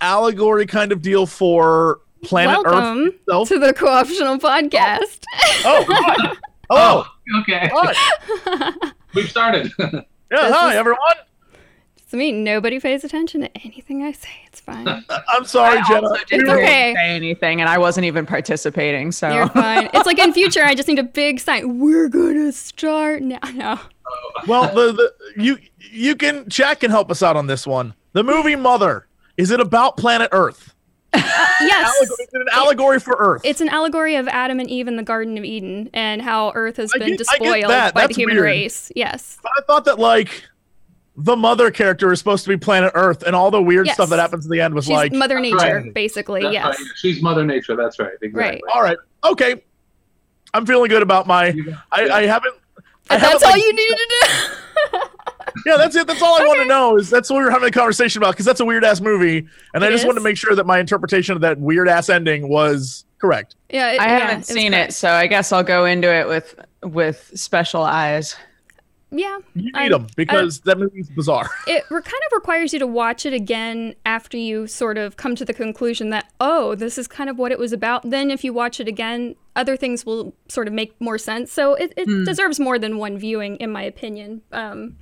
Allegory kind of deal for planet Welcome Earth itself. to the Co-optional Podcast. oh, oh hi. Hello. Oh, oh. Okay, Hi. we've started. Yeah, This hi, is- everyone. To me, nobody pays attention to anything I say. It's fine. Uh, I'm sorry, I Genna. also didn't It's okay. say anything, and I wasn't even participating. So You're fine. It's like in future, I just need a big sign. We're gonna start now. No. Well, the, the you you can Jack can help us out on this one. The movie Mother is it about planet Earth? Yes. Alleg- Is it an allegory for Earth? It's an allegory of Adam and Eve in the Garden of Eden and how Earth has I been get- despoiled that. by That's the human weird. race. Yes. But I thought that like the mother character is supposed to be planet Earth, and all the weird Yes. stuff that happens at the end was She's like, Mother Nature, right. basically. That's yes. right. She's Mother Nature. That's right. Exactly. Right. all right, okay, I'm feeling good about my. I, I haven't. I And haven't, that's all like- you needed to do. Yeah, that's it. That's all I want to know. Is that's what we were having a conversation about because that's a weird ass movie, and I just wanted to make sure that my interpretation of that weird ass ending was correct. yeah. It, I yeah, haven't was seen it, so I guess I'll go into it with with special eyes. Yeah. You I- need them because that movie's bizarre. it re- kind of requires you to watch it again after you sort of come to the conclusion that oh this is kind of what it was about then if you watch it again other things will sort of make more sense so it, it Hmm. deserves more than one viewing in my opinion um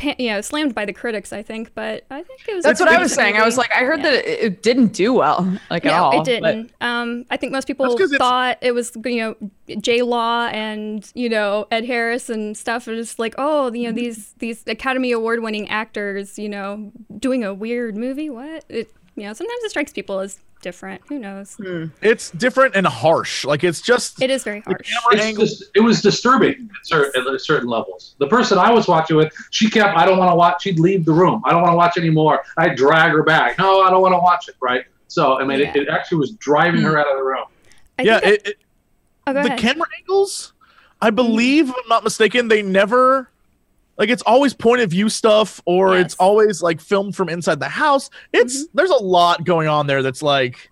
pa- you know slammed by the critics i think but i think it was a That's what I was decent saying. I was like, I heard Yeah. that it, it didn't do well, like at no, all. it didn't. Um, I think most people That's 'cause thought it was, you know, J Law and you know Ed Harris and stuff. It was like, oh, you know, these these Academy Award winning actors, you know, doing a weird movie. What? It, you know, sometimes it strikes people as different. Who knows? Hmm. It's different and harsh. Like it's just It is very harsh. camera angle. just, it was disturbing at certain, at certain levels. The person I was watching with, she kept, I don't want to watch. She'd leave the room. I don't want to watch anymore. I'd drag her back. No, I don't want to watch it. Right. So I mean, Yeah. it, it actually was driving her hmm. out of the room. I yeah. It, it, oh, the ahead. camera angles, I mm-hmm. believe, if I'm not mistaken, they never like it's always point of view stuff or it's Yes. Mm-hmm. always like filmed from inside the house. It's there's a lot going on there that's like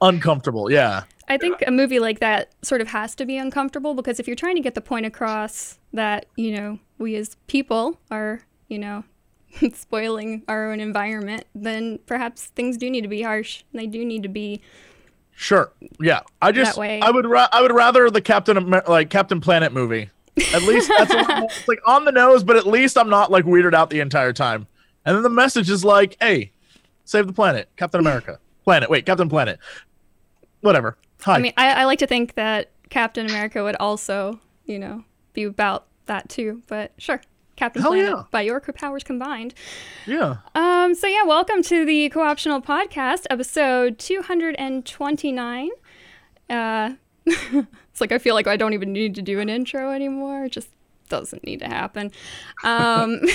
uncomfortable. Yeah. I think a movie like that sort of has to be uncomfortable because if you're trying to get the point across that, you know, we as people are, you know, spoiling our own environment, then perhaps things do need to be harsh. and They do need to be Sure. Yeah. I just That way. I would ra- I would rather the Captain like Captain Planet movie. At least that's a little it's like on the nose, but at least I'm not like weirded out the entire time. And then the message is like, "Hey, save the planet, Captain America, planet. Wait, Captain Planet. Whatever. Hi. I mean, I, I like to think that Captain America would also, you know, be about that too. But sure, Captain Hell Planet yeah. by your powers combined. yeah. Um. So yeah, welcome to the Co-optional Podcast, episode two hundred and twenty-nine. Uh, it's like I feel like I don't even need to do an intro anymore. It just doesn't need to happen. Um.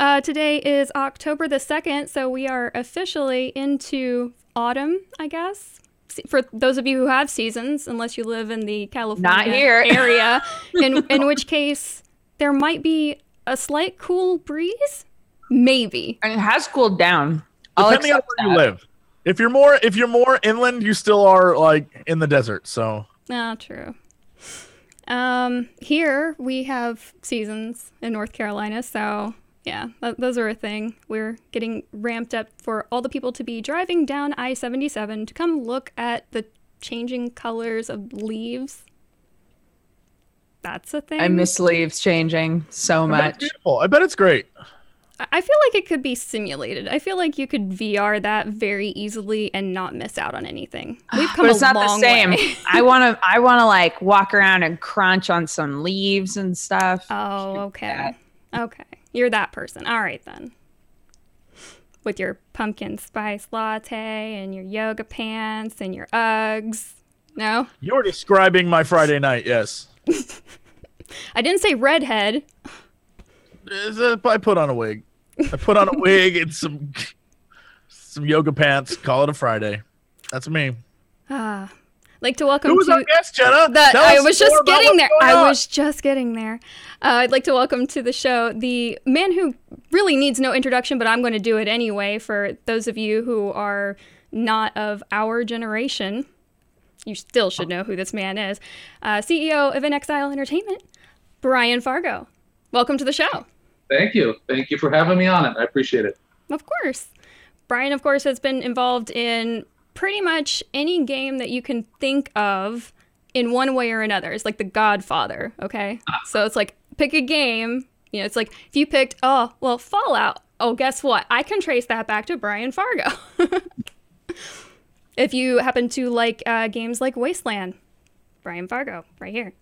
Uh, today is October the 2nd, so we are officially into autumn, I guess. For those of you who have seasons, unless you live in the California here. area, in, in which case there might be a slight cool breeze. Maybe. And it has cooled down. Depending on accept where you live. If you're more if you're more inland, you still are like in the desert. So Ah, true. Um, here we have seasons in North Carolina, so yeah, th- those are a thing. We're getting ramped up for all the people to be driving down I 77 to come look at the changing colors of leaves. That's a thing. I miss leaves changing so I bet it's much. beautiful. I bet it's great. I- I feel like it could be simulated. I feel like you could VR that very easily and not miss out on anything. We've come But it's a not the same. I want to. I want to like walk around and crunch on some leaves and stuff. Oh, okay. Okay. You're that person. All right then. With your pumpkin spice latte and your yoga pants and your Uggs No, You're describing my Friday night. Yes. I didn't say redhead. Uh, I put on a wig. I put on a wig and some some yoga pants. Call it a Friday. That's me. Ah, like to welcome Who was to our guest, Genna? that. Tell I was just getting there. I was just getting there. Uh, I'd like to welcome to the show the man who really needs no introduction, but I'm going to do it anyway for those of you who are not of our generation. You still should know who this man is. Uh, CEO of inXile Entertainment, Brian Fargo. Welcome to the show. Thank you. Thank you for having me on it. I appreciate it. Of course. Brian, of course, has been involved in pretty much any game that you can think of in one way or another. It's like the Godfather, okay? So it's like pick a game. You know, it's like if you picked, oh, well, Fallout. Oh, guess what? I can trace that back to Brian Fargo. if you happen to like uh, games like Wasteland, Brian Fargo, right here.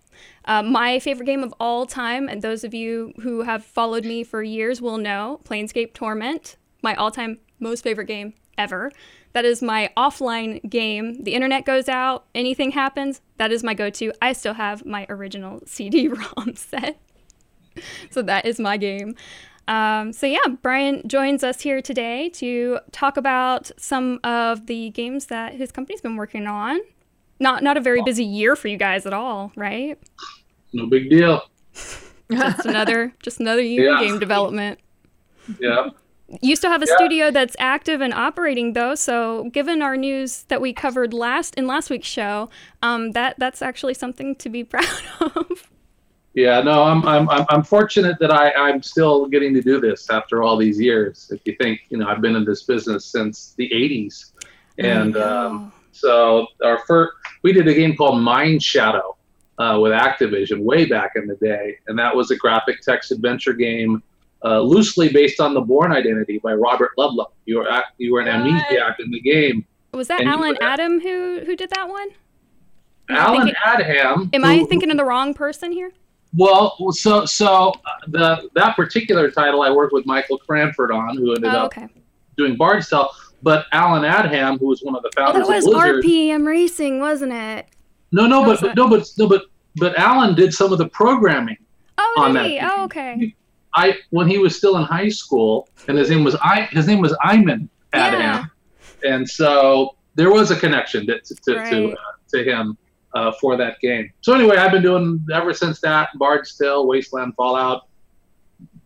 Uh, my favorite game of all time, and those of you who have followed me for years will know, Planescape Torment, my all-time most favorite game ever. That is my offline game. The internet goes out, anything happens, that is my go-to. I still have my original CD-ROM set, so that is my game. Um, so yeah, Brian joins us here today to talk about some of the games that his company's been working on. Not not a very busy year for you guys at all, right? No big deal. Just another just another year Yeah. game development. Yeah. You still have a Yeah. studio that's active and operating though, so given our news that we covered last in last week's show, um, that that's actually something to be proud of. Yeah, no, I'm I'm I'm, I'm fortunate that I I'm still getting to do this after all these years. If you think, you know, I've been in this business since the '80s, and um, so our first we did a game called Mindshadow uh, with Activision way back in the day, and that was a graphic text adventure game. Uh, loosely based on the Bourne Identity by Robert Ludlum. You were ac- you were an amnesiac in the game. was that Alan Adham who who did that one? Am Alan thinking- Adham. Am I thinking of the wrong person here? Well, so so uh, the that particular title I worked with Michael Cranford on, who ended Oh, up okay. doing Bard's Tale. But Alan Adham, who was one of the founders that was of Blizzard, RPM Racing, wasn't it? no, no, but, but no, but no, but but Alan did some of the programming. Oh, On that. Oh, okay. I when he was still in high school, and his name was I. His name was Iman Adham, Yeah. and so there was a connection to to to, Right. to, uh, to him uh, for that game. So anyway, I've been doing ever since that Bard's Tale, Wasteland, Fallout,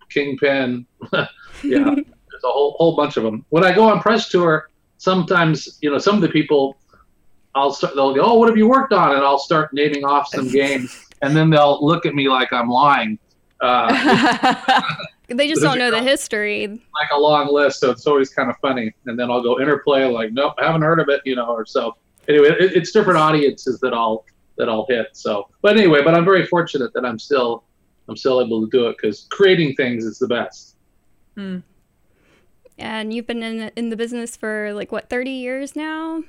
Kingpin. yeah, a whole whole bunch of them. When I go on press tour, sometimes you know some of the people, I'll start. They'll go, "Oh, what have you worked on?" And I'll start naming off some games, and then they'll look at me like I'm lying. Uh, They just don't know the history. like a long list, so it's always kind of funny. And then I'll go interplay, like, nope, haven't heard of it, you know, or so. Anyway, it, it's different audiences that I'll that I'll hit. So, but anyway, but I'm very fortunate that I'm still I'm still able to do it because creating things is the best. And you've been in in the business for like what 30 years now?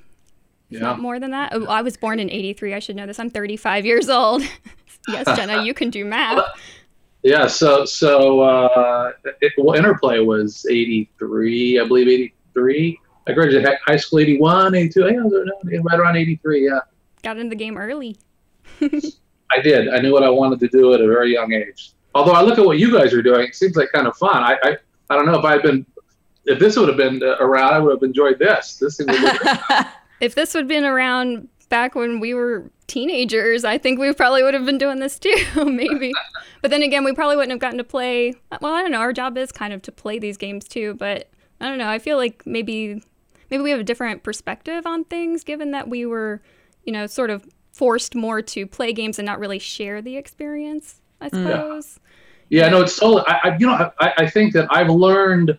Yeah. Not more than that. Oh, I was born in 83. I should know this. I'm 35 years old. yes, Genna, you can do math. Yeah. So so uh, it, well, interplay was '83, I believe '83. I graduated high school '81, '82. Yeah, I was around- right around '83. Yeah. Got into the game early. I did. I knew what I wanted to do at a very young age. Although I look at what you guys are doing, it seems like kind of fun. I I, I don't know if I'd been if this would have been uh, around, I would have enjoyed this. This thing would have If this would have been around back when we were teenagers, I think we probably would have been doing this too, maybe. but then again, we probably wouldn't have gotten to play. Well, I don't know. Our job is kind of to play these games too, but I don't know. I feel like maybe maybe we have a different perspective on things, given that we were, you know, sort of forced more to play games and not really share the experience. I suppose. Yeah, no, it's totally. I, I you know, I, I think that I've learned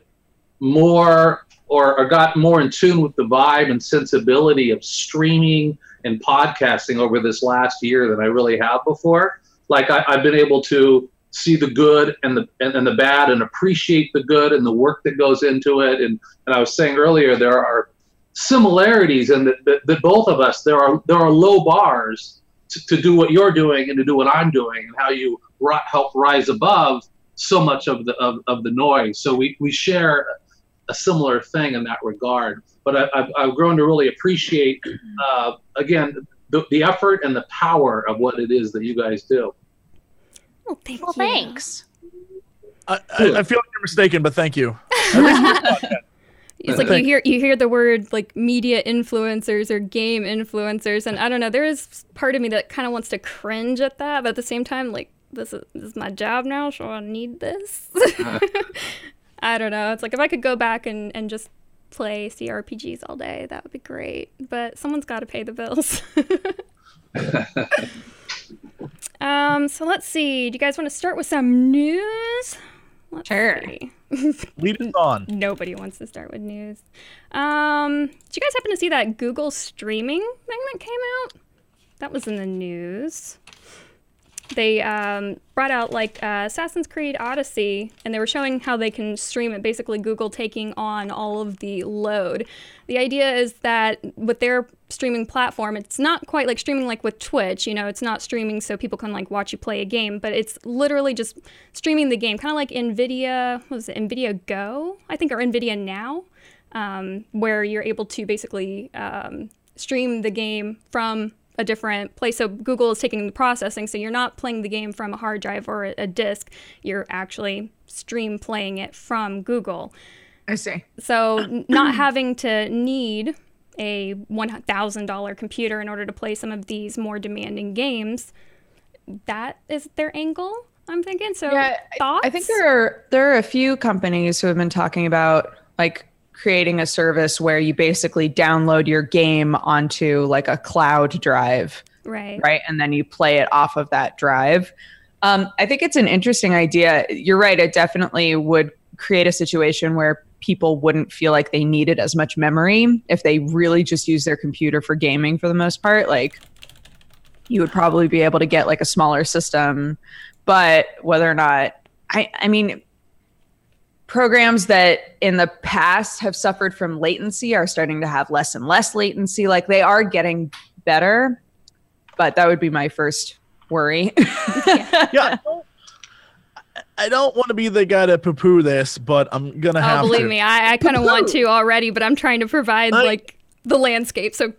more or, or got more in tune with the vibe and sensibility of streaming and podcasting over this last year than I really have before. Like I, I've been able to see the good and the and, and the bad and appreciate the good and the work that goes into it. And and I was saying earlier there are similarities in that, that, both of us there are there are low bars to, to do what you're doing and to do what I'm doing and how you help rise above so much of the of, of the noise. So we, we share a similar thing in that regard. But I, I've, I've grown to really appreciate uh, again the the, the effort and the power of what it is that you guys do. Well, thank Well, you. thanks. I, I, I feel like you're mistaken, but thank you. At least for the podcast. It's like you hear you hear the word like media influencers or game influencers, and I don't know. There is part of me that kind of wants to cringe at that, but at the same time, like this is this is my job now, so I need this. I don't know. It's like if I could go back and and just play CRPGs all day, that would be great. But someone's got to pay the bills. um. So let's see. Do you guys want to start with some news? Let's Sure. see. Lead us on. Nobody wants to start with news. Um, did you guys happen to see that Google streaming thing that came out? That was in the news. They um, brought out like uh, Assassin's Creed Odyssey, and they were showing how they can stream it. Basically, Google taking on all of the load. The idea is that with their streaming platform, it's not quite like streaming like with Twitch. You know, it's not streaming so people can like watch you play a game, but it's literally just streaming the game, kind of like NVIDIA. What was it? NVIDIA Go, I think, or NVIDIA Now, um, where you're able to basically um, stream the game from a different place. So Google is taking the processing, so you're not playing the game from a hard drive or a, a disk. You're actually stream playing it from Google. I see. So not having to need a $1,000 computer in order to play some of these more demanding games, that is their angle. I'm thinking. So Yeah, thoughts? I think there are there are a few companies who have been talking about like creating a service where you basically download your game onto like a cloud drive, right. right? And then you play it off of that drive. Um, I think it's an interesting idea. You're right. It definitely would create a situation where people wouldn't feel like they needed as much memory if they really just use their computer for gaming for the most part. Like, you would probably be able to get like a smaller system, but whether or not, I, I mean, programs that in the past have suffered from latency are starting to have less and less latency. Like, they are getting better, but that would be my first worry. Yeah. I don't, I don't want to be the guy to poo-poo this, but I'm gonna Oh, have believe to. me, I, I kind of want to already, but I'm trying to provide I- like the landscape. So b-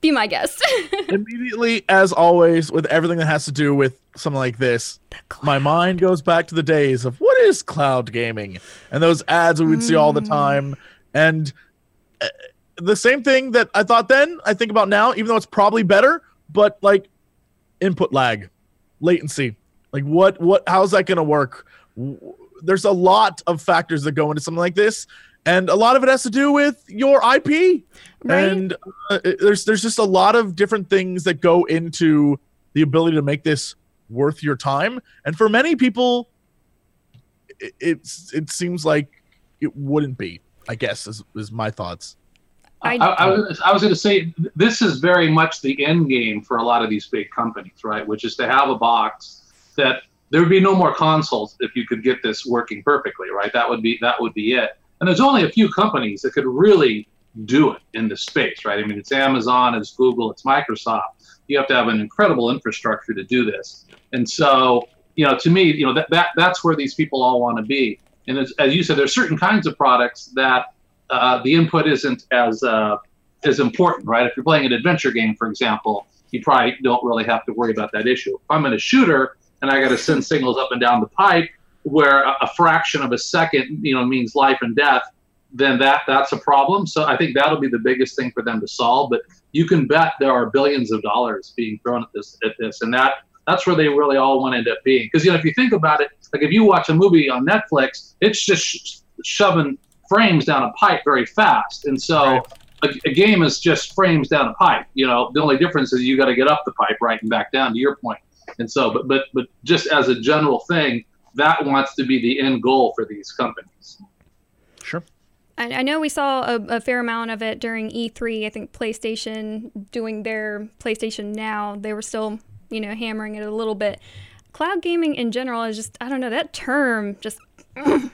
be my guest. Immediately, as always, with everything that has to do with something like this, my mind goes back to the days of what is cloud gaming and those ads we would see all the time. And uh, the same thing that I thought then, I think about now, even though it's probably better, but like input lag, latency. Like what what how's that going to work? W- There's a lot of factors that go into something like this and a lot of it has to do with your IP. Right. And uh, there's there's just a lot of different things that go into the ability to make this worth your time. And for many people it, it's it seems like it wouldn't be, I guess is is my thoughts. I, I- I, was, I was going to say this is very much the end game for a lot of these big companies, right? Which is to have a box that there would be no more consoles if you could get this working perfectly, right? That would be that would be it. And there's only a few companies that could really do it in this space, right? I mean, it's Amazon, it's Google, it's Microsoft. You have to have an incredible infrastructure to do this. And so, you know, to me, you know, that, that that's where these people all want to be. And as, as you said, there's certain kinds of products that uh, the input isn't as uh, as important, right? If you're playing an adventure game, for example, you probably don't really have to worry about that issue. If I'm in a shooter and I got to send signals up and down the pipe, where a, a fraction of a second, you know, means life and death, then that that's a problem. So I think that'll be the biggest thing for them to solve. But you can bet there are billions of dollars being thrown at this at this, and that that's where they really all want to end up being. Because you know, if you think about it, like if you watch a movie on Netflix, it's just sh- shoving frames down a pipe very fast, and so. Right. A, a game is just frames down a pipe. You know, the only difference is you got to get up the pipe right and back down. To your point, and so, but but but just as a general thing, that wants to be the end goal for these companies. Sure. I, I know we saw a, a fair amount of it during E3. I think PlayStation doing their PlayStation Now, they were still, you know, hammering it a little bit. Cloud gaming in general is just, I don't know, that term just, I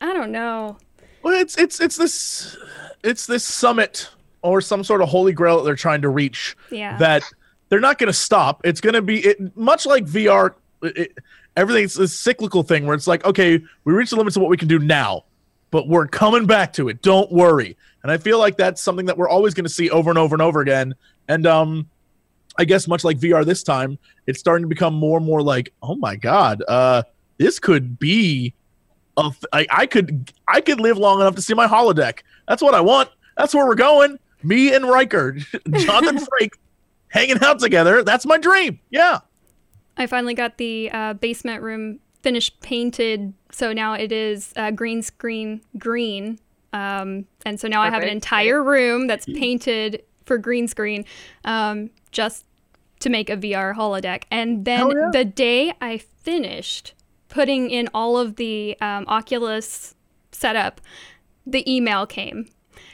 don't know. Well, it's it's it's this it's this summit or some sort of holy grail that they're trying to reach Yeah. that they're not going to stop. It's going to be it, much like VR. It, it- everything's a cyclical thing where it's like, okay, we reached the limits of what we can do now, but we're coming back to it. Don't worry. And I feel like that's something that we're always going to see over and over and over again. And um, I guess much like VR this time, it's starting to become more and more like, oh my god, uh, this could be a th- I, I could I could live long enough to see my holodeck. That's what I want. That's where we're going. Me and Riker, Jonathan Frakes, hanging out together. That's my dream. Yeah. I finally got the uh, basement room finished painted, so now it is uh, green screen green. Um, and so now I have an entire room that's painted for green screen, um, just to make a VR holodeck. And then yeah. the day I finished putting in all of the um, Oculus setup, the email came.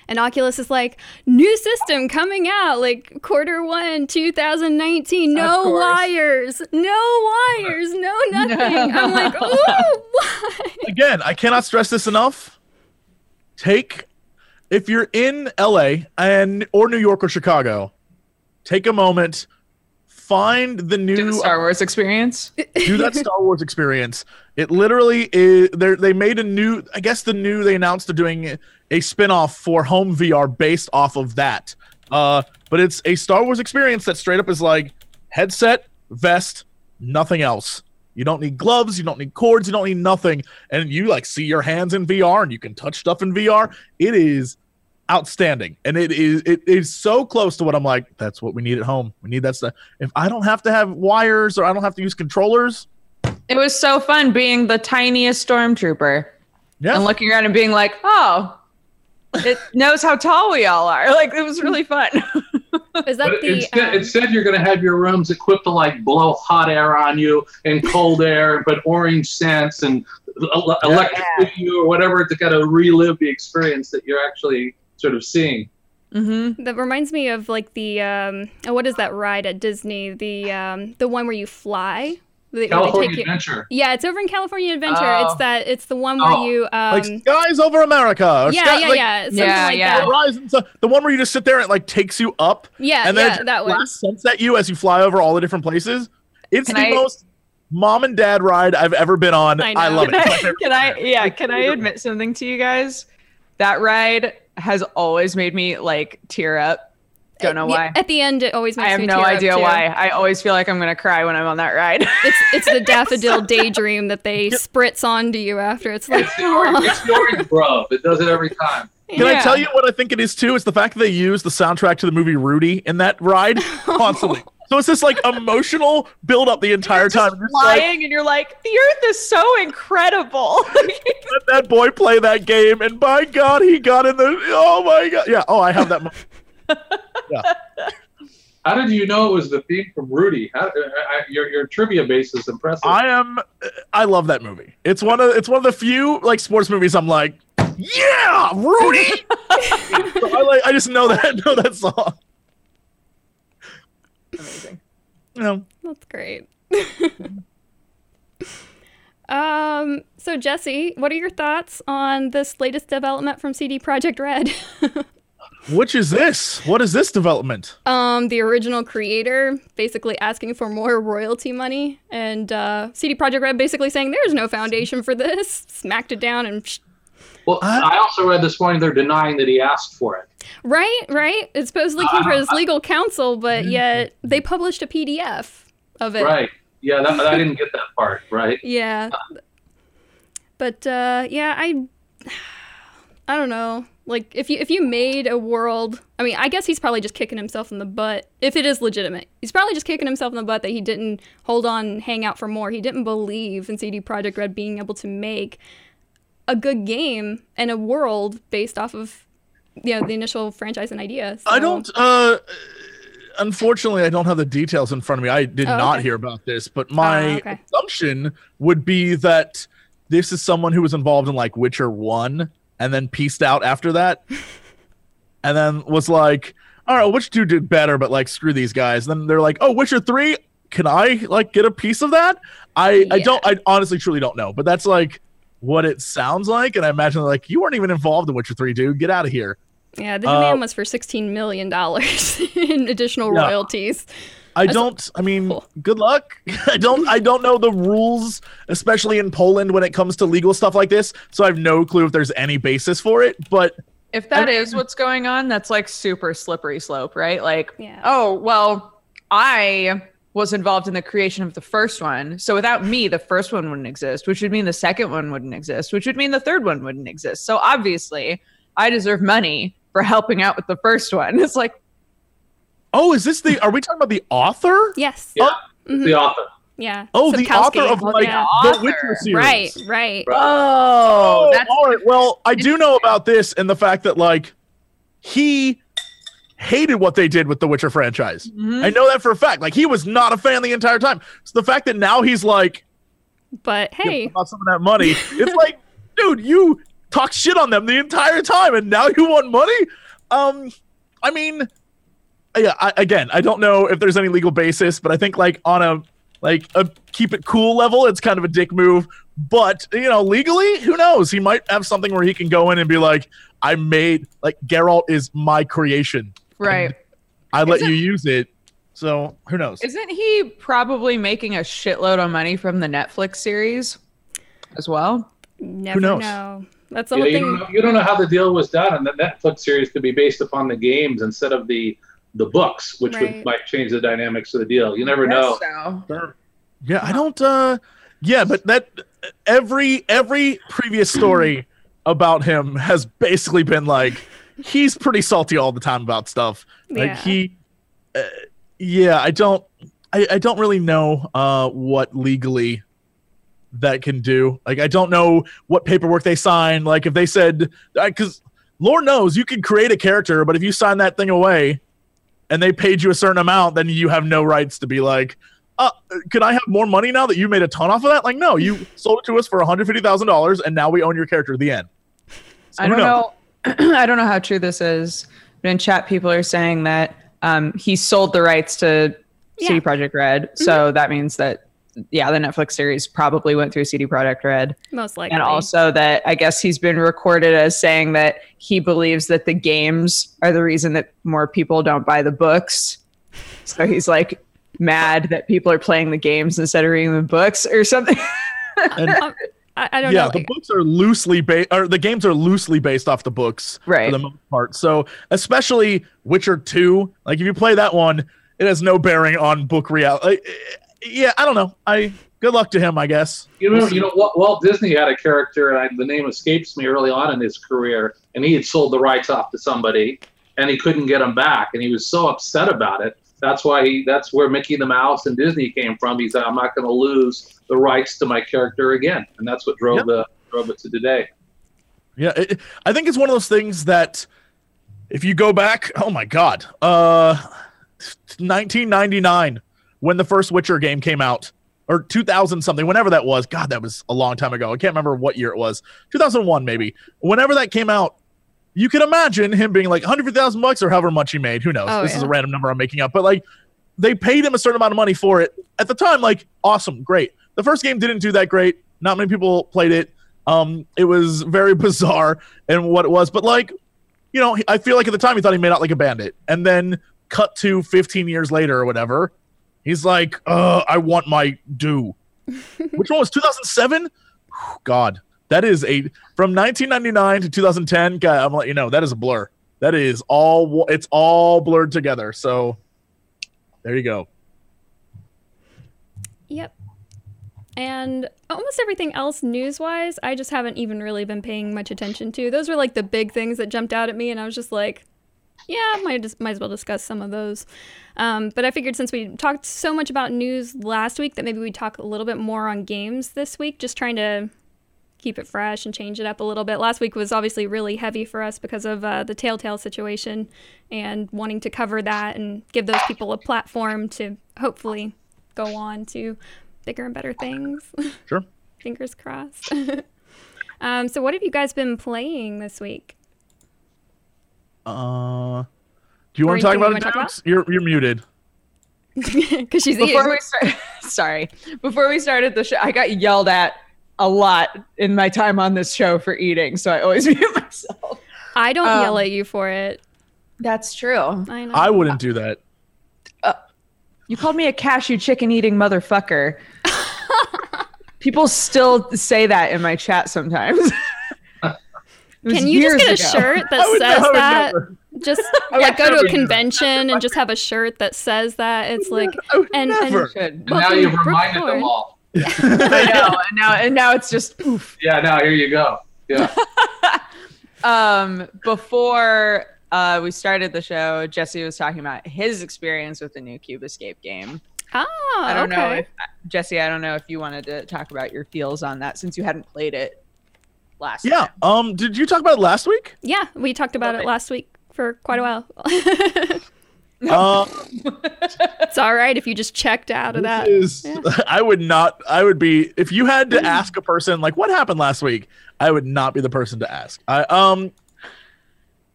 And Oculus is like, new system coming out, like quarter one, 2019. No course. wires, no wires, no nothing. I'm like, oh, why? Again, I cannot stress this enough. Take if you're in LA and or New York or Chicago, take a moment, find the new the Star Wars experience. do that Star Wars experience. It literally is. They they made a new. I guess the new they announced they're doing a spin-off for home VR based off of that. Uh, but it's a Star Wars experience that straight up is like headset, vest, nothing else. You don't need gloves, you don't need cords, you don't need nothing, and you like see your hands in VR and you can touch stuff in VR. It is outstanding, and it is it is so close to what I'm like. That's what we need at home. We need that stuff. If I don't have to have wires or I don't have to use controllers, It was so fun being the tiniest stormtrooper yeah, and looking around and being like, oh, it knows how tall we all are. Like it was really fun. Is that But the instead, um, instead, you're going to have your rooms equipped to like blow hot air on you and cold air, but orange scents and el- electrocute you or whatever to kind of relive the experience that you're actually sort of seeing. mm-hmm. that reminds me of like the um, oh, what is that ride at Disney? The um, the one where you fly. They- California you- Adventure. Yeah, it's over in California Adventure. Oh. It's that. It's the one where Oh, you. Um, like skies over America. Or yeah, sky, yeah, like, yeah, something Yeah, like yeah. that. Horizons, uh, the one where you just sit there and it like takes you up, Yeah, and then yeah, it just that one. blasts at you as you fly over all the different places. It's Can the I- most mom and dad ride I've ever been on. I I, love it. Can It's my I, can I, yeah, can I admit something to you guys? That ride has always made me like tear up. Don't know Yeah, why. At the end, it always makes I have me no tear idea why. I always feel like I'm gonna cry when I'm on that ride. It's it's the daffodil daydream that they spritz onto you after. It's like, It's the orange, it's the orange rub. It does it every time. Can I tell you what I think it is too? It's the fact that they use the soundtrack to the movie Rudy in that ride constantly. So it's this like emotional build up the entire time. You're just like, flying and you're like, the earth is so incredible. let that boy play that game, and by God, he got in the. Oh my God, yeah. Oh, I have that. Mo- How did you know it was the theme from Rudy? How, I, I, your, your trivia base is impressive. I am. I love that movie. It's one of. It's one of the few like sports movies. I'm like, yeah, Rudy. So I like. I just know that. Know that song. Amazing. You know, That's great. um. So Jesse, what are your thoughts on this latest development from CD Projekt Red? which is this? What is this development? um, the original creator basically asking for more royalty money, and uh, CD Projekt Red basically saying there's no foundation for this. Smacked it down and. Psh- well, I- I also read this morning they're denying that he asked for it. Right, right. It supposedly came from Uh, his legal counsel, but yet they published a PDF of it. Right. Yeah, that, I didn't get that part. Right. Yeah. But uh yeah, I I don't know. Like if you if you made a world, I mean, I guess he's probably just kicking himself in the butt if it is legitimate. He's probably just kicking himself in the butt that he didn't hold on hang out for more. He didn't believe in CD Projekt Red being able to make a good game and a world based off of you know the initial franchise and idea. I don't. uh Unfortunately, I don't have the details in front of me. I did Oh, not okay. hear about this, but my Ah, okay. assumption would be that this is someone who was involved in like Witcher One and then pieced out after that, and then was like, "All right, Witcher Two did better?" But like, screw these guys. then they're like, "Oh, Witcher Three, can I like get a piece of that?" I I don't. I honestly truly don't know, but that's like what it sounds like, and I imagine like you weren't even involved in Witcher Three, dude. Get out of here. Yeah, the Uh, demand was for sixteen million dollars in additional Yeah. royalties. I That's- don't. I mean, Cool. good luck. I don't. I don't know the rules, especially in Poland when it comes to legal stuff like this. So I have no clue if there's any basis for it. But If that I- is what's going on, that's like super slippery slope, right? Like, Yeah. oh, well, I was involved in the creation of the first one. So without me, the first one wouldn't exist, which would mean the second one wouldn't exist, which would mean the third one wouldn't exist. So obviously, I deserve money for helping out with the first one. It's like, Oh, is this the? Are we talking about the author? Yes. Yeah, Mhm. the author. Yeah. Oh, the Sapkowski. author of like Yeah. the Witcher series. Right, right. Right. oh, that's all right. Well, I do know about this and the fact that like he hated what they did with the Witcher franchise. Mhm. I know that for a fact. Like he was not a fan the entire time. So the fact that now he's like But hey, about some of that money, it's like, dude, you talk shit on them the entire time, and now you want money. Um, I mean, yeah. I, again, I don't know if there's any legal basis, but I think like on a like a keep it cool level, it's kind of a dick move. But you know, legally, who knows? He might have something where he can go in and be like, "I made like Geralt is my creation. right. I let Isn't- you use it." So who knows? Isn't he probably making a shitload of money from the Netflix series as well? never knows? know. That's the Yeah, whole you, don't know, you don't know how the deal was done, and the Netflix series could be based upon the games instead of the the books, which Right. would might change the dynamics of the deal. You never know. So. Yeah, I don't. uh Yeah, but that every every previous story about him has basically been like he's pretty salty all the time about stuff. Like Yeah. he, uh, yeah, I don't, I, I don't really know uh what legally that can do. Like I don't know what paperwork they signed. Like if they said because Lord knows you can create a character, but if you sign that thing away and they paid you a certain amount, then you have no rights to be like, uh, could I have more money now that you made a ton off of that? Like, no, you sold it to us for $150,000 and now we own your character. The end. So I don't knows? know. I don't know how true this is. But in chat, people are saying that um, he sold the rights to CD Yeah. Projekt Red, so that means that yeah, the Netflix series probably went through CD Projekt Red, Most likely. and also that I guess he's been recorded as saying that he believes that the games are the reason that more people don't buy the books. So he's like mad that people are playing the games instead of reading the books or something. And Um, I, I don't yeah, know. the books are loosely based, or the games are loosely based off the books Right. for the most part. So, especially Witcher 2, like if you play that one, it has no bearing on book reality. Yeah, I don't know. I good luck to him, I guess. You know, you know, Walt, Walt Disney had a character, and I, the name escapes me early on in his career, and he had sold the rights off to somebody, and he couldn't get them back, and he was so upset about it. That's why he, that's where Mickey the Mouse and Disney came from. He said, "I'm not going to lose the rights to my character again," and that's what drove Yep. the drove it to today. Yeah, it, I think it's one of those things that if you go back, oh my god, uh 1999 when the first Witcher game came out or 2000 something, whenever that was. God, that was a long time ago. I can't remember what year it was. 2001 maybe. Whenever that came out, you can imagine him being like 100,000 bucks or however much he made. Who knows? Oh, this is a random number I'm making up, but like they paid him a certain amount of money for it. At the time like awesome, great. The first game didn't do that great. Not many people played it. Um, it was very bizarre and what it was, but like, you know, I feel like at the time he thought he made out like a bandit, and then cut to 15 years later or whatever, he's like, "Uh, I want my due." Witcher One was 2007? God, that is a from 1999 to 2010. God, I'm gonna let you know that is a blur. That is all. It's all blurred together. So there you go. Yep. And almost everything else news wise, I just haven't even really been paying much attention to. Those were like the big things that jumped out at me, and I was just like, yeah, might just might as well discuss some of those. Um, but I figured since we talked so much about news last week, that maybe we'd talk a little bit more on games this week, just trying to keep it fresh and change it up a little bit. Last week was obviously really heavy for us because of uh, the Telltale situation and wanting to cover that and give those people a platform to hopefully go on to bigger and better things. Sure. Fingers crossed. um, so, what have you guys been playing this week? Uh, you want Or to talk about you it? wanna talk Jax? You're you're muted. Because she's eating. before we start sorry before we started the show i got yelled at a lot in my time on this show for eating so i always mute myself I don't um, yell at you for it. that's true I know. I wouldn't do that. you called me a cashew chicken eating motherfucker people still say that in my chat sometimes Can you just get a ago. shirt I that would- I says would that? never. Just I like go to a convention and just have a shirt that says that. It's like I and- and- never. And now you've reminded Brookport. them all. I know. And now and now it's just oof. Yeah, now here you go. Yeah. um before uh we started the show, Jesse was talking about his experience with the new Cube Escape game. oh, I don't know if Jesse, I don't know if you wanted to talk about your feels on that since you hadn't played it last Yeah. time. Um. Did you talk about it last week? Yeah, we talked about Love it it. last week for quite a while. Uh, it's all right if you just checked out of that. Yeah. I would not. I would be if you had to ask a person like what happened last week. I would not be the person to ask. I um,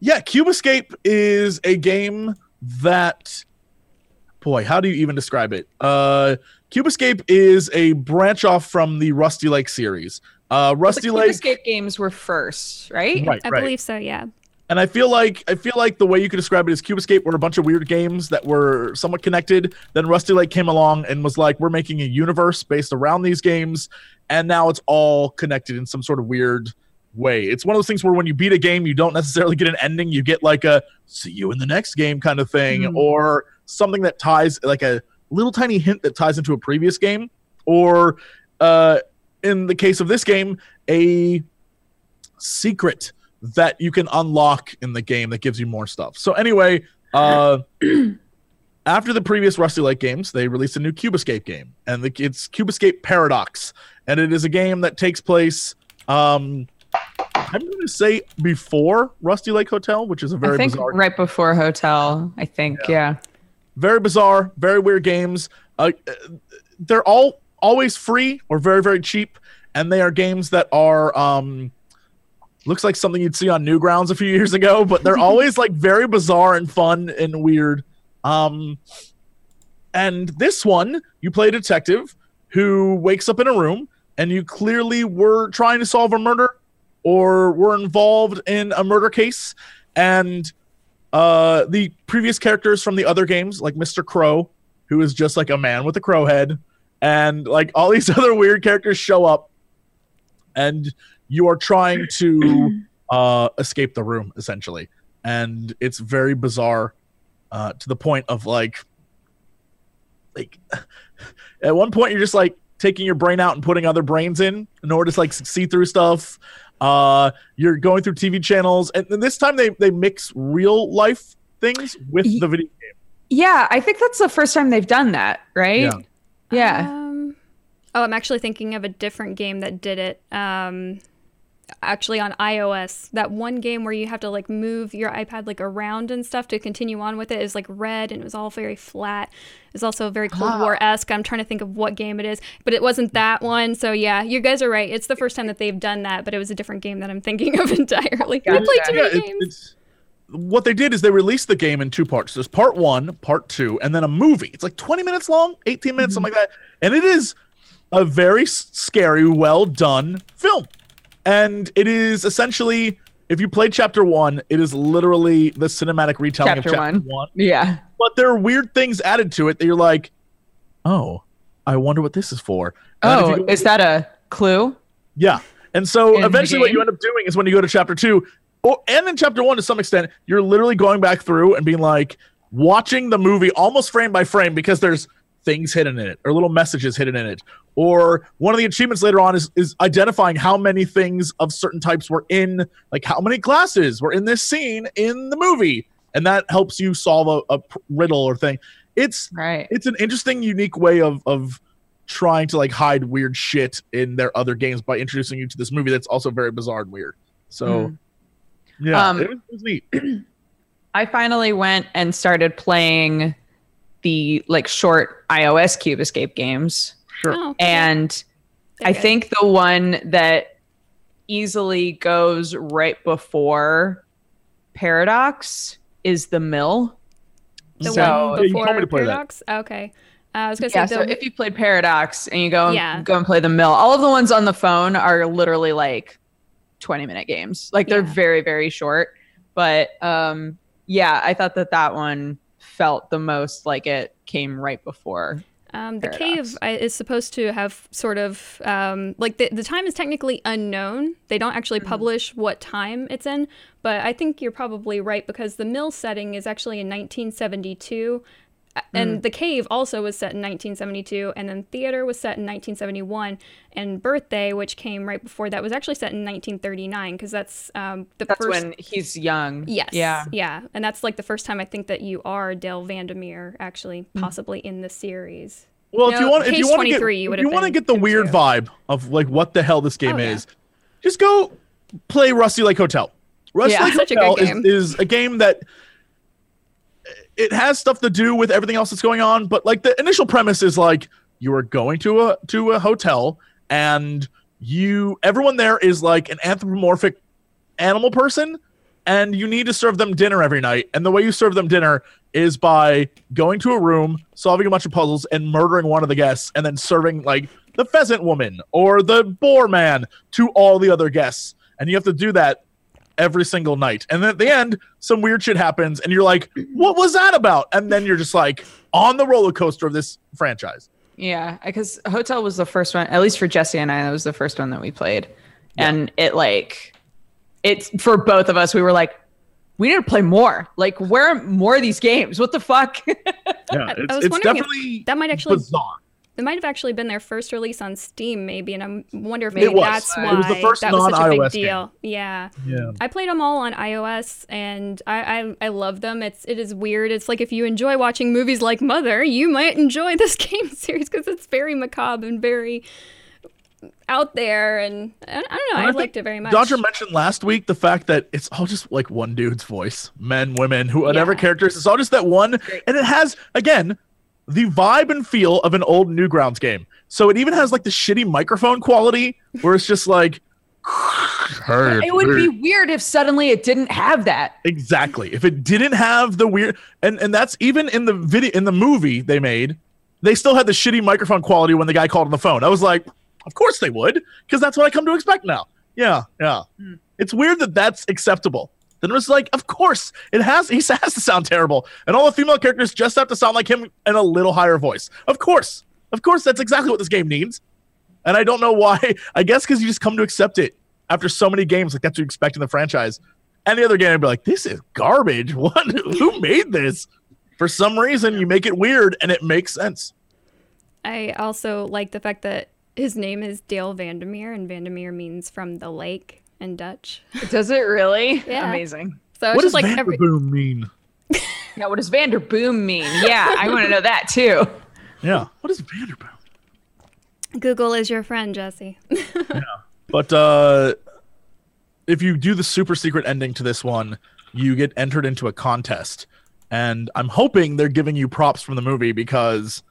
yeah, Cube Escape is a game that, boy, how do you even describe it? Uh, Cube Escape is a branch off from the Rusty Lake series. Uh, the Rusty Cube Lake, Escape games were first, right? right, I right. believe so. Yeah. And I feel like I feel like the way you could describe it is Cube Escape were a bunch of weird games that were somewhat connected. Then Rusty Lake came along and was like, we're making a universe based around these games, and now it's all connected in some sort of weird way. It's one of those things where when you beat a game, you don't necessarily get an ending. You get like a see you in the next game kind of thing, Hmm. or something that ties like a little tiny hint that ties into a previous game, or uh, in the case of this game, a secret that you can unlock in the game that gives you more stuff. So anyway, uh after the previous Rusty Lake games, they released a new Cube Escape game, and the, it's Cube Escape Paradox, and it is a game that takes place. Um, I'm going to say before Rusty Lake Hotel, which is a very I think bizarre, right before Hotel, I think, yeah. very bizarre, very weird games. Uh, they're all always free or very very cheap, and they are games that are um, looks like something you'd see on Newgrounds a few years ago, but they're always like very bizarre and fun and weird. Um, and this one, you play a detective who wakes up in a room, and you clearly were trying to solve a murder or were involved in a murder case, and uh, the previous characters from the other games, like Mr. Crow, who is just like a man with a crow head, and like all these other weird characters show up, and you are trying to uh, escape the room essentially, and it's very bizarre uh, to the point of like, like at one point you're just like taking your brain out and putting other brains in in order to like see through stuff. Uh, you're going through TV channels, and then this time they they mix real life things with the video game. Yeah, I think that's the first time they've done that, right? Yeah. Yeah. Um, oh, I'm actually thinking of a different game that did it. Um, actually on iOS, that one game where you have to like move your iPad like around and stuff to continue on with it is like red and it was all very flat. It's also very Cold Ah. War esque. I'm trying to think of what game it is, but it wasn't that one. So yeah, you guys are right. It's the first time that they've done that, but it was a different game that I'm thinking of entirely. We Gotcha. played too many it- games. it's what they did is they released the game in two parts. There's part one, part two, and then a movie. It's like 20 minutes long, 18 minutes, something like that. And it is a very scary, well done film. And it is essentially, if you play chapter one, it is literally the cinematic retelling Chapter of chapter one. one. Yeah. But there are weird things added to it that you're like, oh, I wonder what this is for. And Oh, is that a clue? yeah. And so In eventually what you end up doing is when you go to chapter two, or and in chapter one to some extent, you're literally going back through and being like watching the movie almost frame by frame because there's things hidden in it or little messages hidden in it. Or one of the achievements later on is is identifying how many things of certain types were in like how many glasses were in this scene in the movie. And that helps you solve a, a riddle or thing. It's Right. it's an interesting, unique way of of trying to like hide weird shit in their other games by introducing you to this movie that's also very bizarre and weird. So, yeah, Um, it, was, it was neat. I finally went and started playing the like short iOS Cube Escape games. Sure. Oh, And they're I good. think the one that easily goes right before Paradox is the mill. the so- one Yeah, you before told me to play that. Paradox. Okay, uh, I was gonna Yeah, say so if you played Paradox and you go and Yeah. go and play the mill, all of the ones on the phone are literally like 20 minute games. Like they're Yeah. very very short, but um yeah, I thought that that one felt the most like it came right before Um, the Paradox. cave is supposed to have sort of um, like the, the time is technically unknown. They don't actually publish what time it's in, but I think you're probably right because the mill setting is actually in 1972. Uh, And the cave also was set in 1972, and then theater was set in 1971, and birthday, which came right before that, was actually set in 1939 because that's um, the That's first. when he's young. Yes. Yeah. Yeah. And that's like the first time I think that you are Dale Vandermeer actually Mm. possibly in the series. Well, if you want, if you want to get, you you want to get the weird too. vibe of like what the hell this game Oh, yeah. is, just go play Rusty Lake Hotel. Rusty Yeah. Lake Such a Hotel good is, is a game that it has stuff to do with everything else that's going on, but like the initial premise is like you are going to a to a hotel and you everyone there is like an anthropomorphic animal person and you need to serve them dinner every night. And the way you serve them dinner is by going to a room, solving a bunch of puzzles, and murdering one of the guests, and then serving like the pheasant woman or the boar man to all the other guests. And you have to do that every single night. And then at the end, some weird shit happens, and you're like, what was that about? And then you're just like on the roller coaster of this franchise. Yeah, because Hotel was the first one, at least for Jesse and I, that was the first one that we played. And it like it's for both of us, we were like, we need to play more. Like, where are more of these games? What the fuck? Yeah, I- it's, I was it's wondering if definitely That might actually bizarre. It might have actually been their first release on Steam, maybe, and I wonder if Maybe maybe it was. that's It why was the first that was such a big non-iOS deal. Yeah, Yeah. I played them all on iOS, and I, I I love them. It's it is weird. It's like if you enjoy watching movies like Mother, you might enjoy this game series because it's very macabre and very out there, and I, I don't know. And I, I liked it very much. Dodger mentioned last week the fact that it's all just like one dude's voice, men, women, who whatever Yeah. characters. It's all just that one, and it has again the vibe and feel of an old Newgrounds game. So it even has like the shitty microphone quality, where it's just like. it would be weird if suddenly it didn't have that. exactly if it didn't have the weird and and that's even in the video in the movie they made they still had the shitty microphone quality when the guy called on the phone i was like of course they would because that's what i come to expect now yeah yeah hmm. it's weird that that's acceptable then it was like of course it has he has to sound terrible and all the female characters just have to sound like him in a little higher voice of course of course that's exactly what this game needs and I don't know why. I guess because you just come to accept it after so many games. Like that's what you expect in the franchise. Any other game, I'd be like, this is garbage. What? Who made this? For some reason, you make it weird and it makes sense. I also like the fact that his name is Dale Vandermeer, and Vandermeer means from the lake in Dutch. Does it really? Yeah. Amazing. So what does just like every, Vanderboom mean? Yeah, what does Vanderboom mean? Yeah, I want to know that too. Yeah. What is Vanderboom? Google is your friend, Jesse. yeah, But uh, if you do the super secret ending to this one, you get entered into a contest. And I'm hoping they're giving you props from the movie because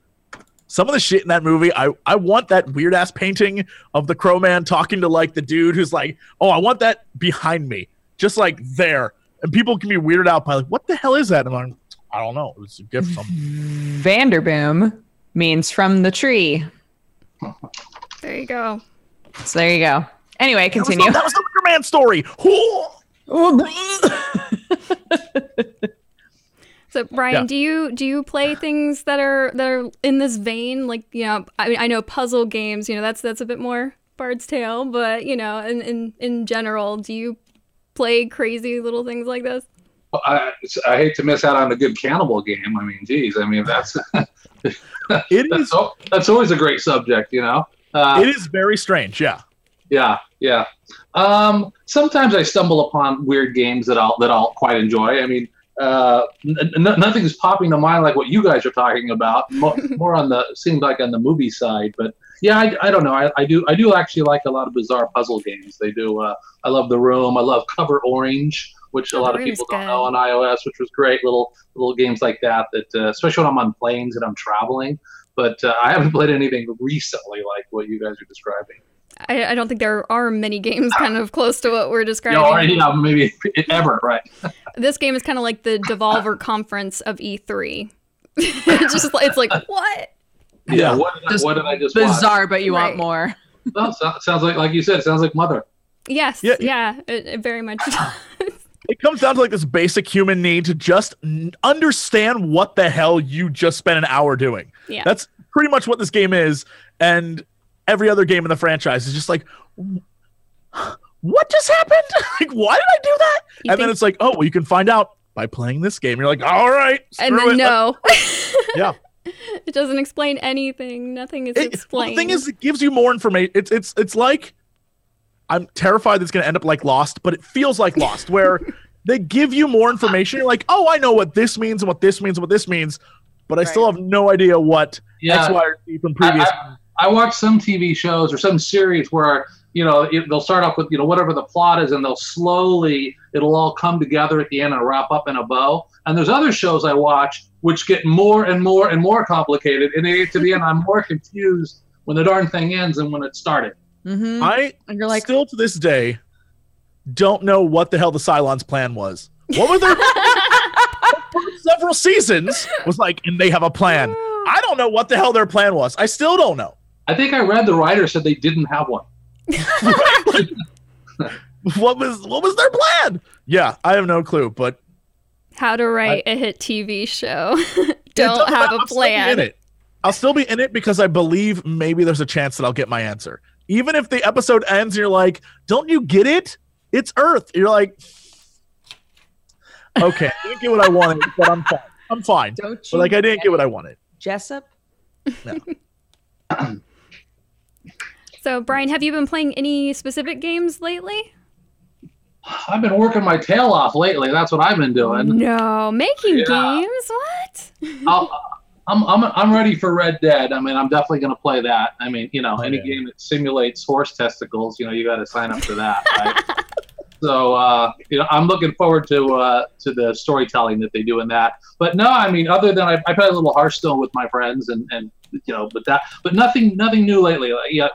some of the shit in that movie, I, I want that weird ass painting of the Crow Man talking to like the dude who's like, oh, I want that behind me, just like there. And people can be weirded out by like, what the hell is that? And I'm like, I don't know. It was a gift. From Vanderboom means from the tree. There you go. So there you go. Anyway, that was, continue. the, that was the Wicker Man story. So Brian, Yeah. do you do you play things that are that are in this vein? Like you know, I mean, I know puzzle games. You know, that's that's a bit more Bard's Tale, but you know, in in in general, do you play crazy little things like this? Well, I, I hate to miss out on a good cannibal game. I mean, geez, I mean that's It that's, is, al- that's always a great subject, you know. Uh, it is very strange. Yeah. Yeah, yeah. Um, sometimes I stumble upon weird games that I'll that I'll quite enjoy. I mean, uh, n- nothing's popping to mind like what you guys are talking about. More, more on the seems like on the movie side, but yeah, I, I don't know. I, I do I do actually like a lot of bizarre puzzle games. They do. Uh, I love the Room. I love Cover Orange, which a lot of people don't good. know on iOS, which was great. Little little games like that. That uh, especially when I'm on planes and I'm traveling. But uh, I haven't played anything recently like what you guys are describing. I, I don't think there are many games kind of close to what we're Yeah, describing. or, yeah, maybe ever, right? This game is kind of like the Devolver conference of E3. it's just like- it's like what? Yeah. What did, I, Just what did I just watch? Bizarre, but you Right. want more. Well, so, sounds like, like you said, it sounds like Mother. Yes, Yeah. yeah, it, it very much it comes down to like this basic human need to just n- understand what the hell you just spent an hour doing. Yeah. That's pretty much what this game is, and every other game in the franchise is just like, what just happened? like, why did I do that? You and then it's like, oh, well, you can find out by playing this game. You're like, all right, and then it. no. Yeah. it doesn't explain anything. Nothing is It- well, explained. the thing is, it gives you more information. It's it's it's like I'm terrified that it's going to end up like Lost, but it feels like Lost, where they give you more information. You're like, oh, I know what this means and what this means and what this means, but I still have no idea what Yeah. X, Y, or Z from previous. I, I watch some TV shows or some series where you know it, they'll start off with you know whatever the plot is, and they'll slowly it'll all come together at the end and wrap up in a bow. And there's other shows I watch which get more and more and more complicated, and they get to the end, I'm more confused when the darn thing ends than when it started. Mm-hmm. I and you're like, still to this day don't know what the hell the Cylons' plan was. What were their several seasons was like, and they have a plan. I don't know what the hell their plan was. I still don't know. I think I read the writer said they didn't have one. what was what was their plan? Yeah, I have no clue, but How to write a hit TV show. Don't doesn't have matter. a I'll still in plan. it. I'll still be in it because I believe maybe there's a chance that I'll get my answer. Even if the episode ends, and you're like, "Don't you get it? It's Earth." You're like, "Okay, I didn't get what I wanted, but I'm fine. I'm fine." don't But like, I didn't get what I wanted. Jessup? So, Brian, have you been playing any specific games lately? I've been working my tail off lately. That's what I've been doing. No, making Yeah. games. What? I'll, I'm, I'm, I'm ready for Red Dead. I mean, I'm definitely going to play that. I mean, you know, Oh, any yeah. game that simulates horse testicles, you know, you got to sign up for that. Right? so, uh, you know, I'm looking forward to uh, to the storytelling that they do in that. But no, I mean, other than I, I played a little Hearthstone with my friends, and and you know, but that, but nothing, nothing new lately. Like, yeah,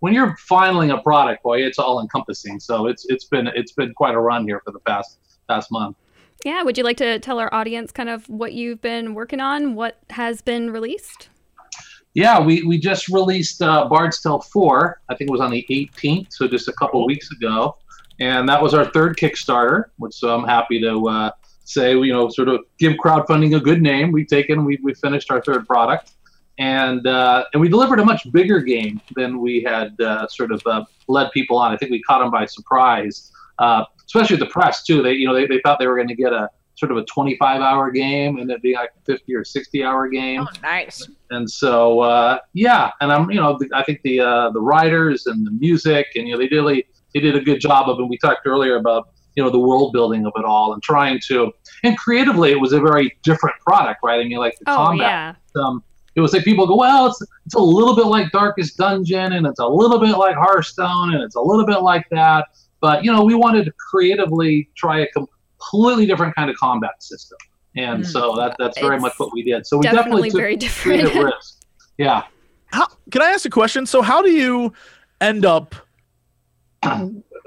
when you're filing a product, boy, it's all encompassing. So it's it's been it's been quite a run here for the past past month. Yeah, would you like to tell our audience kind of what you've been working on, what has been released? Yeah, we, we just released uh, Bard's Tale 4. I think it was on the 18th, so just a couple weeks ago. And that was our third Kickstarter, which so I'm happy to uh, say, you know, sort of give crowdfunding a good name. We've taken, we, we finished our third product. And uh, and we delivered a much bigger game than we had uh, sort of uh, led people on. I think we caught them by surprise, uh, especially the press too. They you know they, they thought they were going to get a sort of a 25 hour game and it'd be like a 50 or 60 hour game Oh, nice. and so uh, yeah, and I'm you know the, I think the uh, the writers and the music and you know they really they did a good job of it. And we talked earlier about you know the world building of it all and trying to and creatively it was a very different product, right? I mean like the Oh, combat. yeah. Um, it was like people go, well, it's it's a little bit like Darkest Dungeon and it's a little bit like Hearthstone and it's a little bit like that, but you know we wanted to creatively try a completely different kind of combat system. And Mm. so that that's very It's much what we did. So we Definitely definitely, took very creative different. risk. Yeah. How can I ask a question? So how do you end up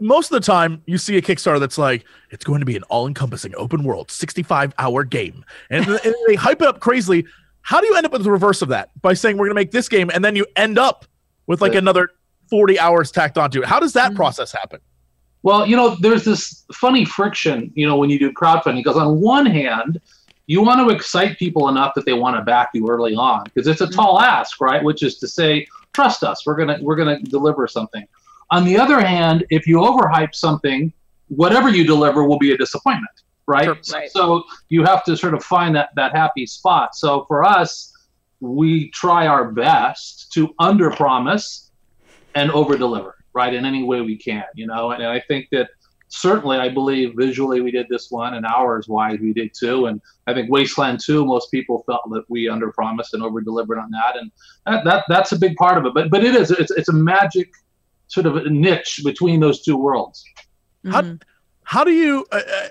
most of the time you see a Kickstarter that's like it's going to be an all-encompassing open world 65 hour game and, and they hype it up crazily. How do you end up with the reverse of that by saying we're going to make this game and then you end up with like another 40 hours tacked onto it? How does that Mhm. process happen? Well, you know, there's this funny friction, you know, when you do crowdfunding, because on one hand, you want to excite people enough that they want to back you early on, because it's a tall ask, right? Which is to say, trust us, we're gonna we're gonna deliver something. On the other hand, if you overhype something, whatever you deliver will be a disappointment, right? Sure. So, Right. so you have to sort of find that that happy spot. So for us, we try our best to under promise and over deliver right in any way we can you know and i think that certainly i believe visually we did this one and hours wise we did too and i think wasteland 2 most people felt that we under promised and over delivered on that and that, that that's a big part of it but but it is it's, it's a magic sort of a niche between those two worlds How- Mhm. How do you uh, uh,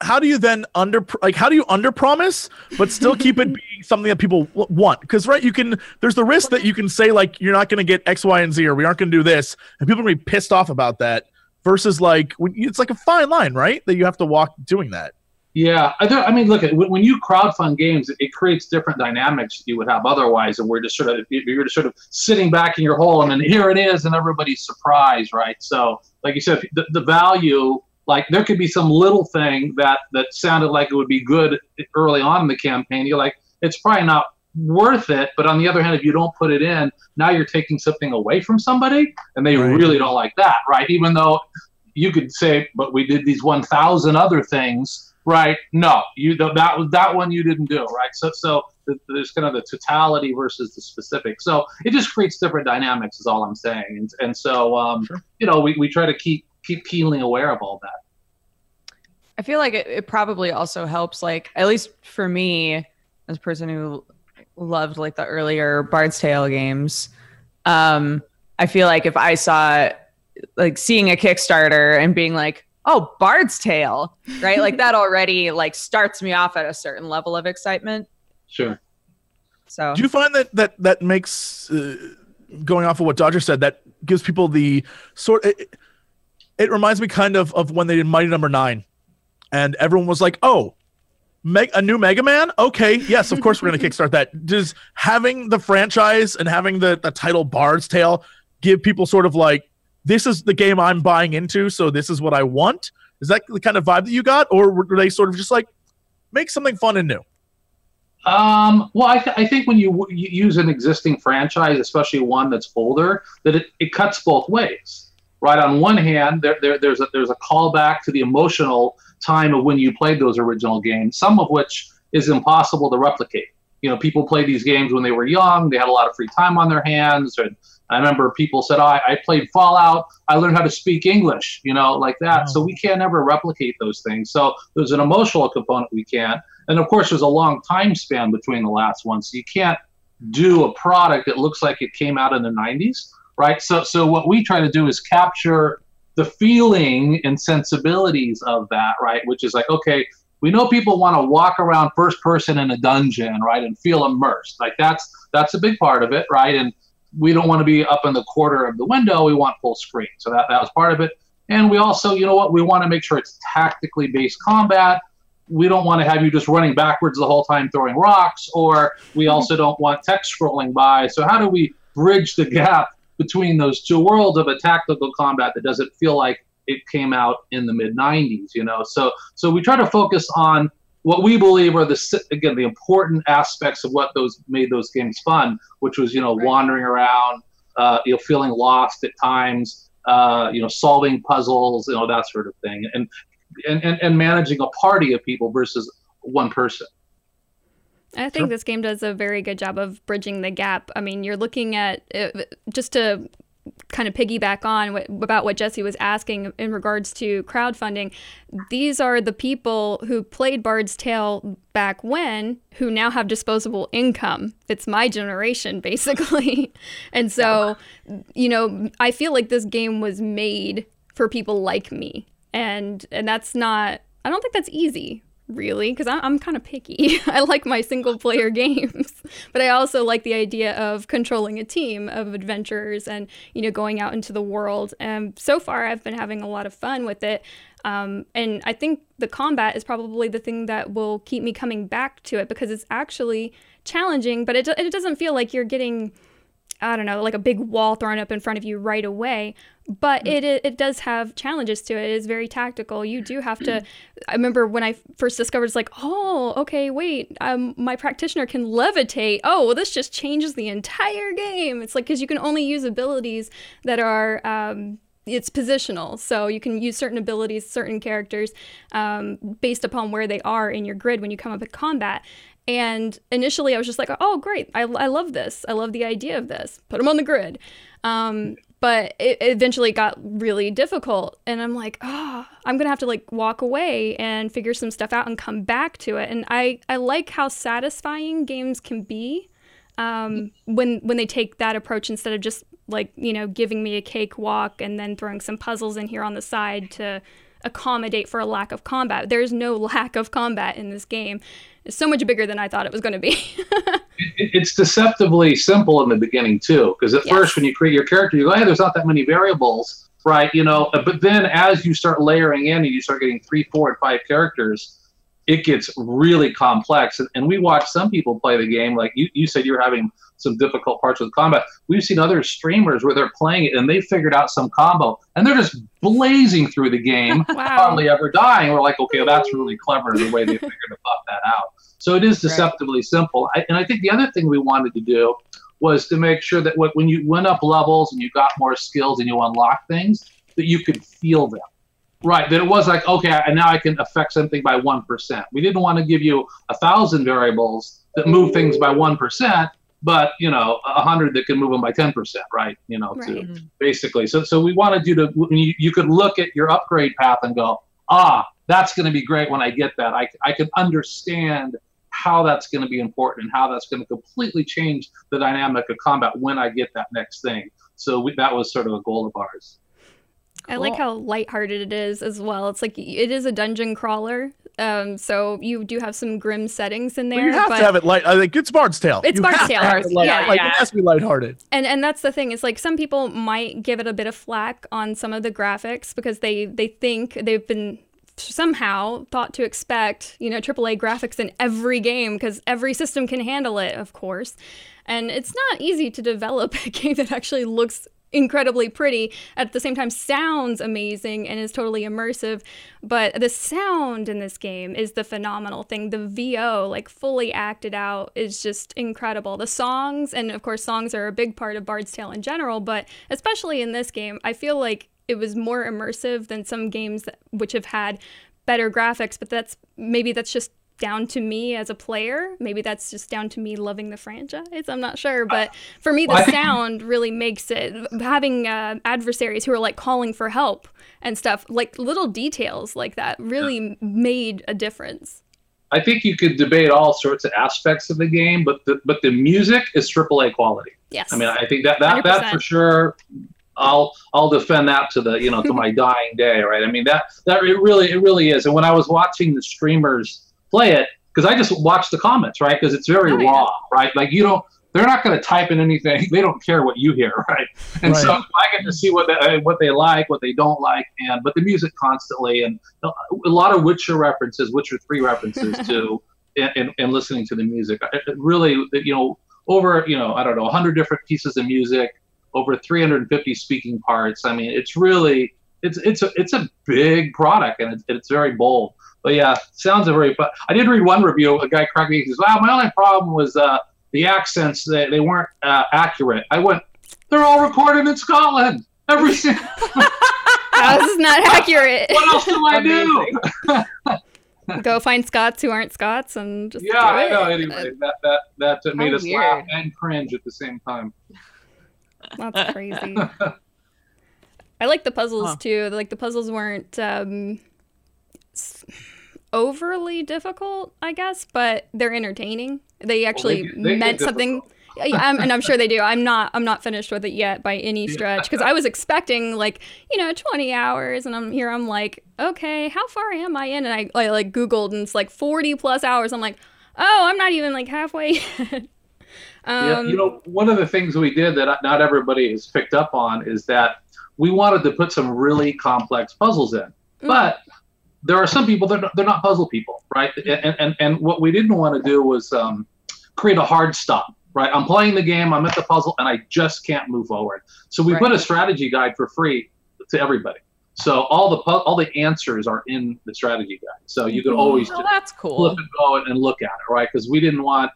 how do you then under like how do you under promise but still keep it being something that people w- want because right you can there's the risk that you can say like you're not going to get x y and z or we aren't going to do this and people are going to be pissed off about that versus like when it's like a fine line right that you have to walk doing that Yeah, I, I mean, look, when when you crowdfund games, it, it creates different dynamics you would have otherwise, and we're just sort of you're just sort of sitting back in your hole, and then here it is, and everybody's surprised, right? So, like you said, the, the value Like there could be some little thing that that sounded like it would be good early on in the campaign. You're like, it's probably not worth it. But on the other hand, if you don't put it in, now you're taking something away from somebody, and they Right. really don't like that, right? Even though you could say, but we did these 1,000 other things, right? No, you that was that one you didn't do, right? So so there's kind of the totality versus the specific. So it just creates different dynamics, is all I'm saying. And and so um, Sure. you know, we, we try to keep keenly aware of all that. I feel like it, it probably also helps, like at least for me, as a person who loved like the earlier Bard's Tale games. Um, I feel like if I saw like seeing a Kickstarter and being like, "Oh, Bard's Tale," right? like that already like starts me off at a certain level of excitement. Sure. So Do you find that that that makes uh, going off of what Dodger said that gives people the sort? It, it reminds me kind of of when they did Mighty Number Nine, and everyone was like, "Oh, Meg- a new Mega Man? Okay, yes, of course we're going to kickstart that." Does having the franchise and having the the title Bard's Tale give people sort of like, "This is the game I'm buying into, so this is what I want"? Is that the kind of vibe that you got, or were they sort of just like, make something fun and new? Um, well, I, th- I think when you, you use an existing franchise, especially one that's older, that it, it cuts both ways. Right. On one hand, there, there, there's a there's a callback to the emotional time of when you played those original games, some of which is impossible to replicate. You know, people played these games when they were young; they had a lot of free time on their hands. And I remember people said, oh, I, "I played Fallout. I learned how to speak English." You know, like that. Wow. So we can't ever replicate those things. So there's an emotional component we can't. And of course, there's a long time span between the last one, so you can't do a product that looks like it came out in the 90s, right? So, so what we try to do is capture the feeling and sensibilities of that, right? Which is like, okay, we know people want to walk around first person in a dungeon, right, and feel immersed. Like that's that's a big part of it, right? And we don't want to be up in the corner of the window. We want full screen. So that that was part of it. And we also, you know what, we want to make sure it's tactically based combat we don't want to have you just running backwards the whole time throwing rocks, or we mm-hmm. also don't want text scrolling by. So how do we bridge the gap between those two worlds of a tactical combat that doesn't feel like it came out in the mid 90s? You know, so so we try to focus on what we believe are the again the important aspects of what those made those games fun, which was you know Right. wandering around, uh, you know, feeling lost at times, uh, you know, solving puzzles, you know, that sort of thing, and and, and, and managing a party of people versus one person. I think Sure. this game does a very good job of bridging the gap. I mean, you're looking at uh, just to kind of piggyback on what, about what Jesse was asking in regards to crowdfunding. These are the people who played Bard's Tale back when, who now have disposable income. It's my generation, basically. and so, you know, I feel like this game was made for people like me, and and that's not. I don't think that's easy really? Because I'm, I'm kind of picky. I like my single player games. But i also like the idea of controlling a team of adventurers and you know going out into the world. And so far i've been having a lot of fun with it. Um, and i think the combat is probably the thing that will keep me coming back to it because it's actually challenging but it, it doesn't feel like you're getting I don't know, like a big wall thrown up in front of you right away. But it, it it does have challenges to it. It is very tactical. You do have to. I remember when I first discovered, it's like, oh, okay, wait, um, my practitioner can levitate. Oh, well, this just changes the entire game. It's like because you can only use abilities that are. Um, it's positional, so you can use certain abilities, certain characters, um, based upon where they are in your grid when you come up at combat. And initially, I was just like, oh, great. I, I love this. I love the idea of this. Put them on the grid. Um, but it it eventually got really difficult. And I'm like, oh, I'm going to have to like walk away and figure some stuff out and come back to it. And I, I like how satisfying games can be um, when when they take that approach instead of just like you know giving me a cakewalk and then throwing some puzzles in here on the side to accommodate for a lack of combat. There's no lack of combat in this game. It's so much bigger than I thought it was going to be. It's deceptively simple in the beginning too, because at Yes. first when you create your character, you go, "Hey, there's not that many variables, right?" You know, but then as you start layering in and you start getting three, four, and five characters, it gets really complex. And, and we watch some people play the game, like you, you said you're having some difficult parts with combat. We've seen other streamers where they're playing it and they figured out some combo and they're just blazing through the game, Wow. hardly ever dying. We're like, okay, that's really clever the way they figured to buff that out. So it is deceptively simple. I, and I think the other thing we wanted to do was to make sure that when you went up levels and you got more skills and you unlock things, that you could feel them. Right, that it was like, okay, and now I can affect something by 1%. We didn't want to give you a thousand variables that move things by 1%, but, you know, a hundred that can move them by 10%, right? You know, to basically. So, so we wanted you to, you, you could look at your upgrade path and go, ah, that's going to be great when I get that. I, I can understand how that's going to be important and how that's going to completely change the dynamic of combat when I get that next thing. So we, that was sort of a goal of ours. I like Cool. how lighthearted it is as well. It's like it is a dungeon crawler, um, so you do have some grim settings in Well, there. you have to have it light. I think it's Bard's Tale. It's You Bard's Tale. it light- Yeah. like, Yeah. it has to be lighthearted. and and that's the thing is like some people might give it a bit of flack on some of the graphics because they they think they've been somehow thought to expect you know AAA graphics in every game because every system can handle it of course and it's not easy to develop a game that actually looks incredibly pretty. At the same time sounds amazing and is totally immersive. But the sound in this game is the phenomenal thing. The vo like fully acted out is just incredible. The songs and of course songs are a big part of bard's tale in general but especially in this game i feel like it was more immersive than some games that, which have had better graphics but that's maybe that's just down to me as a player maybe that's just down to me loving the franchise i'm not sure but for me the Well, I think- sound really makes it having uh, adversaries who are like calling for help and stuff like little details like that really made a difference I think you could debate all sorts of aspects of the game, but the but the music is AAA quality. yes I mean, I think that that, that for sure. I'll I'll defend that to the you know to my dying day, right? I mean that that it really it really is. And when I was watching the streamers play it, because I just watch the comments, right? Because it's very Oh, yeah. raw, right? Like you don't. They're not going to type in anything. They don't care what you hear, right? And so I get to see what they, uh, what they like, what they don't like, and but the music constantly, and a lot of Witcher references, Witcher three references to, and, and, and listening to the music. It it really, you know, over you know I don't know 100 different pieces of music, over 350 speaking parts. I mean, it's really it's it's a it's a big product and it's, it's very bold. But yeah, sounds a very. But I did read one review. A guy corrected me. He says, "Wow, my only problem was uh, the accents. They, they weren't uh, accurate." I went, "They're all recorded in Scotland. Every single. that was not accurate what else do I do?" go find scots who aren't scots and just Yeah, do I know. Anyway, that that that uh, made How us laugh and cringe at the same time. That's crazy. I like the puzzles Huh. too. Like the puzzles weren't um, s- overly difficult, I guess, but they're entertaining. They actually get- they get meant something. I'm, and I'm sure they do. I'm not. I'm not finished with it yet by any stretch because I was expecting like you know 20 hours, and I'm here. I'm like, okay, how far am I in? And I, I like Googled, and it's like 40 plus hours. I'm like, oh, I'm not even like halfway. yet. yeah, um, you know, one of the things we did that not everybody has picked up on is that we wanted to put some really complex puzzles in, Mm. but there are some people that are- they're not puzzle people, right? And and and what we didn't want to do was um, create a hard stop. Right, I'm playing the game. I'm at the puzzle, and I just can't move forward. So we put a strategy guide for free to everybody. So all the pu- all the answers are in the strategy guide. So you can Mhm. always Oh, just that's flip and go and look at it, right? Because we didn't want,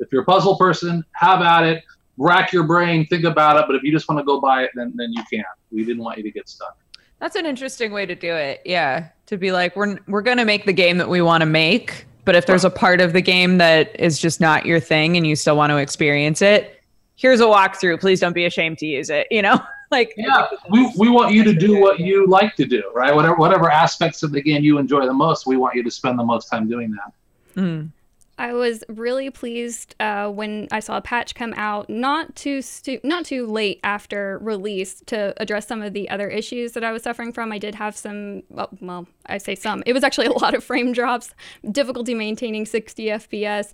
if you're a puzzle person, have at it, rack your brain, think about it. But if you just want to go by it, then then you can. We didn't want you to get stuck. That's an interesting way to do it. Yeah, to be like we're we're gonna make the game that we want to make, but if there's a part of the game that is just not your thing and you still want to experience it, here's a walkthrough. Please don't be ashamed to use it. You know, like Yeah, we, we want you to do what you like to do, right? Whatever whatever aspects of the game you enjoy the most, we want you to spend the most time doing that. Mm. I was really pleased uh, when I saw a patch come out, not too stu- not too late after release, to address some of the other issues that I was suffering from. I did have some, well, well, I say some. It was actually a lot of frame drops, difficulty maintaining 60 FPS.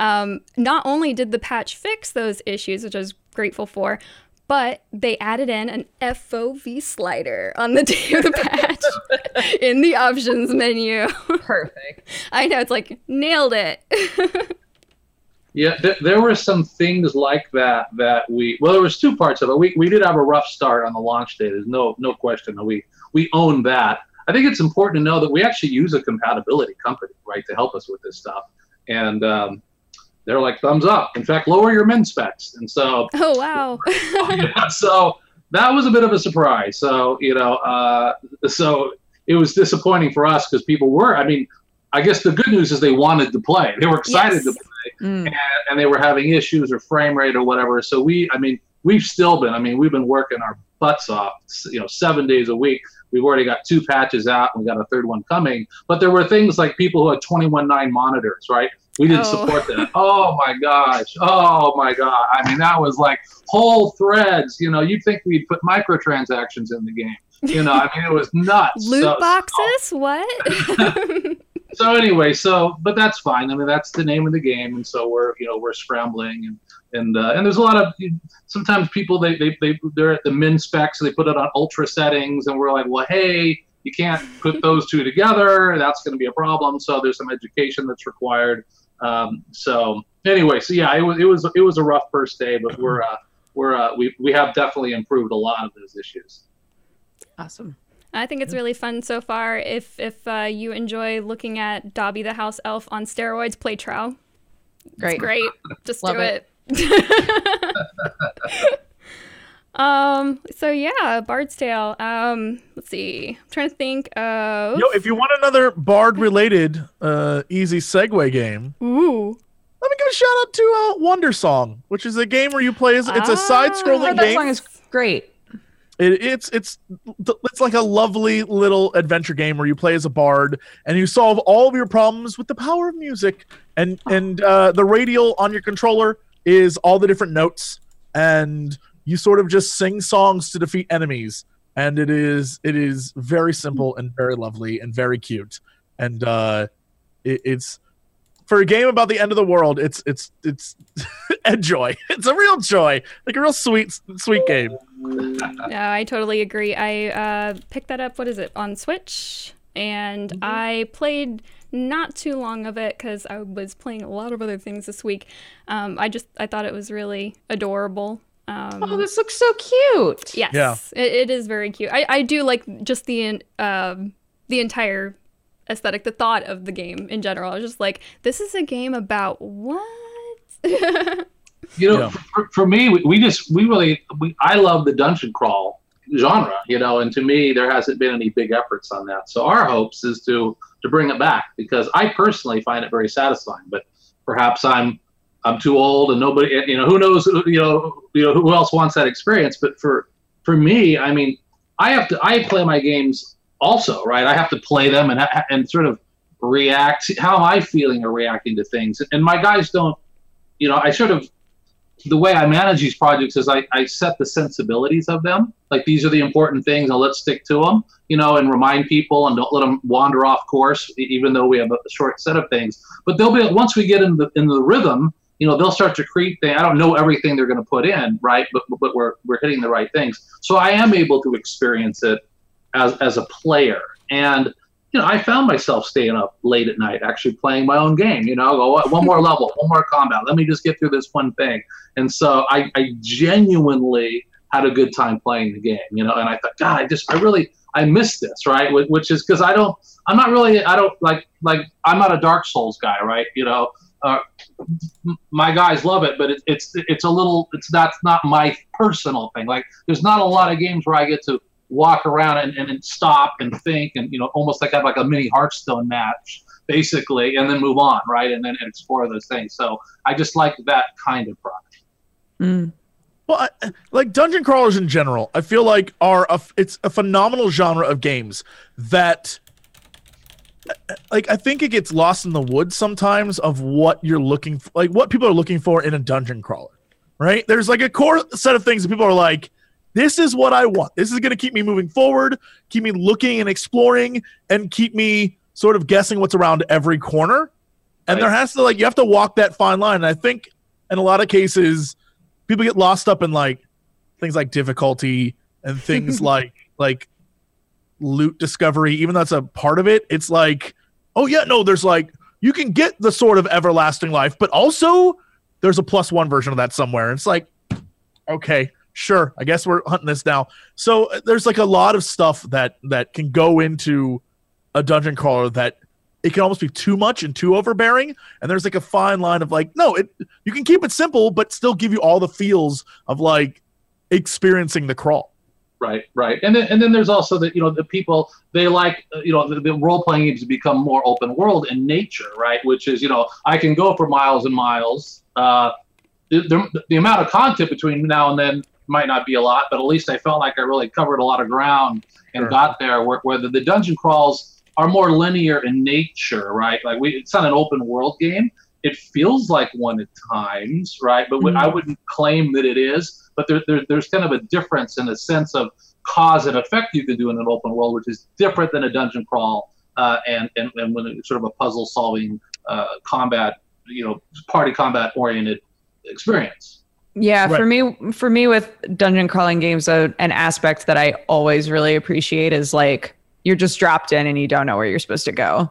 Um, not only did the patch fix those issues, which I was grateful for, but they added in an FOV slider on the day of the patch in the options menu. Perfect. I know it's like nailed it. Yeah, th- there were some things like that that we. Well, there was two parts of it. We, we did have a rough start on the launch day. There's no no question that we we own that. I think it's important to know that we actually use a compatibility company, right, to help us with this stuff. And um, they're like thumbs up. In fact, lower your min specs. And so oh wow. yeah, so that was a bit of a surprise. So you know, uh, so it was disappointing for us because people were. I mean, I guess the good news is they wanted to play. They were excited Yes. to play, Mm. and, and they were having issues or frame rate or whatever. So we, I mean, we've still been. I mean, we've been working our butts off. You know, seven days a week. We've already got two patches out, and we got a third one coming. But there were things like people who had 21.9 monitors, right? We didn't Oh. support that. Oh my gosh. Oh my god. I mean, that was like whole threads. You know, you'd think we'd put microtransactions in the game. You know, I mean, it was nuts. Loot So- boxes? What? so anyway, so but that's fine. I mean, that's the name of the game, and so we're you know we're scrambling and and uh, and there's a lot of sometimes people they they they they're at the min specs, so they put it on ultra settings, and we're like, well, hey, you can't put those two together. That's going to be a problem. So there's some education that's required. Um, so anyway, so yeah, it was it was it was a rough first day, but we're uh, we're uh, we we have definitely improved a lot of those issues. Awesome. I think it's really fun so far. If if uh, you enjoy looking at Dobby the house elf on steroids, play Trow. Great. Great. Just Love do it. um. So yeah, Bard's Tale. Um. Let's see. I'm trying to think of. Yo, if you want another Bard related uh, easy segue game, Ooh. let me give a shout out to uh, Wandersong, which is a game where you play as it's a side Oh, scrolling that game. song is great. It, it's it's it's like a lovely little adventure game where you play as a bard and you solve all of your problems with the power of music. And and uh, the radial on your controller is all the different notes, and you sort of just sing songs to defeat enemies. And it is it is very simple and very lovely and very cute. And uh, it, it's for a game about the end of the world. It's it's it's a joy. It's a real joy, like a real sweet sweet game. Yeah, I totally agree. I uh, picked that up. What is it on Switch? And I played not too long of it because I was playing a lot of other things this week. Um, I just I thought it was really adorable. Um, Oh, this looks so cute. yes, Yeah. it, it is very cute. I, I do like just the um, the entire aesthetic, the thought of the game in general. I was just like, this is a game about what? You know, Yeah. for, for me, we, we just we really we I love the dungeon crawl genre. You know, and to me, there hasn't been any big efforts on that. So our hopes is to to bring it back because I personally find it very satisfying. But perhaps I'm I'm too old and nobody you know who knows you know you know who else wants that experience. But for for me, I mean, I have to I play my games also, right? I have to play them and and sort of react. How am I feeling or reacting to things? And my guys don't. You know, I sort of the way I manage these projects is I, I set the sensibilities of them. Like these are the important things, and let's stick to them. You know, and remind people, and don't let them wander off course. Even though we have a short set of things, but they'll be once we get in the, into the rhythm. You know, they'll start to create things. I don't know everything they're going to put in, right? But but we're we're hitting the right things. So I am able to experience it as as a player, and you know, I found myself staying up late at night, actually playing my own game. You know, go one more level, one more combat. Let me just get through this one thing. And so I, I genuinely had a good time playing the game. You know, and I thought, God, I just, I really, I miss this, right? Which is because I don't, I'm not really, I don't like, like, I'm not a Dark Souls guy, right? You know, uh, my guys love it, but it, it's, it's a little, it's that's not my personal thing. Like, there's not a lot of games where I get to walk around and, and, and stop and think and you know almost like have like a mini Hearthstone match basically and then move on right and then and explore those things so I just like that kind of product Mm. Well, I, like dungeon crawlers in general, I feel like are a, f- it's a phenomenal genre of games that like I think it gets lost in the woods sometimes of what you're looking for, like what people are looking for in a dungeon crawler. Right? There's like a core set of things that people are like this is what I want. This is going to keep me moving forward, keep me looking and exploring and keep me sort of guessing what's around every corner. And Right. there has to like you have to walk that fine line. And I think in a lot of cases people get lost up in like things like difficulty and things like like loot discovery, even though that's a part of it, it's like, oh yeah, no, there's like you can get the sort of everlasting life, but also there's a plus one version of that somewhere. And It's like, okay, sure, I guess we're hunting this now. So uh, there's like a lot of stuff that that can go into a dungeon crawler that it can almost be too much and too overbearing. And there's like a fine line of like, no, it you can keep it simple, but still give you all the feels of like experiencing the crawl. Right, right, and then and then there's also the you know the people they like uh, you know the, the role playing games to become more open world in nature, right? Which is you know I can go for miles and miles. Uh, the, the, the amount of content between now and then might not be a lot, but at least I felt like I really covered a lot of ground and Sure. got there. Where, where the, the dungeon crawls are more linear in nature, right? Like we, it's not an open world game. It feels like one at times, right? But when, I wouldn't claim that it is. But there, there, there's kind of a difference in the sense of cause and effect you can do in an open world, which is different than a dungeon crawl uh, and, and and when it's sort of a puzzle solving uh, combat, you know, party combat oriented experience. Yeah, Right. for me, for me with dungeon crawling games, uh, an aspect that I always really appreciate is like you're just dropped in and you don't know where you're supposed to go.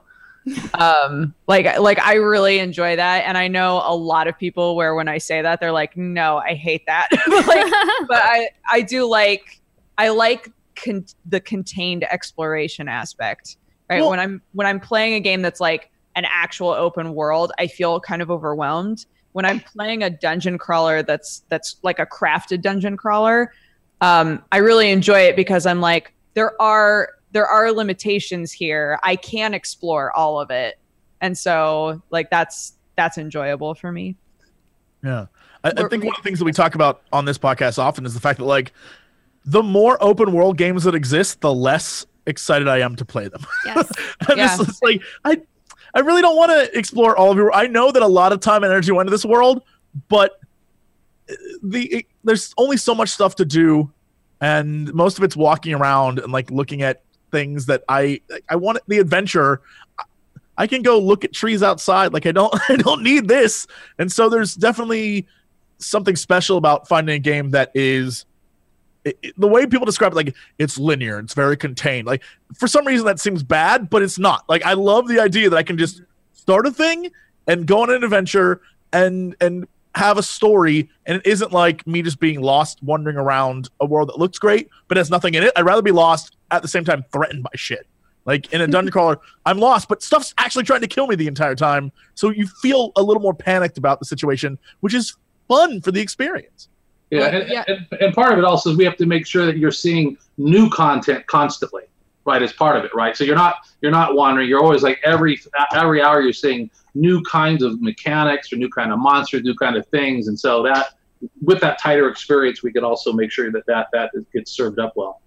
Um, like, like I really enjoy that, and I know a lot of people where when I say that they're like, "No, I hate that." But, like, but I, I do like, I like con- the contained exploration aspect. Right Well- when I'm when I'm playing a game that's like an actual open world, I feel kind of overwhelmed when I'm playing a dungeon crawler that's that's like a crafted dungeon crawler, um, I really enjoy it because I'm like there are there are limitations here. I can explore all of it, and so like that's that's enjoyable for me. Yeah. I, I think one of the things that we talk about on this podcast often is the fact that like the more open world games that exist, the less excited I am to play them. yes. I'm Yeah. just like I I really don't want to explore all of your I know that a lot of time and energy went into this world, but uh, the it, there's only so much stuff to do and most of it's walking around and like looking at things that I I want the adventure. I can go look at trees outside. Like I don't I don't need this. And so there's definitely something special about finding a game that is it, it- the way people describe it like it's linear. It's very contained. Like for some reason that seems bad but it's not. Like i love the idea that i can just start a thing and go on an adventure and and have a story. And it isn't like me just being lost wandering around a world that looks great but has nothing in it. I'd rather be lost at the same time threatened by shit like in a dungeon crawler i'm lost but stuff's actually trying to kill me the entire time so you feel a little more panicked about the situation which is fun for the experience Yeah, Well, and, yeah. And, and part of it also is we have to make sure that you're seeing new content constantly, right? As part of it, right? So you're not you're not wandering. You're always like every every hour you're seeing new kinds of mechanics or new kind of monsters, new kind of things, and so that with that tighter experience, we can also make sure that that that gets served up well.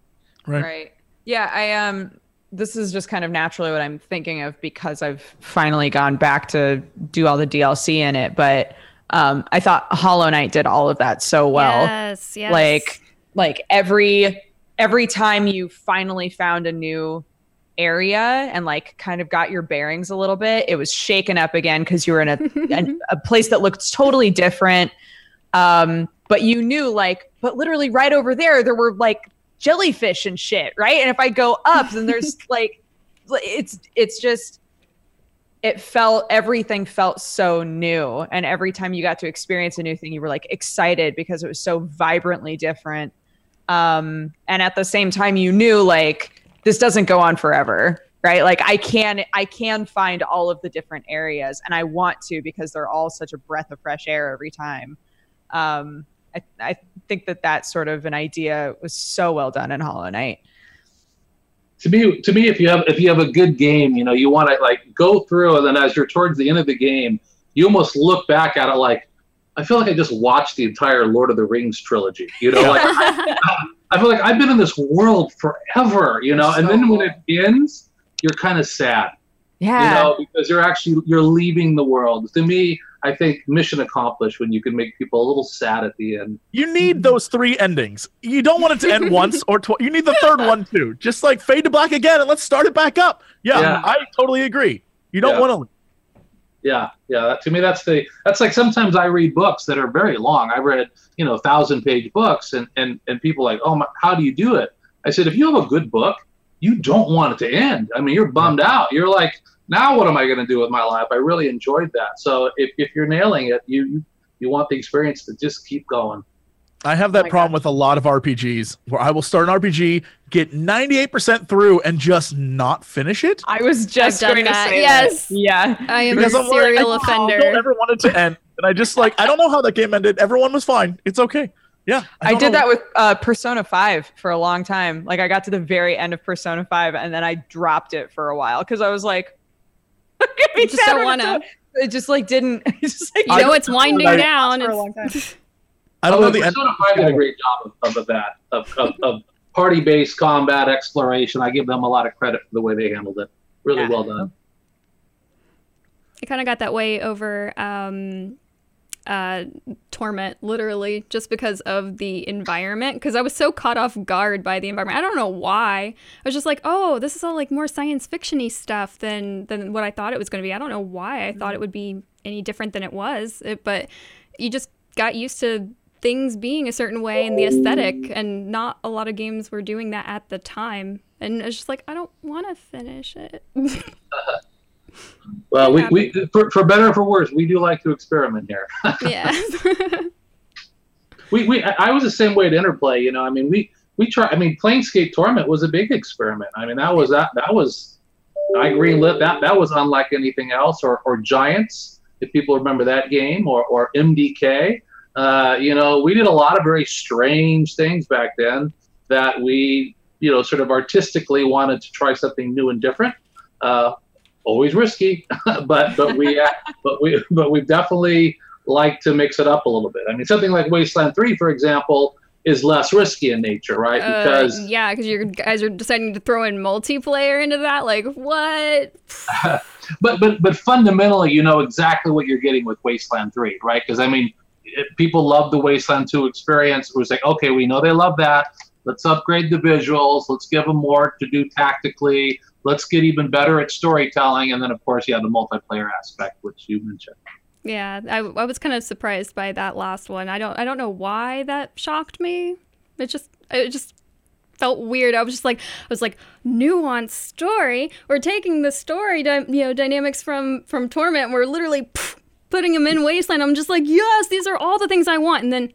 Right. Yeah, I um this is just kind of naturally what I'm thinking of because I've finally gone back to do all the DLC in it, but um I thought Hollow Knight did all of that so well. Yes. Yes. like like every every time you finally found a new area and like kind of got your bearings a little bit it was shaken up again because you were in a, a a place that looked totally different um but you knew like but literally right over there there were like jellyfish and shit right? And if i go up then there's like it's it's just it felt everything felt so new. And every time you got to experience a new thing you were like excited because it was so vibrantly different. Um and at the same time you knew like this doesn't go on forever right? Like i can i can find all of the different areas and i want to because they're all such a breath of fresh air every time. Um i, I think that that sort of an idea was so well done in hollow knight. To me to me if you have if you have a good game you know you want to like go through and then as you're towards the end of the game you almost look back at it like i feel like i just watched the entire lord of the rings trilogy you know like i feel like i've been in this world forever you know and then when it ends you're kind of sad yeah. you know because you're actually you're leaving the world. To me i think mission accomplished when you can make people a little sad at the end You need those three endings. You don't want it to end once or twice. You need the third one too. Just like fade to black again and let's start it back up. Yeah, Yeah. I totally agree. You don't Yeah. want to. Yeah, yeah. That, to me, that's the that's like sometimes I read books that are very long. I read you know thousand page books, and and and people are like, oh, my, how do you do it? I said, if you have a good book, you don't want it to end. I mean, you're bummed out. You're like, now what am I going to do with my life? I really enjoyed that. So if, if you're nailing it, you, you you want the experience to just keep going. I have that my problem God. with a lot of RPGs where I will start an RPG, get 98% through, and just not finish it. I was just I've going to say yes. that. Yeah. I am Because a I'm like, I serial don't- I offender. don't ever want it to end. And I just like, I don't know how that game ended. Everyone was fine. It's okay. Yeah. I, don't did know. that with uh, Persona 5 for a long time. Like I got to the very end of Persona 5 and then I dropped it for a while because I was like, I'm gonna be Just don't wanna. it's. It just like didn't. Just like You I know it's winding I- down. for a It's- long time. I don't know Although the end. Persona 5 did a great job of, of that, of, of, of party based combat exploration. I give them a lot of credit for the way they handled it. Really Yeah. well done. It kind of got that way over um, uh, Torment, literally, just because of the environment. Because I was so caught off guard by the environment. I don't know why. I was just like, oh, this is all like more science fictiony stuff than than what I thought it was going to be. I don't know why I thought it would be any different than it was. It, but you just got used to things being a certain way and the aesthetic, and not a lot of games were doing that at the time. And it's just like, I don't want to finish it. Well, we, we for, for better or for worse, we do like to experiment here. yeah. we, we I I was the same way at Interplay. You know, I mean, we we try. I mean, Planescape Torment was a big experiment. I mean, that was that that was I greenlit that. That was unlike anything else. Or or Giants, if people remember that game, or or MDK. Uh, you know, we did a lot of very strange things back then that we you know sort of artistically wanted to try something new and different. Uh, always risky, but but we uh, but we but we definitely like to mix it up a little bit. I mean, something like Wasteland 3, for example, is less risky in nature, right? Uh, Because yeah, because you guys are deciding to throw in multiplayer into that. Like what? but but but fundamentally, you know exactly what you're getting with Wasteland 3, right? Because I mean, it, people love the Wasteland 2 experience. It was like, okay, we know they love that. Let's upgrade the visuals. Let's give them more to do tactically. Let's get even better at storytelling. And then, of course, you have the multiplayer aspect, which you mentioned. Yeah, I, I was kind of surprised by that last one. I don't I don't know why that shocked me. It just it just felt weird. I was just like I was like nuanced story. We're taking the story dy- you know dynamics from from Torment. And we're literally pff, putting them in Wasteland. I'm just like yes, these are all the things I want. And then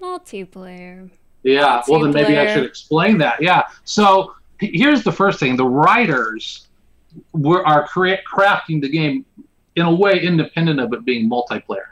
multiplayer. Yeah, well, then maybe I should explain that. Yeah. So here's the first thing the writers were, are crea- crafting the game in a way independent of it being multiplayer.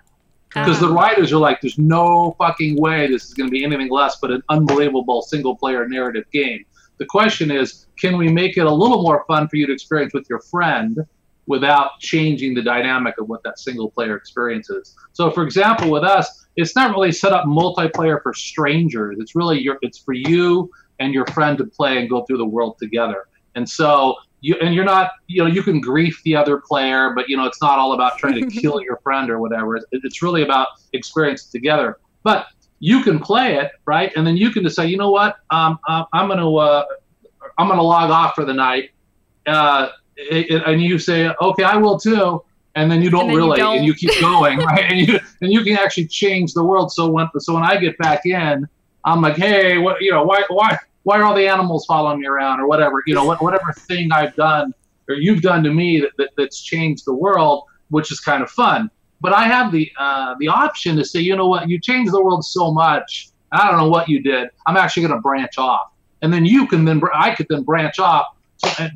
Because the Ah. writers are like, there's no fucking way this is going to be anything less but an unbelievable single player narrative game. The question is, can we make it a little more fun for you to experience with your friend without changing the dynamic of what that single player experience is? So, for example, with us, it's not really set up multiplayer for strangers. It's really your, it's for you and your friend to play and go through the world together. And so you and you're not, you know, you can grief the other player, but you know, it's not all about trying to kill your friend or whatever. It- It's really about experience together. But you can play it, right? And then you can decide, you know what, um, uh, I'm gonna, uh, I'm gonna log off for the night. Uh, and you say, okay, I will too. And then you don't then you really, don't. and you keep going, right? And you and you can actually change the world. So when so when I get back in, I'm like, hey, what you know, why why why are all the animals following me around or whatever? You know, what, whatever thing I've done or you've done to me that, that that's changed the world, which is kind of fun. But I have the uh, the option to say, you know what, you changed the world so much. I don't know what you did. I'm actually going to branch off, and then you can then I could then branch off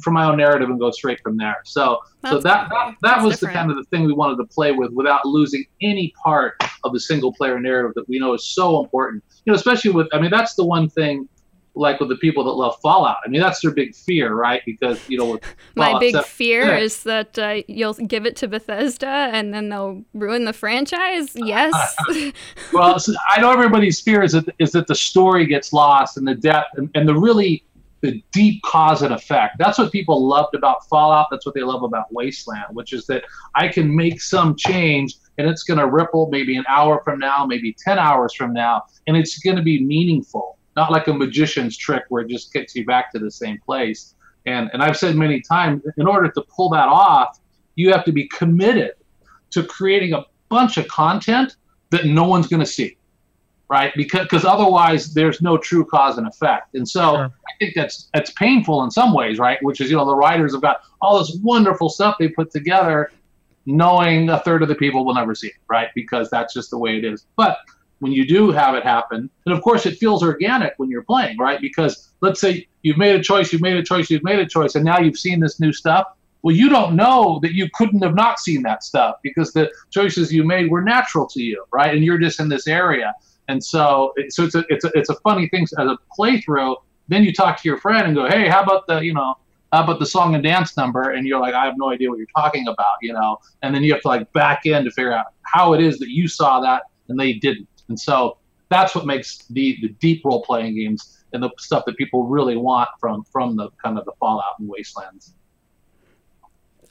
from my own narrative and go straight from there. So so that that, that was different. the kind of the thing we wanted to play with without losing any part of the single player narrative that we know is so important. You know, especially with I mean that's the one thing like with the people that love Fallout. I mean that's their big fear, right? Because you know My big fear yeah. is that uh, you'll give it to Bethesda and then they'll ruin the franchise. Yes. well, so I know everybody's fear is that is that the story gets lost and the depth and, and the really the deep cause and effect. That's what people loved about Fallout. That's what they love about Wasteland, which is that I can make some change and it's going to ripple maybe an hour from now, maybe 10 hours from now, and it's going to be meaningful, not like a magician's trick where it just gets you back to the same place. And, and I've said many times, in order to pull that off, you have to be committed to creating a bunch of content that no one's going to see, right? Because because otherwise there's no true cause and effect. And so Sure. I think that's that's painful in some ways, right? Which is you know the writers have got all this wonderful stuff they put together, knowing a third of the people will never see it, right? Because that's just the way it is. But when you do have it happen, and of course it feels organic when you're playing, right? Because let's say you've made a choice, you've made a choice, you've made a choice, and now you've seen this new stuff. Well, you don't know that you couldn't have not seen that stuff because the choices you made were natural to you, right? And you're just in this area, and so so it's a it's a it's a funny thing as a playthrough. Then you talk to your friend and go, hey, how about the you know how about the song and dance number? And you're like, I have no idea what you're talking about, you know. And then you have to like back in to figure out how it is that you saw that and they didn't. And so that's what makes the the deep role playing games and the stuff that people really want from from the kind of the Fallout and Wastelands.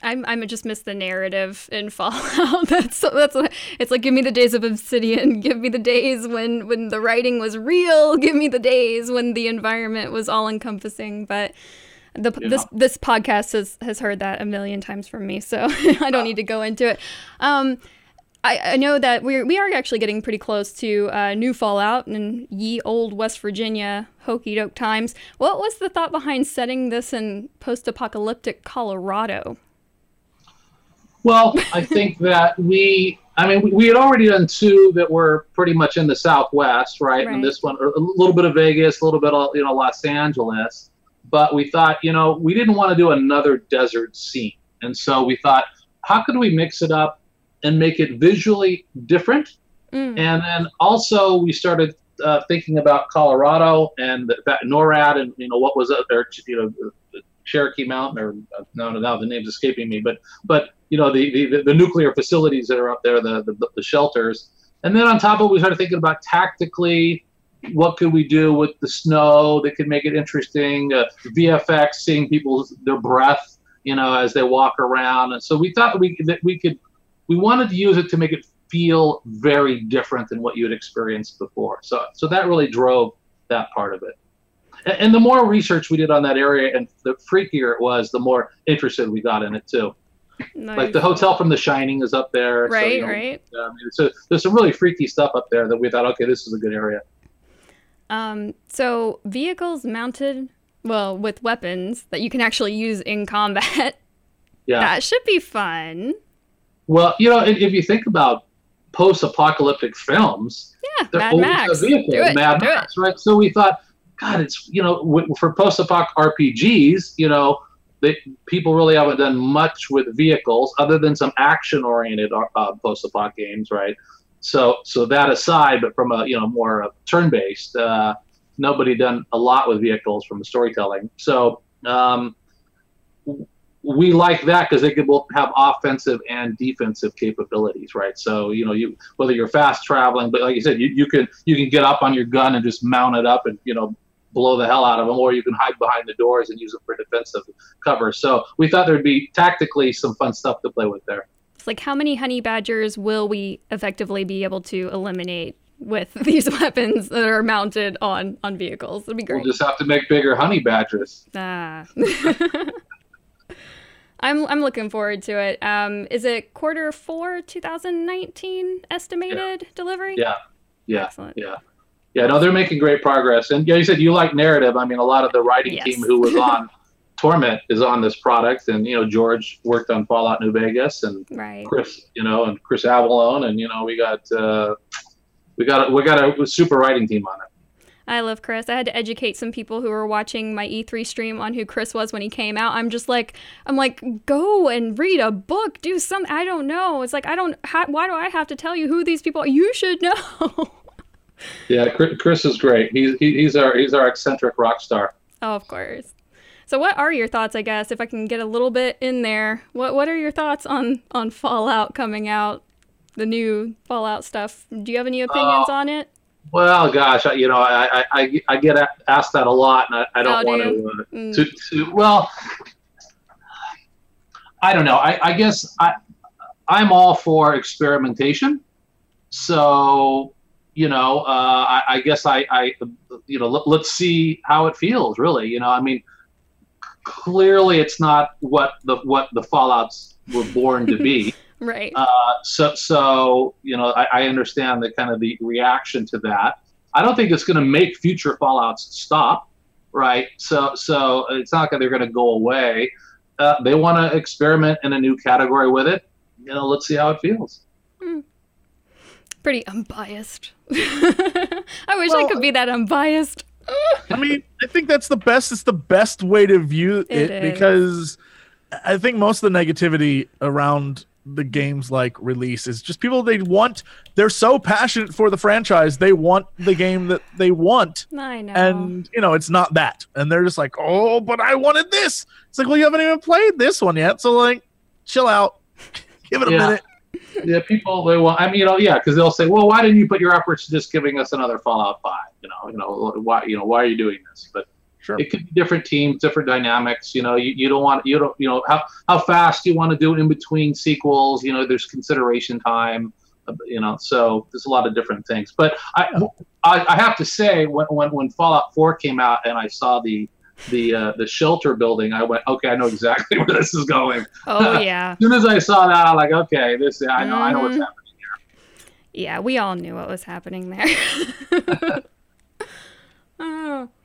I'm I'm just miss the narrative in Fallout. that's that's what, it's like. Give me the days of Obsidian. Give me the days when when the writing was real. Give me the days when the environment was all encompassing. But the this this podcast has has heard that a million times from me, so I don't need to go into it. Um, I, I know that we're we are actually getting pretty close to uh, new Fallout and ye old West Virginia hokey doke times. What was the thought behind setting this in post apocalyptic Colorado? Well, I think that we, I mean, we, we had already done two that were pretty much in the Southwest, right? Right. And this one, a little bit of Vegas, a little bit of, you know, Los Angeles. But we thought, you know, we didn't want to do another desert scene. And so we thought, how could we mix it up and make it visually different? Mm. And then also we started uh, thinking about Colorado and the, that NORAD and, you know, what was it, or, you know, Cherokee Mountain or uh, no, no, now the name's escaping me, but but you know the, the the nuclear facilities that are up there, the, the the shelters, and then on top of it, we started thinking about tactically, what could we do with the snow that could make it interesting, uh, VFX, seeing people's their breath, you know, as they walk around, and so we thought we that we could, we wanted to use it to make it feel very different than what you had experienced before. So so that really drove that part of it. And the more research we did on that area, and the freakier it was, the more interested we got in it too. Like the hotel from The Shining is up there. so, Right, you know, right. Mean, so there's some really freaky stuff up there that we thought, okay, this is a good area. Um, so vehicles mounted, well, with weapons that you can actually use in combat. Yeah. That should be fun. Well, you know, if, if you think about post-apocalyptic films, Yeah, they're Mad always Max. a vehicle, Do it. Mad do Max, right? So we thought, God, it's you know, w- for post-apoc RPGs, you know, they, people really haven't done much with vehicles other than some action-oriented uh, post-apoc games, right? So, so that aside, but from a you know more uh, turn-based, uh, nobody done a lot with vehicles from the storytelling. So. Um, we like that because they could both have offensive and defensive capabilities, right? So you know, you whether you're fast traveling, but like you said, you, you can you can get up on your gun and just mount it up and you know blow the hell out of them, or you can hide behind the doors and use them for defensive cover. So we thought there'd be tactically some fun stuff to play with there. It's like how many honey badgers will we effectively be able to eliminate with these weapons that are mounted on on vehicles? That'd be great. We'll just have to make bigger honey badgers. Ah. I'm I'm looking forward to it. Um, is it quarter four 2019 estimated delivery? Yeah, yeah, Excellent. yeah. Yeah, no, they're making great progress. And yeah, you said you like narrative. I mean, a lot of the writing Yes. team who was on Torment is on this product, and you know, George worked on Fallout New Vegas, and Right. Chris, you know, and Chris Avellone, and you know, we got uh, we got we got a super writing team on it. I love Chris. I had to educate some people who were watching my E3 stream on who Chris was when he came out. I'm just like, I'm like, go and read a book, do some. I don't know. It's like I don't. Ha- why do I have to tell you who these people? are? You should know. Yeah, Chris, is great. He's he, he's our he's our eccentric rock star. oh, of course. So, what are your thoughts? I guess if I can get a little bit in there, what what are your thoughts on on Fallout coming out, the new Fallout stuff? Do you have any opinions Uh, on it? Well, gosh, I, you know, I, I, I, get asked that a lot, and I, I don't Oh, want you? to, uh, Mm. to, to. Well, I don't know. I, I guess I, I'm all for experimentation. So, you know, uh, I, I guess I, I, you know, let, let's see how it feels. Really, you know, I mean, clearly it's not what the what the Fallout's were born to be. Right. Uh, so, so you know, I, I understand the kind of the reaction to that. I don't think it's going to make future Fallout's stop, right? So, so it's not that they're going to go away. Uh, they want to experiment in a new category with it. You know, let's see how it feels. Pretty unbiased. I wish I could be that unbiased. I mean, I think that's the best. It's the best way to view It it, is. because I think most of the negativity around the games like release is just people they want. They're so passionate for the franchise, they want the game that they want, I know. and you know it's not that, and they're just like, oh, but I wanted this. It's like, well, you haven't even played this one yet, so like, chill out, give it a minute. Yeah, people they want. I mean, you know, yeah, because they'll say, "Well, why didn't you put your efforts to just giving us another Fallout 5? You know, you know, why, you know, why are you doing this?" But Sure. it could be different teams, different dynamics. You know, you, you don't want you don't you know how how fast you want to do it in between sequels. You know, there's consideration time. uh, You know, so there's a lot of different things. But I I, I have to say, when, when when Fallout 4 came out and I saw the the uh, the shelter building, I went, okay, I know exactly where this is going. oh yeah. As soon as I saw that, I'm like, okay, this I know I know what's happening here. Yeah, we all knew what was happening there. oh.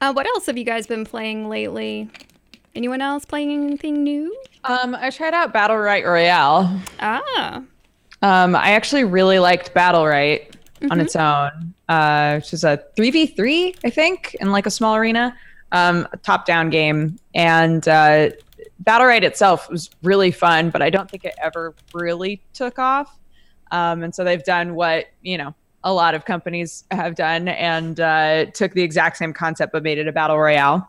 Uh, what else have you guys been playing lately? Anyone else playing anything new? Um, I tried out Battlerite Royale. Ah, Um, I actually really liked Battlerite on its own, uh, which is a 3v3, I think, in like a small arena, um, a top down game. And uh, Battlerite itself was really fun, but I don't think it ever really took off. Um, and so they've done what, you know, a lot of companies have done and uh, took the exact same concept but made it a Battle Royale.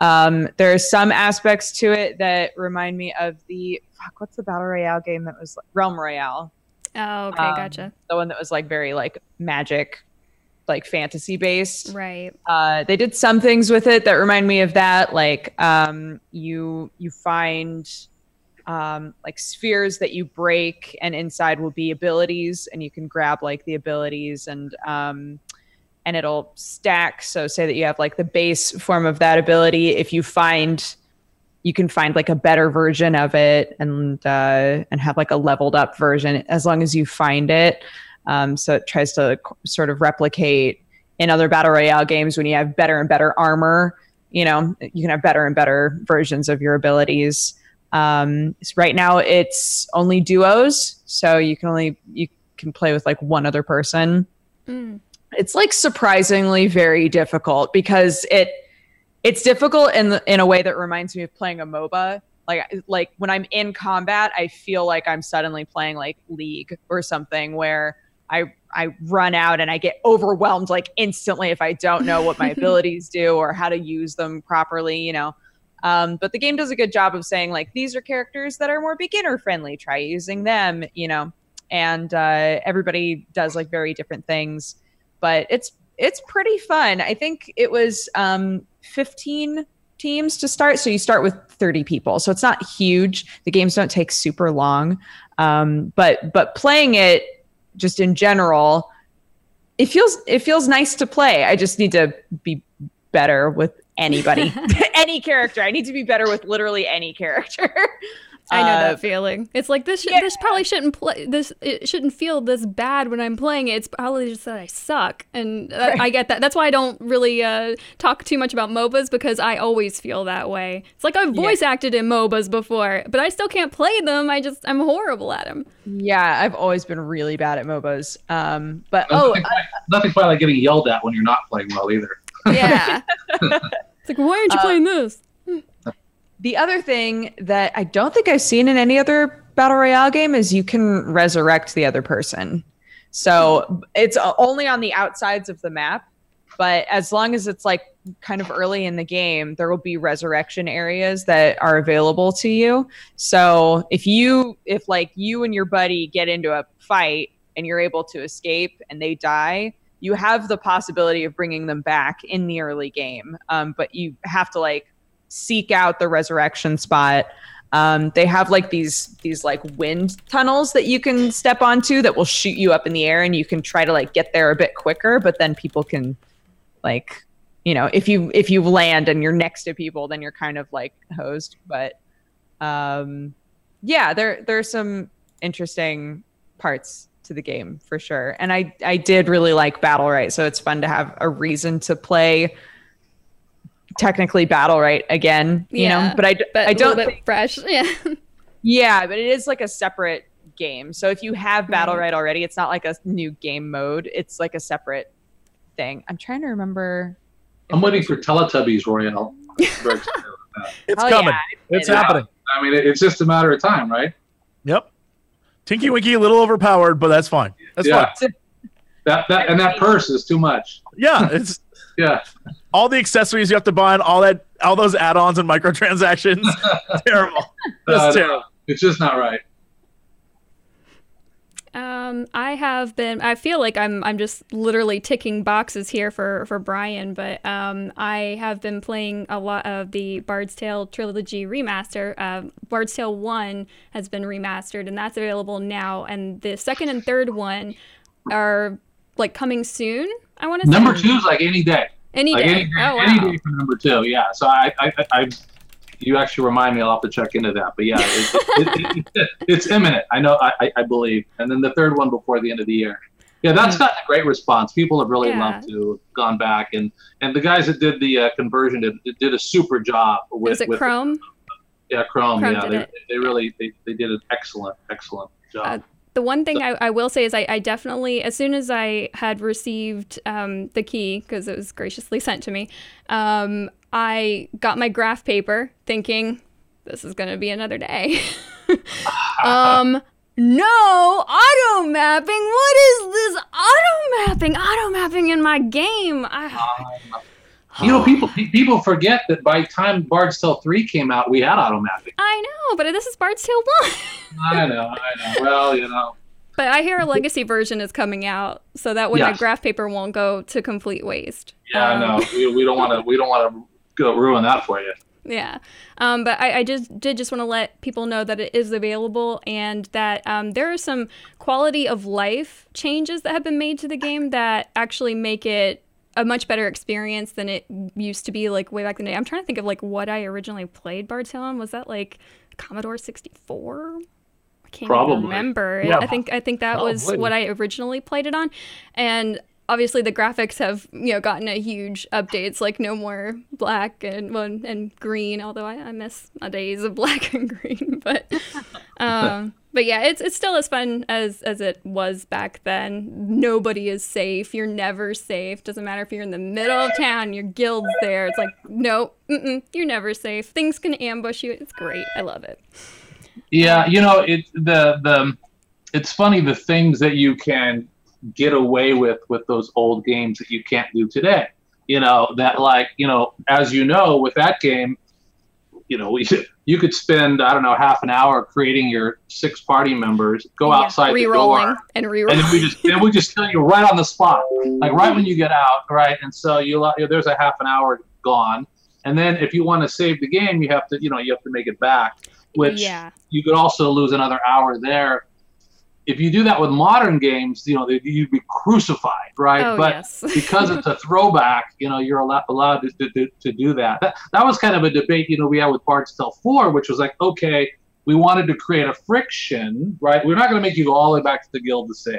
Um, there are some aspects to it that remind me of the fuck. What's the battle royale game that was Realm Royale? oh, okay, Um, gotcha. the one that was like very like magic like fantasy based Right. uh, they did some things with it that remind me of that like um, you you find um, like spheres that you break and inside will be abilities and you can grab like the abilities and um, and it'll stack. So say that you have like the base form of that ability. If you find you can find like a better version of it and uh, and have like a leveled up version as long as you find it um, so it tries to sort of replicate in other battle royale games when you have better and better armor you know you can have better and better versions of your abilities um, so right now it's only duos so you can only you can play with like one other person Mm. it's like surprisingly very difficult because it it's difficult in the, in a way that reminds me of playing a MOBA. Like like when I'm in combat, I feel like I'm suddenly playing like League or something where I I run out and I get overwhelmed like instantly if I don't know what my abilities do or how to use them properly, you know. Um, but the game does a good job of saying like these are characters that are more beginner friendly. Try using them, you know. And uh, everybody does like very different things but it's it's pretty fun. I think it was um, 15 teams to start, so you start with 30 people, so it's not huge. The games don't take super long, um, but but playing it just in general, it feels it feels nice to play. I just need to be better with anybody, any character. I need to be better with literally any character. I know Uh, that feeling. It's like this. Should, yeah. This probably shouldn't play. This it shouldn't feel this bad when I'm playing it. It's probably just that I suck, and uh, I get that. That's why I don't really uh, talk too much about MOBAs because I always feel that way. It's like I've voice acted in MOBAs before, but I still can't play them. I just I'm horrible at them. Yeah, I've always been really bad at MOBAs. Um, but Oh, oh, nothing, quite, nothing quite like getting yelled at when you're not playing well either. Yeah. it's like why aren't you Uh, playing this? The other thing that I don't think I've seen in any other battle royale game is you can resurrect the other person. So it's only on the outsides of the map, but as long as it's like kind of early in the game, there will be resurrection areas that are available to you. So if you if like you and your buddy get into a fight and you're able to escape and they die, you have the possibility of bringing them back in the early game. Um, but you have to like seek out the resurrection spot. Um, they have like these these like wind tunnels that you can step onto that will shoot you up in the air, and you can try to like get there a bit quicker. But then people can like you know if you if you land and you're next to people, then you're kind of like hosed. But um, yeah, there there's some interesting parts to the game for sure. And I I did really like Battlerite, so it's fun to have a reason to play technically Battlerite again, you Yeah, know. But I, but I a little don't bit fresh. Yeah. Yeah, but it is like a separate game. So if you have Battlerite. Right already, it's not like a new game mode. It's like a separate thing. I'm trying to remember. I'm waiting for Teletubbies Royale. Very excited about that. It's Oh, coming. yeah, it's it is. happening. I mean, it's just a matter of time, right? Yep. Tinky Winky a little overpowered, but that's fine. That's Yeah. fine. That that and that purse is too much. Yeah, it's Yeah. All the accessories you have to buy and all that all those add-ons and microtransactions. terrible. Just Uh, terrible. It's just not right. Um, I have been. I feel like I'm. I'm just literally ticking boxes here for for Brian, but um, I have been playing a lot of the Bard's Tale trilogy remaster. Uh, Bard's Tale One has been remastered, and that's available now. And the second and third one are like coming soon. I want to say Number two is like any day. Any like day. any oh any day for number two. Yeah. So I, I, I, you actually remind me. I'll have to check into that. But yeah, it, it, it, it's imminent. I know. I, I- believe. And then the third one before the end of the year. Yeah, that's gotten a great response. People have really. Yeah. loved to have gone back, and and the guys that did the uh, conversion did, did a super job with Is it with Krome? yeah Krome. Krome yeah, they, they really they, they did an excellent excellent job. Uh, the one thing I, I will say is I, I definitely, as soon as I had received um, the key, because it was graciously sent to me, um, I got my graph paper thinking this is going to be another day. um, no, auto mapping. What is this auto mapping? Auto mapping in my game. I, you know, people people forget that by the time Bard's Tale three came out, we had auto mapping. I know, but this is Bard's Tale 1. I know, I know. Well, you know. but I hear a legacy version is coming out, so that way my Yes. graph paper won't go to complete waste. Yeah, Um, no, we, we don't want to. We don't want to go ruin that for you. Yeah. Um, but I, I just did just want to let people know that it is available and that um, there are some quality of life changes that have been made to the game that actually make it a much better experience than it used to be like way back in the day. I'm trying to think of like what I originally played on. Was that like Commodore 64? I can't Probably. remember. Yeah. I think I think that was what I originally played it on. And obviously the graphics have you know gotten a huge updates like no more black and well, and green although I, I miss my days of black and green but um but yeah it's it's still as fun as as it was back then. Nobody is safe. You're never safe. Doesn't matter if you're in the middle of town your guild's there. It's like no you're never safe. Things can ambush you. It's great. I love it. Yeah, you know, it the the it's funny the things that you can get away with with those old games that you can't do today. You know that like you know as you know with that game, you know we you could spend I don't know half an hour creating your six party members, go Yeah, outside the door, and and re-rolling then we just then we just kill you right on the spot, like right when you get out, right? And so you there's a half an hour gone, and then if you want to save the game, you have to you know you have to make it back, which yeah you could also lose another hour there. If you do that with modern games, you know they- you'd be crucified, right? oh but yes because it's a throwback, you know, you're allowed, allowed to, to, to, to do that. that. That was kind of a debate, you know, we had with Bard's Tale 4, which was like, okay, we wanted to create a friction, right? We're not going to make you go all the way back to the guild to save.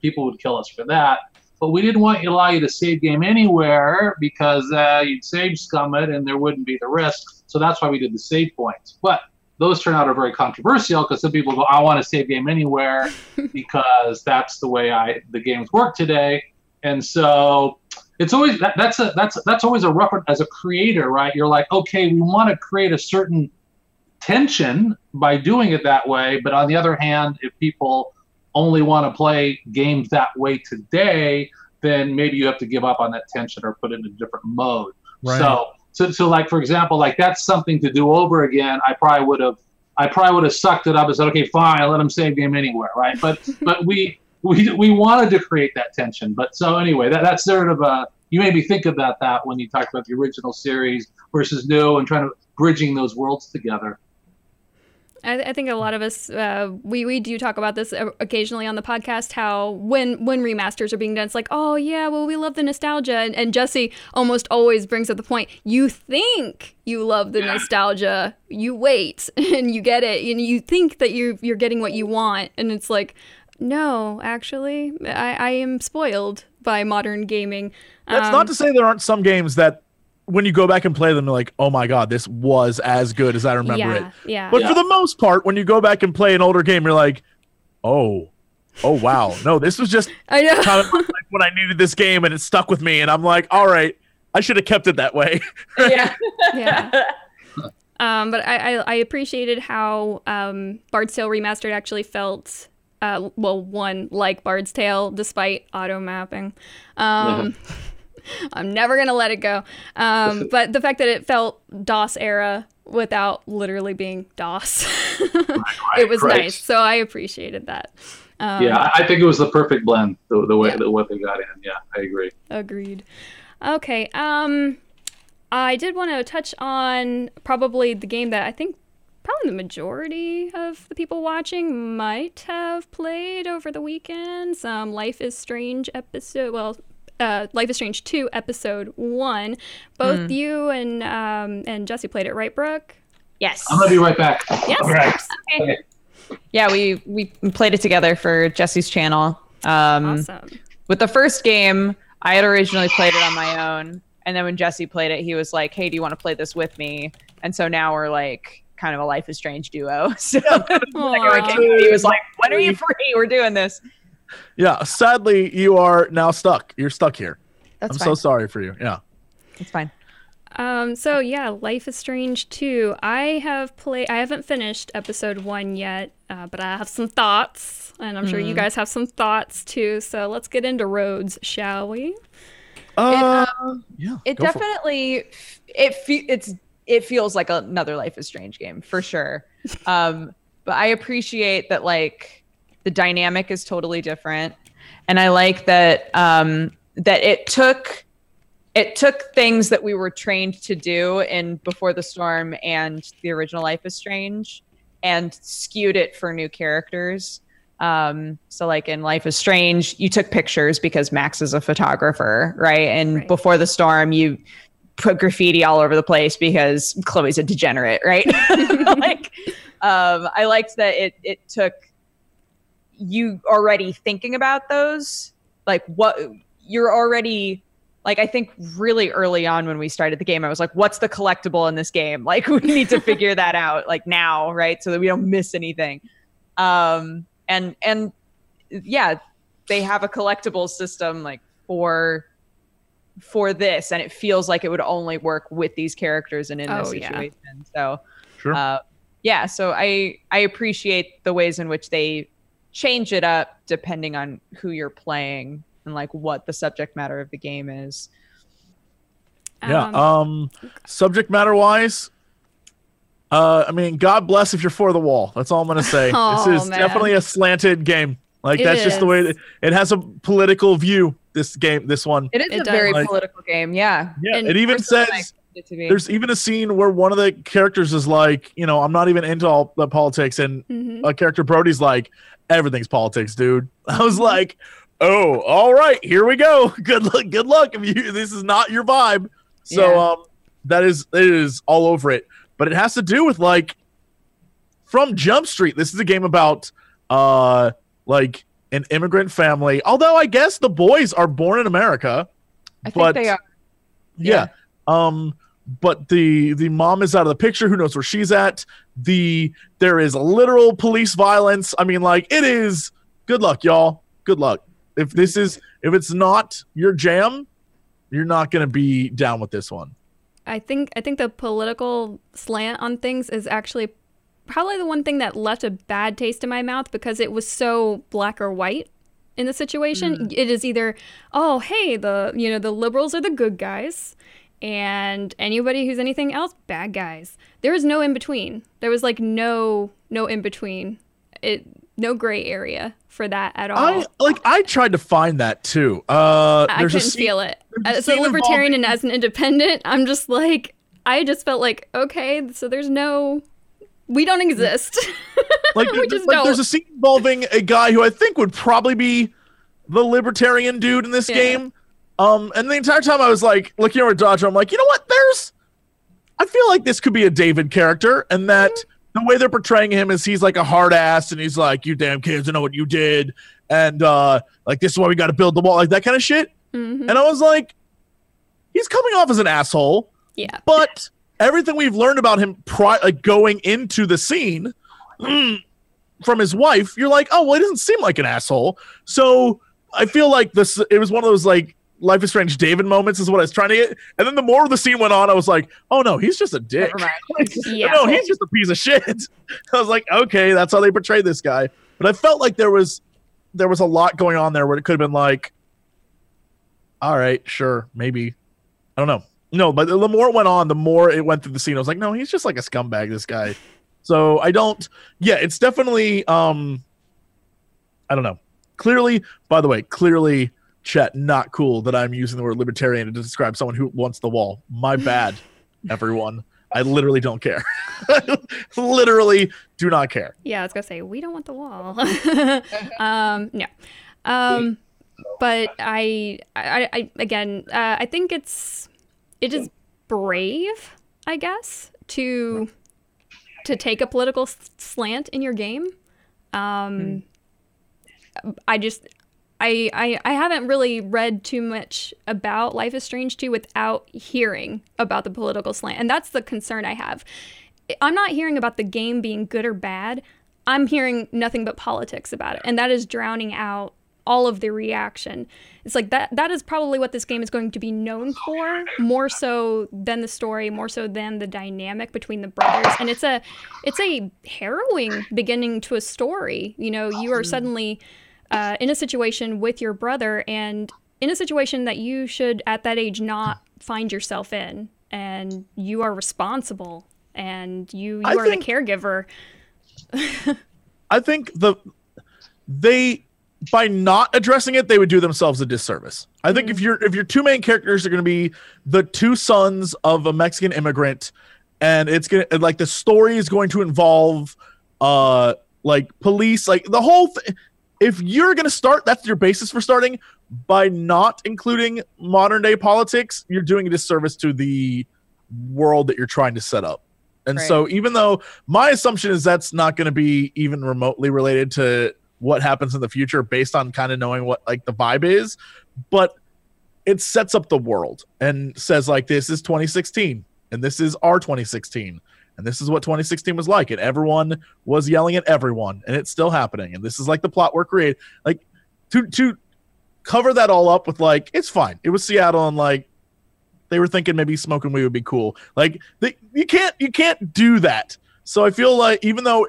People would kill us for that. But we didn't want to allow you to save game anywhere because uh, you'd save scum it and there wouldn't be the risk. So that's why we did the save points. But those turn out are very controversial because some people go, I want to save game anywhere because that's the way I the games work today. And so it's always that, that's a that's that's always a rough as a creator, right? You're like, okay, we want to create a certain tension by doing it that way, but on the other hand, if people only want to play games that way today, then maybe you have to give up on that tension or put it in a different mode. Right. So, so, so like for example, like that's something to do over again. I probably would have, I probably would have sucked it up and said, okay, fine, I'll let him save game anywhere, right? But, but we, we, we wanted to create that tension. But so anyway, that, that's sort of a, you made me think about that when you talked about the original series versus new and trying to bridging those worlds together. I, I think a lot of us uh, we we do talk about this uh, occasionally on the podcast. How when when remasters are being done, it's like, oh yeah, well we love the nostalgia, and, and Jesse almost always brings up the point. You think you love the nostalgia, you wait and you get it, and you think that you you're getting what you want, and it's like, no, actually, I, I am spoiled by modern gaming. That's Um, not to say there aren't some games that when you go back and play them, you're like, oh my god, this was as good as I remember yeah, it. yeah. But Yeah. for the most part, when you go back and play an older game, you're like, oh, oh wow, no, this was just I know. kind of like when I needed this game and it stuck with me, and I'm like, all right, I should have kept it that way. yeah. Yeah. Um, but I, I, I appreciated how um, Bard's Tale Remastered actually felt, uh, well, one, like Bard's Tale, despite auto mapping. Um, I'm never going to let it go. Um, but the fact that it felt DOS era without literally being DOS, it was right. nice. So I appreciated that. Um, yeah, I, I think it was the perfect blend. The, the way Yeah. the, what they got in. Yeah, I agree. Agreed. Okay. Um, I did want to touch on probably the game that I think probably the majority of the people watching might have played over the weekend. Some Life is Strange episode. Well. Uh, Life is Strange 2, episode 1. Both you and um, and Jesse played it, right, Brooke? Yes. I'm gonna be right back. Yes. All right. Yeah, we we played it together for Jesse's channel. Um, Awesome. With the first game, I had originally played it on my own, and then when Jesse played it, he was like, "Hey, do you want to play this with me?" And so now we're like kind of a Life is Strange duo. So Aw. he was like, "When are you free? We're doing this." Yeah, sadly, you are now stuck. You're stuck here. That's I'm fine. so sorry for you. Yeah. It's fine. Um, so yeah, Life is Strange 2. I have played I haven't finished episode 1 yet, uh, but I have some thoughts, and I'm sure you guys have some thoughts too. So let's get into roads, shall we? Uh, yeah. It go for definitely it fe- it's it feels like another Life is Strange game for sure. Um, but I appreciate that like the dynamic is totally different, and I like that um, that it took it took things that we were trained to do in Before the Storm and the original Life is Strange and skewed it for new characters. Um, so like in Life is Strange, you took pictures because Max is a photographer, right? And Right. Before the Storm, you put graffiti all over the place because Chloe's a degenerate, right? like, um, I liked that it it took you already thinking about those, like what you're already like. I think really early on when we started the game, I was like, "What's the collectible in this game? Like, we need to figure that out like now, right? So that we don't miss anything." Um, and and yeah, they have a collectible system like for for this and it feels like it would only work with these characters and in this Oh, yeah. situation so Sure. uh, yeah so i i appreciate the ways in which they change it up depending on who you're playing and like what the subject matter of the game is yeah. Um, Um, subject matter wise, uh, I mean, God bless if you're for the wall. That's all I'm gonna say. Oh, this is man. definitely a slanted game. Like It that's just the way is. it, it has a political view. This game, this one. it is It a does. very Like- political game yeah Yeah. And it even says expect it to be. There's even a scene where one of the characters is like, you know, I'm not even into all the politics, and mhm. a character Brody's like, everything's politics, dude. I was like, oh, all right, here we go. Good luck. Good luck. If you this is not your vibe, so Yeah. um, that is it is all over it. But it has to do with like from Jump Street. This is a game about uh like an immigrant family. Although I guess the boys are born in America. i think they are Yeah. Um but the the mom is out of the picture. Who knows where she's at? The there is literal police violence. I mean like it is good luck y'all. Good luck. If this is if it's not your jam, you're not going to be down with this one. I think I think the political slant on things is actually probably the one thing that left a bad taste in my mouth because it was so black or white in the situation. Mm. It is either oh hey the you know the liberals are the good guys and anybody who's anything else bad guys. There was no in between. There was like no no in between. It no gray area for that at all. I like I tried to find that too. Uh I couldn't scene- feel it. there's As a libertarian involving- and as an independent, I'm just like, I just felt like, okay, so there's no, we don't exist. Like, We just like there's don't. a scene involving a guy who I think would probably be the libertarian dude in this Yeah. game. Um, and the entire time I was like looking over at Dodger, I'm like, you know what? There's, I feel like this could be a David character, and that Mm-hmm. the way they're portraying him is he's like a hard ass, and he's like, you damn kids, I know what you did, and uh, like this is why we got to build the wall, like that kind of shit. Mhm. And I was like, he's coming off as an asshole, Yeah. but everything we've learned about him pri- like going into the scene mm, from his wife, you're like, oh well, he doesn't seem like an asshole. So I feel like this. It was one of those like Life is Strange David moments, is what I was trying to get. And then the more the scene went on, I was like, oh no, he's just a dick. Like, Yeah. No, he's just a piece of shit. I was like, okay, that's how they portray this guy. But I felt like there was there was a lot going on there where it could have been like, all right, sure, maybe. I don't know. No, but the more it went on, the more it went through the scene. I was like, no, he's just like a scumbag, this guy. So I don't yeah, it's definitely um I don't know. Clearly, by the way, clearly Chet, not cool that I'm using the word libertarian to describe someone who wants the wall. My bad, everyone. I literally don't care. literally do not care. Yeah, I was gonna say we don't want the wall. um, no, um, but I, I, I again, uh, I think it's it is brave, I guess, to to take a political slant in your game. Um, I just. I, I, I haven't really read too much about Life is Strange 2 without hearing about the political slant. And that's the concern I have. I'm not hearing about the game being good or bad. I'm hearing nothing but politics about it. And that is drowning out all of the reaction. It's like that that is probably what this game is going to be known for, more so than the story, more so than the dynamic between the brothers. And it's a it's a harrowing beginning to a story. You know, you are mm. suddenly uh, in a situation with your brother and in a situation that you should at that age not find yourself in and you are responsible and you you I are think- the caregiver I think the they by not addressing it, they would do themselves a disservice. I think if your if your two main characters are going to be the two sons of a Mexican immigrant, and it's gonna like the story is going to involve uh like police, like the whole thing. If you're going to start, that's your basis for starting. By not including modern day politics, you're doing a disservice to the world that you're trying to set up. And Right. so, even though my assumption is that's not going to be even remotely related to what happens in the future based on kind of knowing what like the vibe is, but it sets up the world and says like this is 2016 and this is our 2016 and this is what 2016 was like and everyone was yelling at everyone and it's still happening and this is like the plot we're creating like to to cover that all up with like it's fine. It was seattle and like they were thinking maybe smoking weed would be cool. Like they, you can't you can't do that. So i feel like even though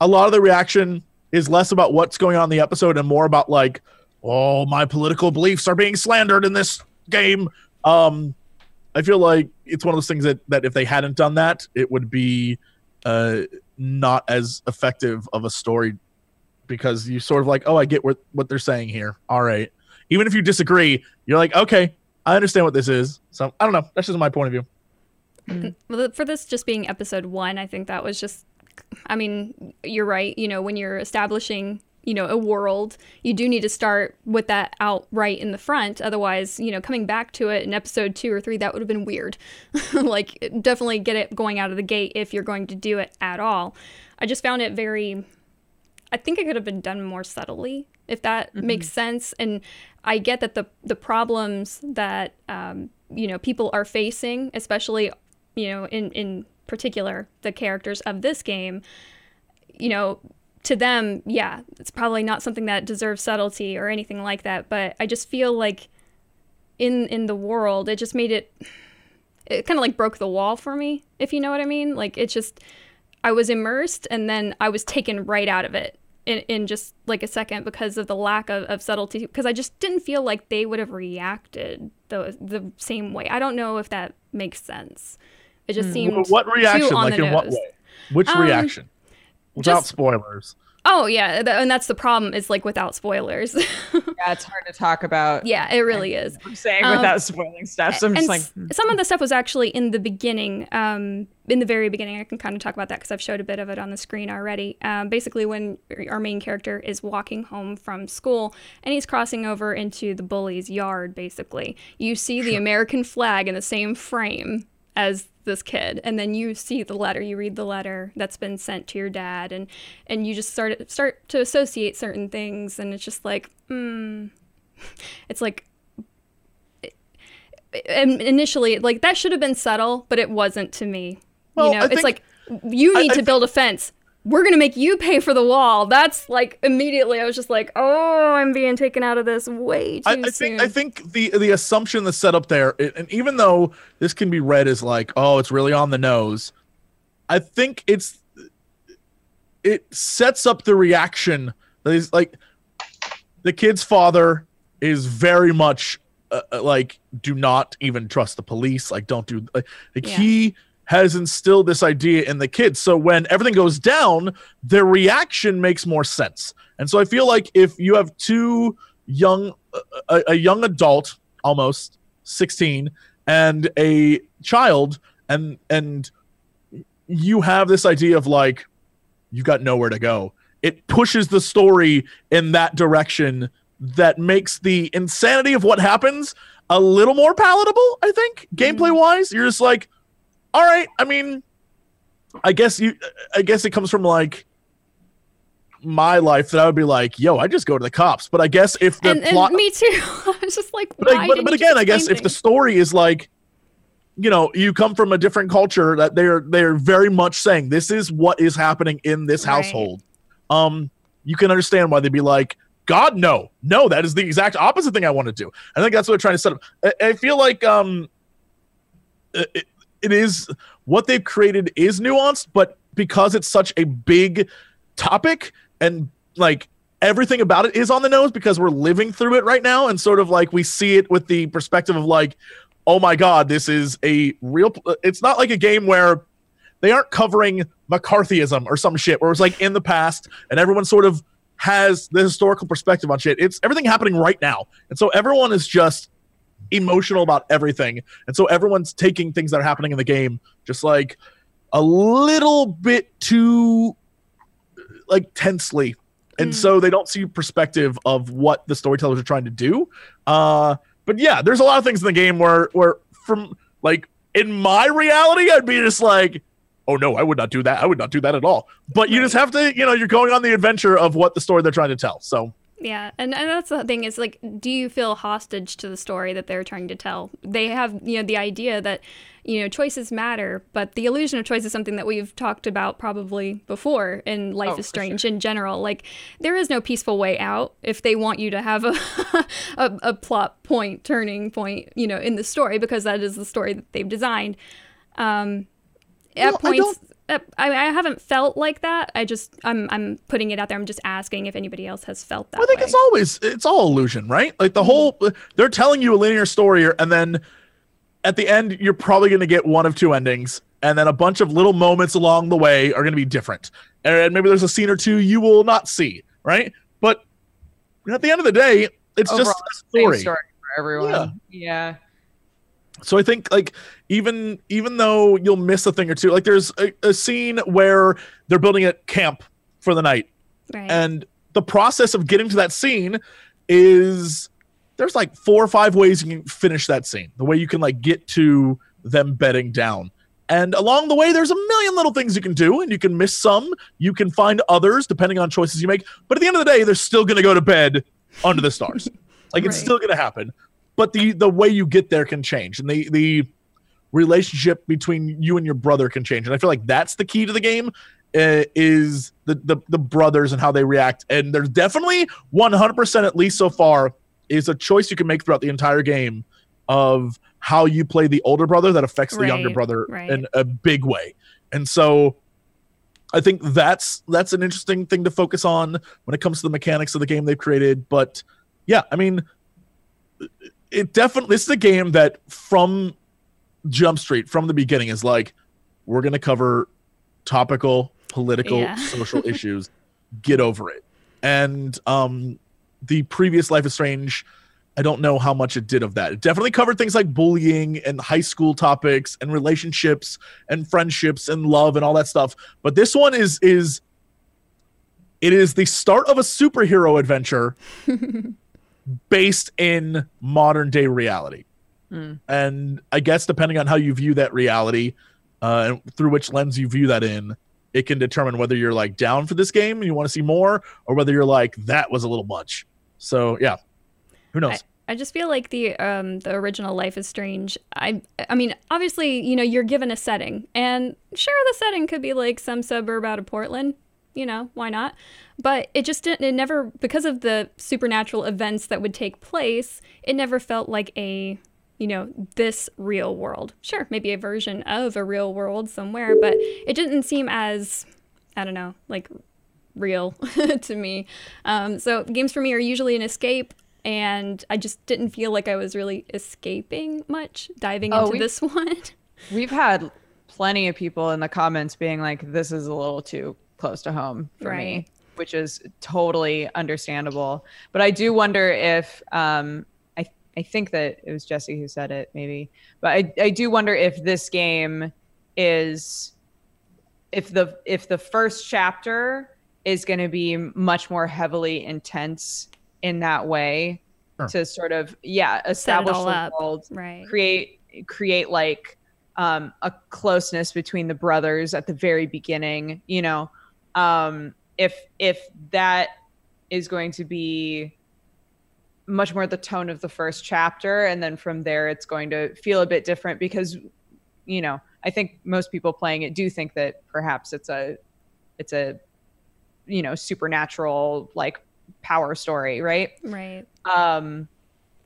a lot of the reaction is less about what's going on in the episode and more about like oh my political beliefs are being slandered in this game um i feel like it's one of those things that that if they hadn't done that it would be uh not as effective of a story because you sort of like oh i get what what they're saying here. All right. Even if you disagree you're like okay i understand what this is. So i don't know. That's just my point of view. Well, for this just being episode one, I think that was just. I mean, you're right. You know, when you're establishing, you know, a world, you do need to start with that out right in the front. Otherwise, you know, coming back to it in episode two or three, that would have been weird. like, definitely get it going out of the gate if you're going to do it at all. I just found it very. I think it could have been done more subtly, if that makes sense. And I get that the the problems that um, you know people are facing, especially you know in in particular the characters of this game, you know, to them, yeah, it's probably not something that deserves subtlety or anything like that. But I just feel like in in the world, it just made it it kind of like broke the wall for me, if you know what I mean. Like it just I was immersed and then I was taken right out of it in, in just like a second because of the lack of, of subtlety. Because I just didn't feel like they would have reacted the the same way. I don't know if that makes sense. It Hmm. just seemed what reaction like in what nose. way which Um, reaction without just- spoilers Oh yeah, th- and that's the problem. Is like without spoilers. yeah, it's hard to talk about. yeah, it really is. I'm saying Um, without spoiling stuff. So I'm and just like, s- some of the stuff was actually in the beginning um, in the very beginning i can kind of talk about that because i've showed a bit of it on the screen already um, basically when our main character is walking home from school and he's crossing over into the bully's yard basically you see the american flag in the same frame as this kid and then you see the letter you read the letter that's been sent to your dad and and you just start start to associate certain things and it's just like hmm it's like and initially like that should have been subtle but it wasn't to me. Well, you know I it's think- like you need I to build a fence we're gonna make you pay for the wall that's like immediately i was just like oh i'm being taken out of this way too I, I soon think I think the the assumption that's set up there, it- and even though this can be read as like, oh, it's really on the nose, I think it's it sets up the reaction that is like the kid's father is very much uh, uh, like do not even trust the police like don't do like, like Yeah. he has instilled this idea in the kids. So when everything goes down their reaction makes more sense. And so i feel like if you have two young a, a young adult almost 16 and a child and and you have this idea of like you've got nowhere to go it pushes the story in that direction that makes the insanity of what happens a little more palatable i think gameplay wise mm-hmm. you're just like all right i mean i guess you i guess it comes from like my life that i would be like yo i just go to the cops but i guess if the and, and plot me too i was just like but, but, but again, I guess if the story is like, you know, you come from a different culture that they're they're very much saying this is what is happening in this Right. household. Um, you can understand why they'd be like, God, no, no, that is the exact opposite thing I want to do. I think that's what they're trying to set up. I, I feel like um, it, it is what they've created is nuanced, but because it's such a big topic and like everything about it is on the nose because we're living through it right now and sort of like we see it with the perspective of like oh my god this is a real it's not like a game where they aren't covering mccarthyism or some shit where it's like in the past and everyone sort of has the historical perspective on shit. It's everything happening right now. And so everyone is just emotional about everything. And so everyone's taking things that are happening in the game just like a little bit too like tensely. And Mm. so they don't see perspective of what the storytellers are trying to do. Uh but yeah there's a lot of things in the game where where from like in my reality i'd be just like oh no i would not do that. I would not do that at all. But you just have to you know you're going on the adventure of what the story they're trying to tell. So Yeah, and, and that's the thing is like, do you feel hostage to the story that they're trying to tell? They have, you know, the idea that, you know, choices matter, but the illusion of choice is something that we've talked about probably before in Life Oh, is Strange in general. Like, there is no peaceful way out if they want you to have a, a, a plot point, turning point, you know, in the story, because that is the story that they've designed. Um, Well, at I points, Uh, I, I haven't felt like that. I just, I'm, I'm putting it out there. I'm just asking if anybody else has felt that. I think way. it's always it's all illusion, right? Like the mm-hmm. whole they're telling you a linear story, and then at the end you're probably going to get one of two endings, and then a bunch of little moments along the way are going to be different, and maybe there's a scene or two you will not see, right? But at the end of the day, it's Overall, just a Same story. story for everyone. Yeah. So I think like even even though you'll miss a thing or two, like there's a, a scene where they're building a camp for the night, Right. and the process of getting to that scene is there's like four or five ways you can finish that scene. The way you can like get to them bedding down. And along the way there's a million little things you can do and you can miss some. You can find others depending on choices you make. But at the end of the day they're still going to go to bed under the stars. Like it's Right. still going to happen but the the way you get there can change and the the relationship between you and your brother can change and i feel like that's the key to the game uh, is the, the the brothers and how they react and there's definitely 100% at least so far is a choice you can make throughout the entire game of how you play the older brother that affects the younger brother right. in a big way and so i think that's that's an interesting thing to focus on when it comes to the mechanics of the game they've created but yeah i mean it definitely this is a game that from jump street from the beginning is like we're going to cover topical political Yeah. social issues get over it. And um, the previous Life is Strange, I don't know how much it did of that. It definitely covered things like bullying and high school topics and relationships and friendships and love and all that stuff. But this one is is it is the start of a superhero adventure based in modern day reality. Mm. And I guess depending on how you view that reality, uh, and through which lens you view that in, it can determine whether you're like down for this game and you want to see more, or whether you're like that was a little much. So yeah, who knows? I just feel like the um, the original Life is Strange. I I mean, obviously, you know, you're given a setting, and sure, the setting could be like some suburb out of Portland. You know, why not? But it just didn't. It never because of the supernatural events that would take place. It never felt like a you know this real world. Sure, maybe a version of a real world somewhere, but it didn't seem as I don't know, like real to me. Um, so games for me are usually an escape and I just didn't feel like I was really escaping much diving Oh, into this one. We've had plenty of people in the comments being like, "This is a little too close to home for me," which is totally understandable. But I do wonder if um, I I think that it was Jesse who said it, maybe. But I I do wonder if this game is if the if the first chapter is going to be much more heavily intense in that way Sure. to sort of yeah establish the up. world right. create create like um, a closeness between the brothers at the very beginning you know um, if if that is going to be much more the tone of the first chapter and then from there it's going to feel a bit different because you know i think most people playing it do think that perhaps it's a it's a you know supernatural like power story right Right. um,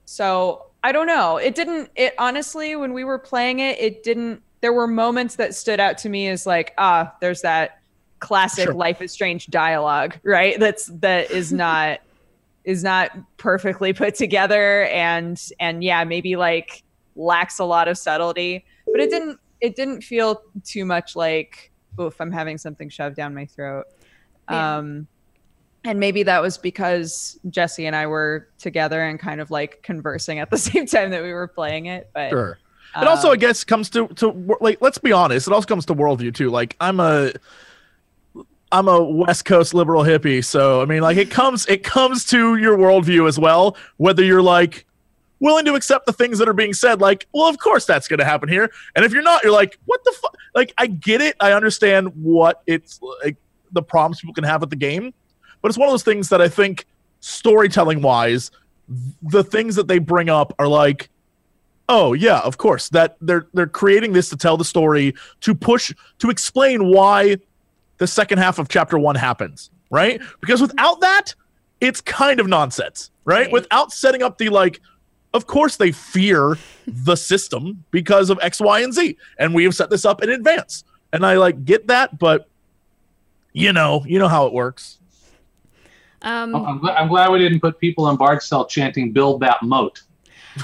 so I don't know. It didn't. It honestly, when we were playing it, it didn't. There were moments that stood out to me as like, ah, there's that classic Sure. "Life is Strange" dialogue, right? That's that is not is not perfectly put together, and and yeah, maybe like lacks a lot of subtlety. But it didn't. It didn't feel too much like, oof, I'm having something shoved down my throat. Yeah. Um, and maybe that was because Jesse and I were together and kind of like conversing at the same time that we were playing it. But Sure. It also, I um, guess, comes to to like. Let's be honest. It also comes to worldview too. Like, I'm a, I'm a West Coast liberal hippie, so I mean, like, it comes it comes to your worldview as well. Whether you're like willing to accept the things that are being said, like, well, of course that's going to happen here, and if you're not, you're like, what the fuck? Like, I get it. I understand what it's like the problems people can have with the game, but it's one of those things that I think storytelling wise, the things that they bring up are like Oh yeah, of course. That they're they're creating this to tell the story to push to explain why the second half of chapter 1 happens, right? Because without that, it's kind of nonsense, right? Right. Without setting up the like of course they fear the system because of X, Y, and Z. And we have set this up in advance. And I like get that, but you know, you know how it works. Um, I'm, glad, I'm glad we didn't put people in Bard's Tale chanting "Build that moat."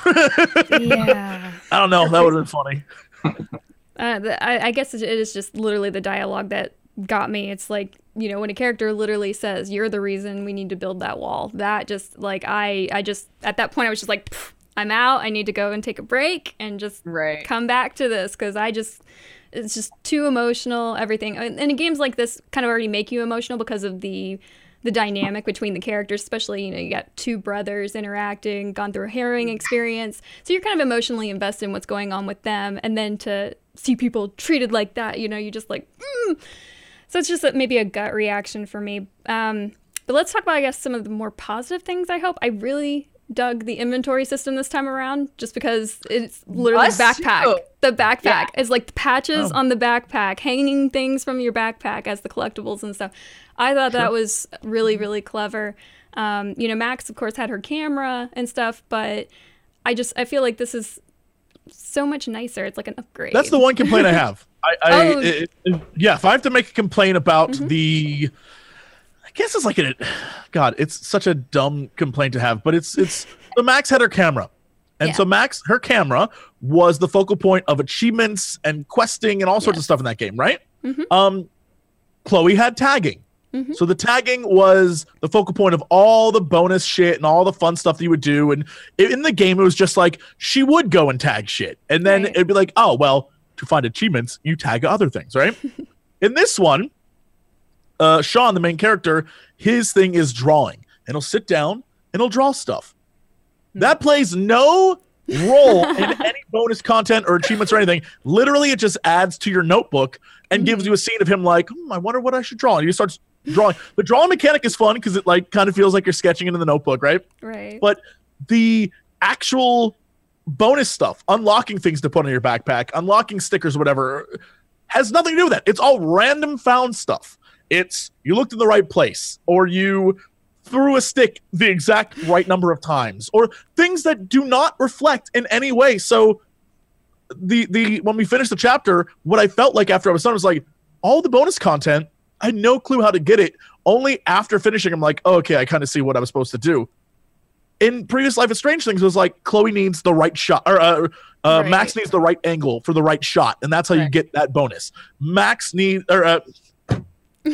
yeah. I don't know. That would have been funny. Uh, the, I, I guess it is just literally the dialogue that got me. It's like you know when a character literally says, "You're the reason we need to build that wall." That just like I, I just at that point I was just like, I'm out. I need to go and take a break and just right. come back to this because I just it's just too emotional. Everything and, and games like this kind of already make you emotional because of the the dynamic between the characters, especially you know you got two brothers interacting, gone through a harrowing experience, so you're kind of emotionally invested in what's going on with them, and then to see people treated like that, you know, you just like. Mm. So it's just a, maybe a gut reaction for me. Um, but let's talk about, I guess, some of the more positive things. I hope I really dug the inventory system this time around, just because it's literally Us backpack. too. The backpack Yeah. is like the patches Oh. on the backpack, hanging things from your backpack as the collectibles and stuff. I thought that was really, really clever. Um, you know, Max, of course, had her camera and stuff, but I just I feel like this is so much nicer. It's like an upgrade. That's the one complaint I have. I, I Oh. it- it- yeah, if I have to make a complaint about the, I guess it's like a, God, it's such a dumb complaint to have, but it's it's the Max had her camera, and Yeah. so Max her camera was the focal point of achievements and questing and all sorts of stuff in that game, right? Mhm. Um, Chloe had tagging, So the tagging was the focal point of all the bonus shit and all the fun stuff that you would do. And in the game, it was just like she would go and tag shit, and then Right. it'd be like, oh well, to find achievements, you tag other things, right? in this one, uh, Sean, the main character, his thing is drawing, and he'll sit down and he'll draw stuff. That plays no role in any bonus content or achievements or anything. Literally, it just adds to your notebook and gives you a scene of him like, hmm, I wonder what I should draw. And he starts drawing. The drawing mechanic is fun because it like kind of feels like you're sketching into the notebook, right? Right. But the actual bonus stuff, unlocking things to put on your backpack, unlocking stickers, whatever, has nothing to do with that. It's all random found stuff. It's you looked in the right place, or you threw a stick the exact right number of times, or things that do not reflect in any way. So the the when we finished the chapter, what I felt like after I was done was like all the bonus content. I had no clue how to get it. Only after finishing, I'm like, oh, okay, I kind of see what I was supposed to do. In previous Life of Strange things, it was like Chloe needs the right shot, or uh, uh, Right. Max needs the right angle for the right shot, and that's how you get that bonus. Max needs, or uh,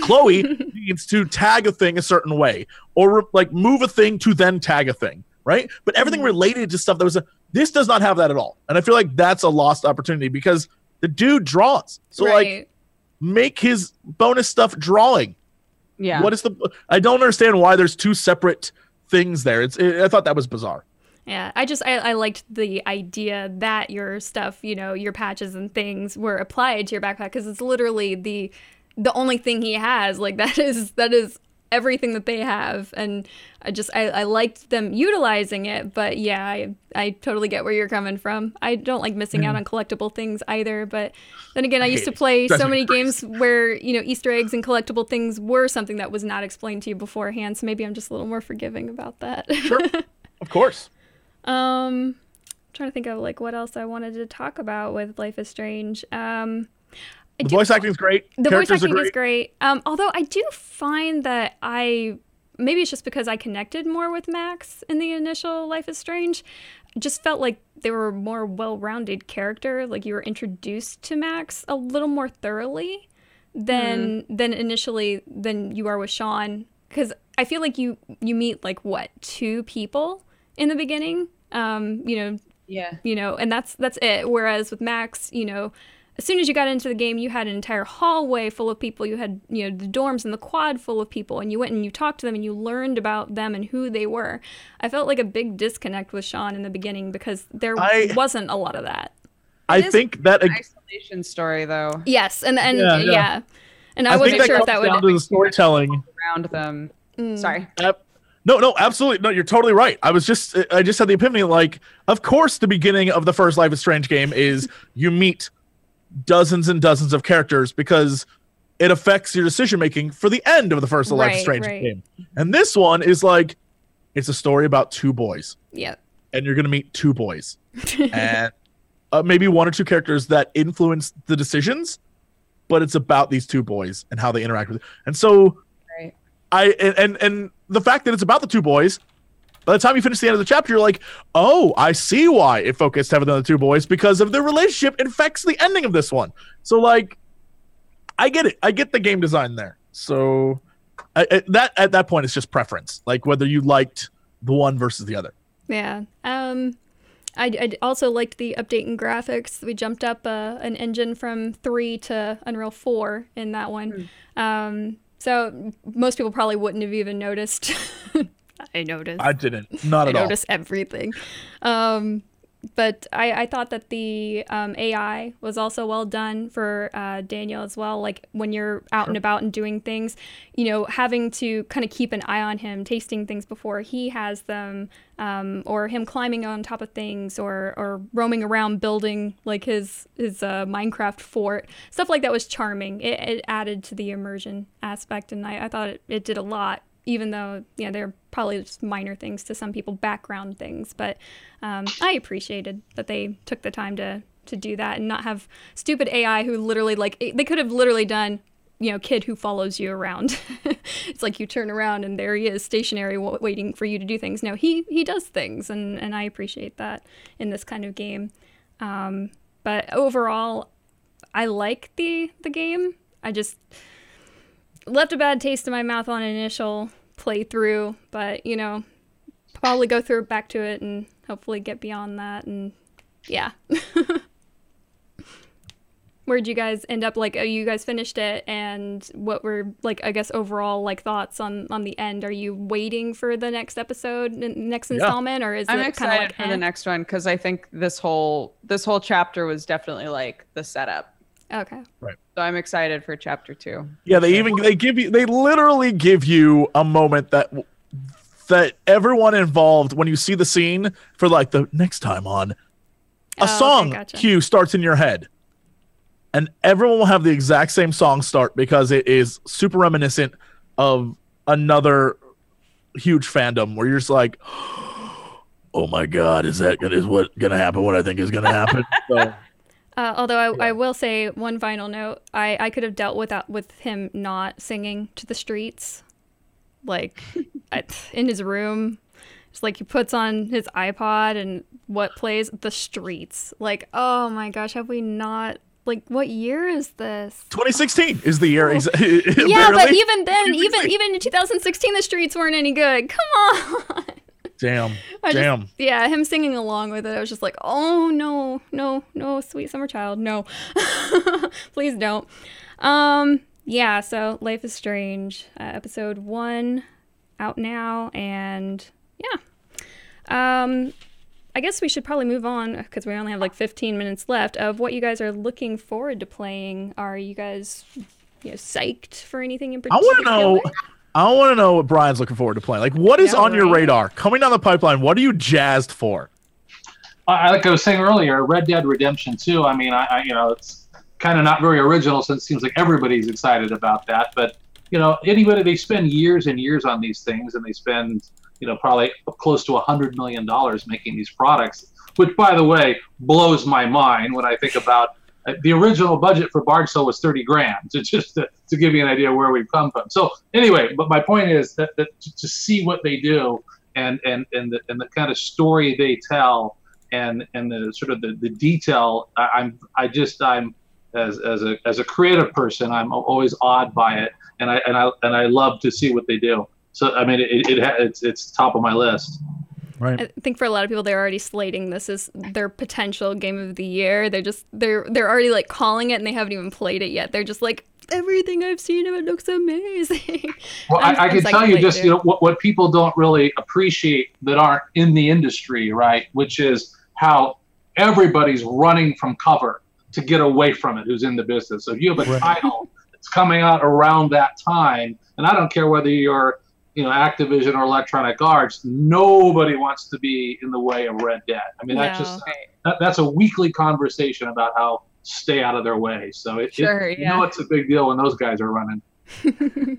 Chloe needs to tag a thing a certain way, or like move a thing to then tag a thing, right? But everything Mhm. related to stuff that was a, this does not have that at all, and I feel like that's a lost opportunity because the dude draws. So like, right. Make his bonus stuff drawing. Yeah. What is the? I don't understand why there's two separate things there. It's I thought that was bizarre. Yeah, I just I, I liked the idea that your stuff, you know, your patches and things were applied to your backpack because it's literally the the only thing he has. Like that is that is everything that they have, and I just I, I liked them utilizing it. But yeah, I I totally get where you're coming from. I don't like missing out on collectible things either. But then again, I used to play so many games where you know Easter eggs and collectible things were something that was not explained to you beforehand. So maybe I'm just a little more forgiving about that. Sure, of course. Um, trying to think of like what else I wanted to talk about with Life is Strange. Um, I The do- voice is great. the voice acting are is great. great. Um, although I do find that I maybe it's just because I connected more with Max in the initial Life is Strange. Just felt like they were a more well-rounded character. Like you were introduced to Max a little more thoroughly than than initially than you are with Sean. Because I feel like you you meet like what two people in the beginning. Um, you know, Yeah. you know, and that's that's it. Whereas with Max, you know, as soon as you got into the game, you had an entire hallway full of people. You had, you know, the dorms and the quad full of people, and you went and you talked to them and you learned about them and who they were. I felt like a big disconnect with Sean in the beginning because there I- wasn't a lot of that. I It is think that Isolation story though. Yes, and and Yeah, yeah, yeah. and I, I, wasn't think sure that if that comes down would. to the storytelling. Around them. Mm. Sorry. Ab- no, no, absolutely. No, you're totally right. I was just, I just had the epiphany. Like, of course, the beginning of the first Life is Strange game is you meet dozens and dozens of characters because it affects your decision making for the end of the first Life Right, Strange right. game. And this one is like, it's a story about two boys, Yeah, and you're gonna meet two boys, and uh, maybe one or two characters that influence the decisions, but it's about these two boys and how they interact with. it. And so Right. I and, and and the fact that it's about the two boys, by the time you finish the end of the chapter, you're like, oh, I see why it focused heavily on the two boys because of their relationship infects the ending of this one. So like, I get it. I get the game design there. So I, I, that at that point, it's just preference, like whether you liked the one versus the other. yeah. Um, I, I also liked the update in graphics. We jumped up uh, an engine from three to Unreal four in that one. Um, so most people probably wouldn't have even noticed. I noticed. I didn't, not I at all. notice everything. Um, but I, I thought that the um, AI was also well done for uh, Daniel as well. Like when you're out and about and doing things, you know, having to kind of keep an eye on him, tasting things before he has them, um, or him climbing on top of things, or or roaming around building like his his uh, Minecraft fort. Stuff like that was charming. It, it added to the immersion aspect, and I, I thought it, it did a lot even though you know they're probably just minor things to some people, background things. But um, I appreciated that they took the time to to do that and not have stupid AI who literally like they could have literally done. You know, kid who follows you around. it's like you turn around and there he is, stationary, w- waiting for you to do things. No, he he does things, and and I appreciate that in this kind of game. Um, but overall, I like the the game. I just left a bad taste in my mouth on initial playthrough, but you know, probably go through back to it and hopefully get beyond that. And yeah. Where'd you guys end up? Like, oh, you guys finished it, and what were like? I guess overall, like thoughts on on the end. Are you waiting for the next episode, n- next Yeah. installment, or is I'm it kind of like for eh? the next one because I think this whole this whole chapter was definitely like the setup. Okay. So I'm excited for chapter two. Yeah, they even they give you they literally give you a moment that that everyone involved when you see the scene for like the next time on Oh, a okay, song gotcha. cue starts in your head. And everyone will have the exact same song start because it is super reminiscent of another huge fandom where you're just like, "Oh my god, is that gonna, is what gonna happen? What I think is gonna happen?" so, Uh, although I, I will say one final note, I, I could have dealt without with him not singing to the streets, like I, in his room. It's like he puts on his iPod and what plays the streets. Like oh my gosh, have we not? Like what year is this? 2016 is the year. Exa- Yeah, but even then, even even in 2016, the streets weren't any good. Come on. Damn, I just- damn. yeah, him singing along with it, I was just like, oh no, no, no, sweet summer child, no, please don't. Um, yeah, so Life is Strange, uh, episode one, out now, and yeah. Um, I guess we should probably move on because we only have like 15 minutes left of what you guys are looking forward to playing. Are you guys, you know, psyched for anything in I particular? want to know. I want to know what Brian's looking forward to playing. Like, what is Yeah, on your right. radar coming down the pipeline? What are you jazzed for? I, like I was saying earlier, Red Dead Redemption 2. I mean, I, I you know, it's kind of not very original since it seems like everybody's excited about that. But you know, anybody they spend years and years on these things, and they spend you know probably close to a hundred million dollars making these products, which by the way blows my mind when I think about. Uh, The original budget for Bard's Tale was 30 grand, to just to, to give you an idea where we've come from. So anyway, but my point is that, that to, see what they do and and and the, and the kind of story they tell and and the sort of the, the detail I, i'm i just i'm as as a as a creative person i'm always awed by it. And i and i and i love to see what they do. So i mean it, it ha- it's it's top of my list Right. I think for a lot of people, they're already slating this as their potential game of the year. They're just they're they're already like calling it, and they haven't even played it yet. They're just like everything I've seen of it looks amazing. well i, I can tell you just you know what, what people don't really appreciate that aren't in the industry right which is how everybody's running from cover to get away from it who's in the business so if you have a Right. title that's coming out around that time and i don't care whether you're you know activision or electronic arts nobody wants to be in the way of red dead i mean that's just that, that's a weekly conversation about how stay out of their way so it, it- Sure, you know it's a big deal when those guys are running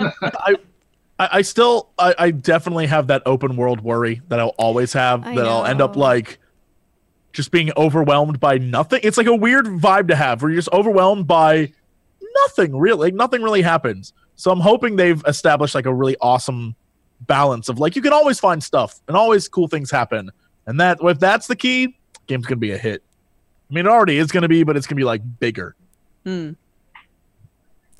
I, I still, I, I definitely have that open world worry that I'll always have. I that I'll end up like just being overwhelmed by nothing. It's like a weird vibe to have where you're just overwhelmed by nothing really. Like nothing really happens. So I'm hoping they've established like a really awesome balance of like you can always find stuff and always cool things happen. And that if that's the key, game's gonna be a hit. I mean, it already is gonna be, but it's gonna be like bigger. Hmm.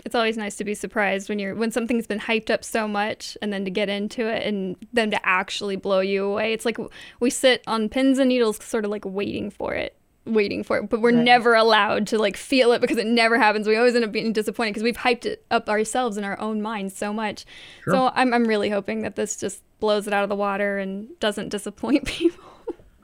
it's always nice to be surprised when you're when something's been hyped up so much and then to get into it and them to actually blow you away it's like we sit on pins and needles sort of like waiting for it waiting for it but we're Right. never allowed to like feel it because it never happens we always end up being disappointed because we've hyped it up ourselves in our own minds so much so I'm, I'm really hoping that this just blows it out of the water and doesn't disappoint people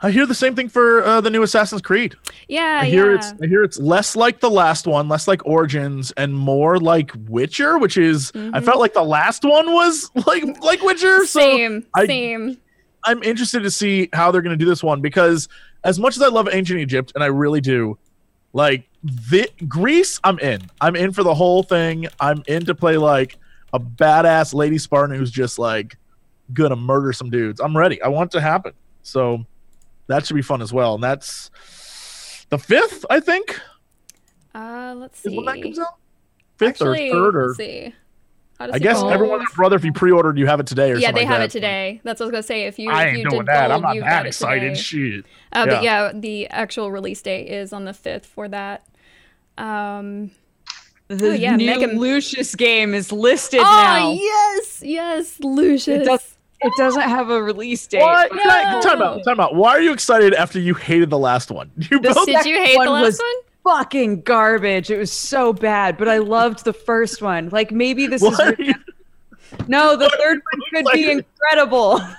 I hear the same thing for uh, the new Assassin's Creed. yeah I hear yeah. it's I hear it's less like the last one, less like Origins, and more like Witcher, which is I Mhm. felt like the last one was like like Witcher. So same I- same I'm interested to see how they're gonna do this one because as much as I love ancient Egypt, and I really do, like the Greece, I'm in. I'm in for the whole thing. I'm in to play like a badass lady Spartan who's just like gonna murder some dudes. I'm ready. I want it to happen. So that should be fun as well. And that's the fifth, I think. uh let's is see when that comes out? Fifth Actually, or third or let's see. How does I guess go? everyone and brother, if you pre-ordered, you have it today or yeah, something. they like have that. it today. That's what I was gonna say. If you, I if ain't you doing did that. gold, I'm not you've that excited. Shit. Uh, Yeah. But yeah, the actual release date is on the fifth for that. Um, The Oh, yeah, new Mega- Lucius game is listed Oh now. yes, yes, Lucius. It does- It doesn't have a release date. What? No. Time out. Time out. Why are you excited after you hated the last one? You The both. Did you hate one the last was- one? Fucking garbage. It was so bad, but I loved the first one. Like maybe this Why is you- no. The third one could be incredible.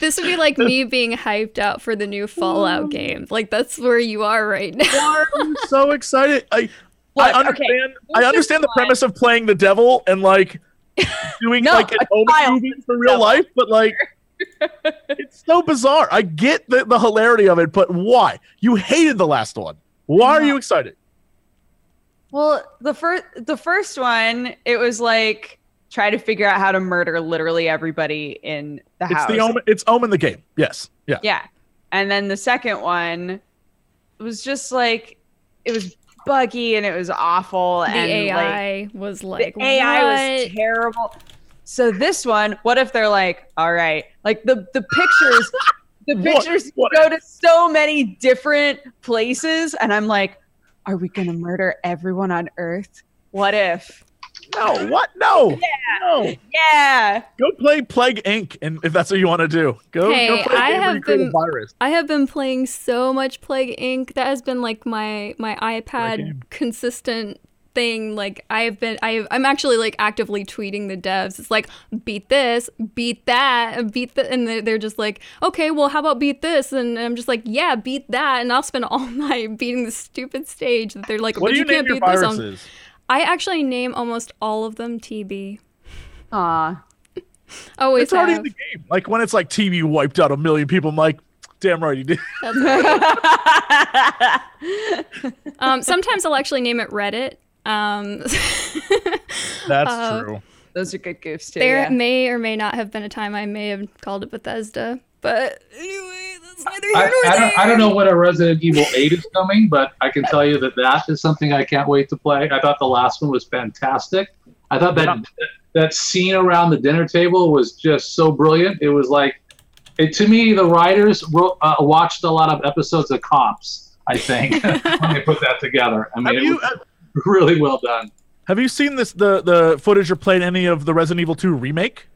This would be like me being hyped out for the new Fallout game. Like that's where you are right now. Why are you so excited? I, Look, I okay, understand. I understand the one- premise of playing the devil and like doing No, like an a omen movie for real devil. life, but like it's so bizarre. I get the, the hilarity of it, but why? You hated the last one. Why are you excited? Well, the first the first one, it was like try to figure out how to murder literally everybody in the It's house. the omen. It's omen the game. Yes. Yeah. Yeah. And then the second one was just like it was buggy and it was awful The and like AI was like the AI was terrible. So this one, what if they're like, all right, like the the pictures, the pictures what go to so many different places, and I'm like, are we gonna murder everyone on Earth? What if? No. What? No. No. Yeah. Go play Plague Inc. And if that's what you want to do, go. Hey, go play a I game where have you create a been- virus. I have been playing so much Plague Inc. That has been like my my iPad consistent thing. Like I've been I I'm actually like actively tweeting the devs. It's like beat this, beat that, beat the, and they're, they're just like, okay, well, how about beat this? And I'm just like, yeah, beat that, and I'll spend all night beating the stupid stage that they're like, What but do you, you name can't your beat this on. viruses? I actually name almost all of them TB. Aw. Always It's already have. in the game. Like when it's like tb wiped out a million people, I'm like, damn right you did. Right. um, sometimes I'll actually name it Reddit. Um, That's Uh, true. Those are good goofs too. there yeah. may or may not have been a time I may have called it Bethesda, but anyway, that's neither here I, nor I, there. don't, I don't know when a Resident Evil 8 is coming, but I can tell you that that is something I can't wait to play. I thought the last one was fantastic. I thought that that scene around the dinner table was just so brilliant. It was like, it, to me, the writers wrote, uh, watched a lot of episodes of Cops. I think when they put that together. I mean, Have it you was really well done. have you seen this the the footage or played any of the Resident Evil 2 remake?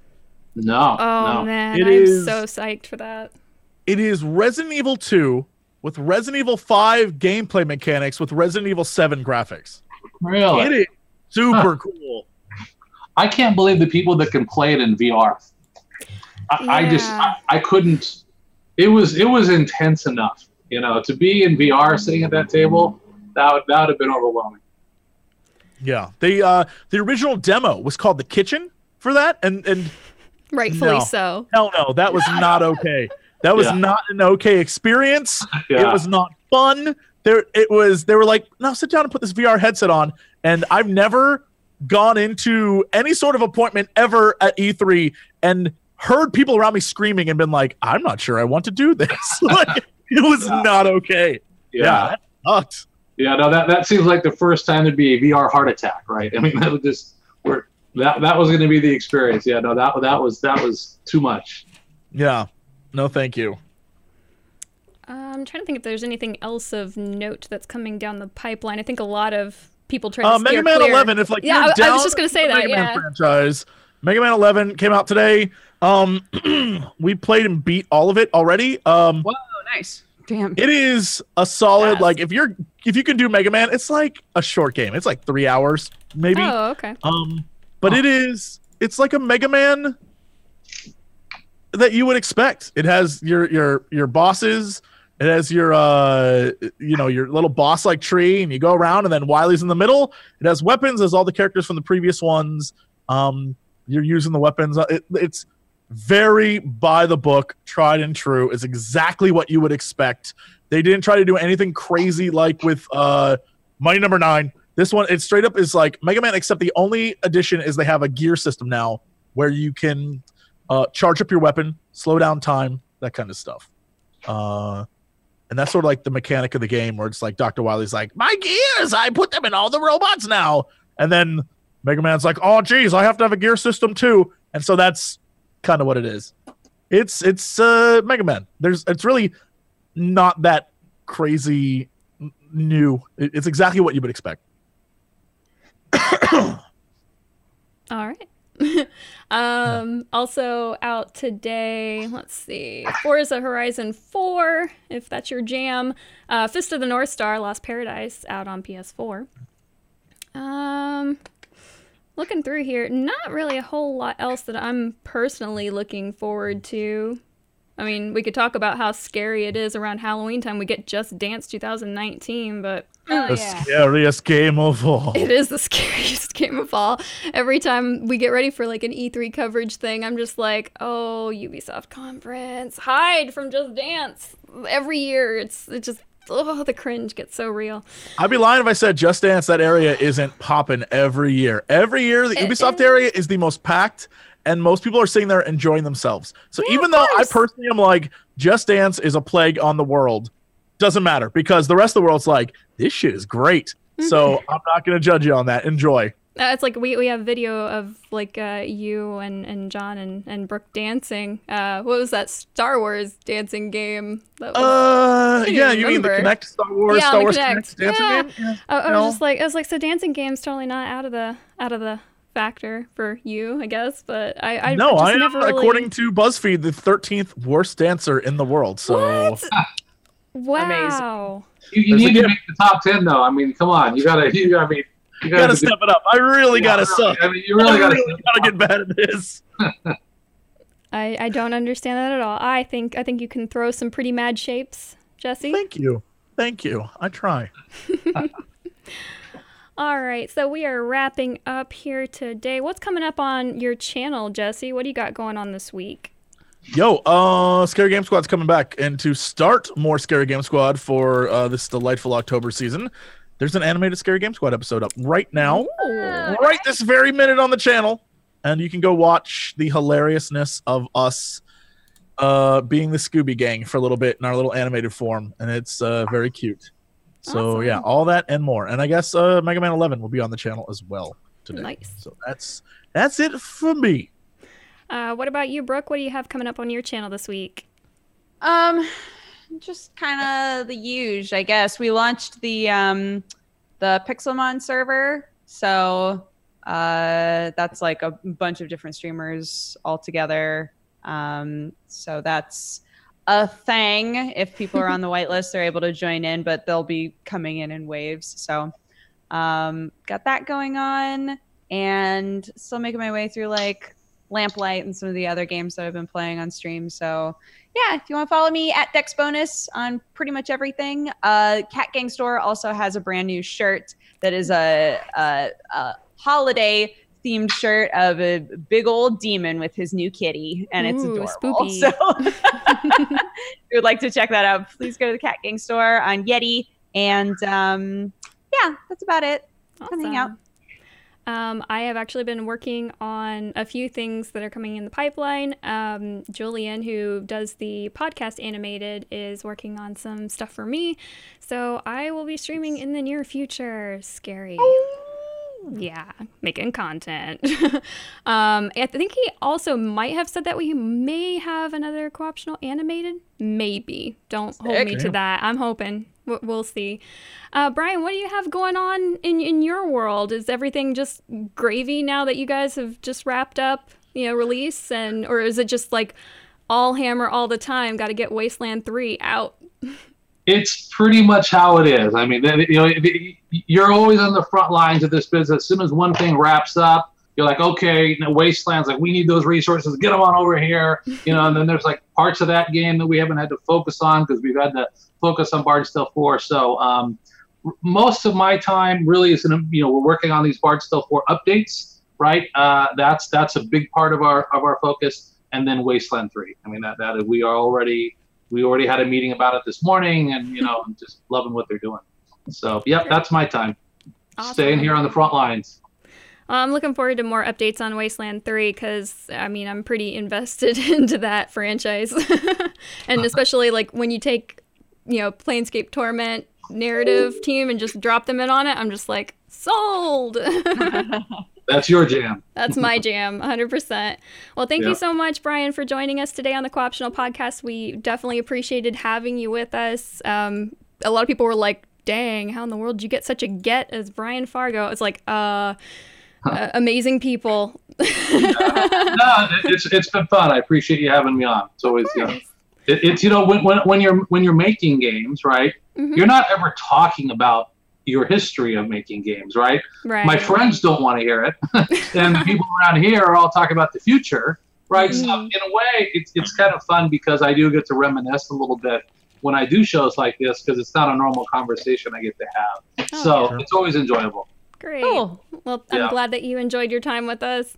No, Oh no. man, It I'm is- so psyched for that. It is Resident Evil 2 with Resident Evil 5 gameplay mechanics with Resident Evil 7 graphics. Really, It is super cool. I can't believe the people that can play it in VR. I, I just I, I couldn't. It was it was intense enough, you know, to be in VR sitting at that table. That would that would have been overwhelming. Yeah. The uh the original demo was called The Kitchen for that and and Rightfully No. so. hell no, that was not okay. That was Yeah. not an okay experience. Yeah. It was not fun. There, it was. They were like, "No, sit down and put this VR headset on." And I've never gone into any sort of appointment ever at E3 and heard people around me screaming and been like, "I'm not sure I want to do this." like, it was not okay. Yeah, yeah. that sucked. Yeah, no, that, that seems like the first time there'd be a VR heart attack, right? I mean, that was just we're, that that was going to be the experience. Yeah, no, that that was that was too much. Yeah, no, thank you. Uh, I'm trying to think if there's anything else of note that's coming down the pipeline. I think a lot of people try to Uh, steer Mega Man clear. 11. If like Yeah, you're I- I was just gonna say that, Mega Man yeah. franchise. Mega Man 11 came out today. Um, we played and beat all of it already. Um, Whoa, nice. Damn. it is a solid Yes. like if you're if you can do Mega Man, it's like a short game. It's like three hours maybe. Oh, okay. Um, but it is it's like a Mega Man that you would expect. It has your your your bosses. It has your uh you know your little boss like tree, and you go around, and then Wily's in the middle. It has weapons, as all the characters from the previous ones. Um, you're using the weapons. Uh, It, it's very by the book, tried and true. Is exactly what you would expect. They didn't try to do anything crazy like with uh Mighty Number Nine. This one, it straight up is like Mega Man, except the only addition is they have a gear system now where you can uh, charge up your weapon, slow down time, that kind of stuff. Uh, and that's sort of like the mechanic of the game where it's like Dr. Wily's like, My gears, I put them in all the robots now. And then Mega Man's like, Oh, geez, I have to have a gear system too. And so that's kind of what it is. It's it's uh Mega Man. There's it's really not that crazy new. It's exactly what you would expect. All right. um, also out today, let's see, Forza Horizon 4, if that's your jam. Uh, Fist of the North Star, Lost Paradise, out on PS4. Um, looking through here, not really a whole lot else that I'm personally looking forward to. I mean, we could talk about how scary it is around Halloween time. We get Just Dance 2019, but oh, the scariest game of all. it is the scariest game of all. Every time we get ready for like an E3 coverage thing, I'm just like, oh, Ubisoft conference, hide from Just Dance. Every year, it's it just oh, the cringe gets so real. I'd be lying if I said Just Dance that area isn't popping every year. Every year, the Ubisoft is. area is the most packed, and most people are sitting there enjoying themselves. So Yeah, even though I personally am like, Just Dance is a plague on the world, doesn't matter because the rest of the world's like, this shit is great. Mm-hmm. So I'm not gonna judge you on that. Enjoy. Uh, it's like we, we have video of like uh, you and, and John and, and Brooke dancing. Uh, what was that Star Wars dancing game? That was, Uh, yeah, even you mean the. Kinect Star Wars, Yeah, Star the Wars Kinect. Connect dancing Yeah. game? Yeah. I, I no. was just like, I was like, so dancing game's totally not out of the out of the factor for you, I guess. But I, I no, just I am, never really... according to BuzzFeed, the 13th worst dancer in the world. So What? Wow. You, you need to gift. make the top ten, though. I mean, come on, you gotta, you gotta, I mean, you you gotta do- step it up. I really gotta really, suck. I mean, you really I gotta. really gotta get bad at this. I, I don't understand that at all. I think I think you can throw some pretty mad shapes, Jesse. Thank you. Thank you. I try. All right, so we are wrapping up here today. What's coming up on your channel, Jesse? What do you got going on this week? Yo, uh, Scary Game Squad's coming back, and to start more Scary Game Squad for uh, this delightful October season, there's an animated Scary Game Squad episode up right now, Ooh. right this very minute on the channel, and you can go watch the hilariousness of us uh, being the Scooby Gang for a little bit in our little animated form, and it's uh, very cute. So Awesome. yeah, all that and more, and I guess uh, Mega Man 11 will be on the channel as well today. Nice. So that's that's it for me. Uh, what about you, Brooke? What do you have coming up on your channel this week? Um, just kind of the huge, I guess. We launched the um, the Pixelmon server, so uh, that's like a bunch of different streamers all together. Um, so that's a thing. If people are on the whitelist, they're able to join in, but they'll be coming in in waves. So, um, got that going on, and still making my way through like Lamplight and some of the other games that I've been playing on stream. So yeah, if you want to follow me at Dex Bonus on pretty much everything. Uh, Cat Gang Store also has a brand new shirt that is a, a, a holiday themed shirt of a big old demon with his new kitty, and it's Ooh, adorable. spoopy. So if you would like to check that out, please go to the Cat Gang Store on Yeti. And um, yeah, that's about it. Come hang out. Um, I have actually been working on a few things that are coming in the pipeline. Um, Julian, who does the podcast animated, is working on some stuff for me. So I will be streaming in the near future. Scary. Yeah, making content. um, I think he also might have said that we may have another co-optional animated. Maybe. Don't hold me to that. I'm hoping. We'll see. Uh, Brian, what do you have going on in in your world? Is everything just gravy now that you guys have just wrapped up, you know, release, and or is it just like all hammer all the time? Got to get Wasteland Three out. it's pretty much how it is. I mean, you know, you're always on the front lines of this business. As soon as one thing wraps up, you're like, okay, you know, Wasteland's like, we need those resources, get them on over here, you know. And then there's like parts of that game that we haven't had to focus on because we've had to focus on Bard's Tale 4. So um, most of my time really is in, you know, we're working on these Bard's Tale 4 updates, right? Uh, that's that's a big part of our of our focus, and then Wasteland 3. I mean, that that we are already we already had a meeting about it this morning and you know I'm just loving what they're doing so yep that's my time staying here on the front lines Well, I'm looking forward to more updates on Wasteland 3 because, I mean, I'm pretty invested into that franchise. and especially, like, when you take, you know, Planescape Torment narrative team and just drop them in on it, I'm just like, sold! that's your jam That's my jam, 100%. Well, thank Yeah. you so much, Brian, for joining us today on the Co-optional Podcast. We definitely appreciated having you with us. Um, a lot of people were like, dang, how in the world did you get such a get as Brian Fargo? It's like, uh, uh, amazing people. no, it- it's it's been fun. I appreciate you having me on. It's always you know, it, it's you know when, when when you're when you're making games, right? Mhm. You're not ever talking about your history of making games, right? Right. My friends don't want to hear it, and the people around here are all talking about the future, right? So Mhm. in a way, it's it's kind of fun because I do get to reminisce a little bit when I do shows like this because it's not a normal conversation I get to have. Oh, so yeah. it's always enjoyable. Great. Cool. Well, I'm Yeah. glad that you enjoyed your time with us.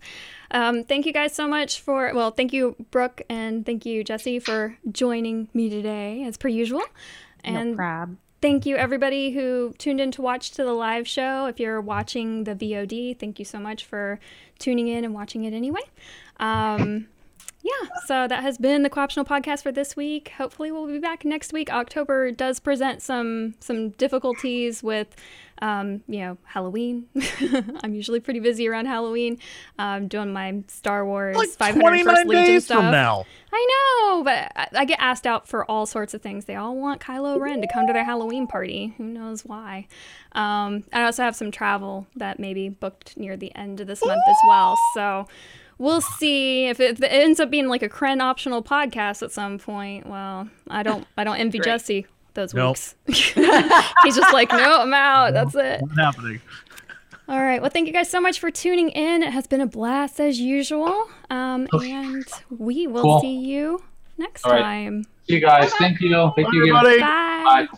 Um, thank you guys so much for, well, thank you, Brooke, and thank you, Jesse, for joining me today, as per usual. And no thank you, everybody who tuned in to watch to the live show. If you're watching the VOD, thank you so much for tuning in and watching it anyway. Um, yeah, so that has been the Co-optional podcast for this week. Hopefully, we'll be back next week. October does present some some difficulties with, um, you know, Halloween. I'm usually pretty busy around Halloween, um, doing my Star Wars Like 501st 29 Legion days stuff. from now. I know, but I, I get asked out for all sorts of things. They all want Kylo Ren to come to their Halloween party. Who knows why? Um, I also have some travel that may be booked near the end of this month as well. So we'll see if it, if it ends up being like a Kren optional podcast at some point. Well, I don't I don't envy Jesse those Nope. weeks. He's just like, no, I'm out. That's it. What's happening? All right. Well, thank you guys so much for tuning in. It has been a blast as usual. Um, and we will Cool. see you next All right. time. See you guys. Thank you. Thank you. Everybody. Bye. Bye.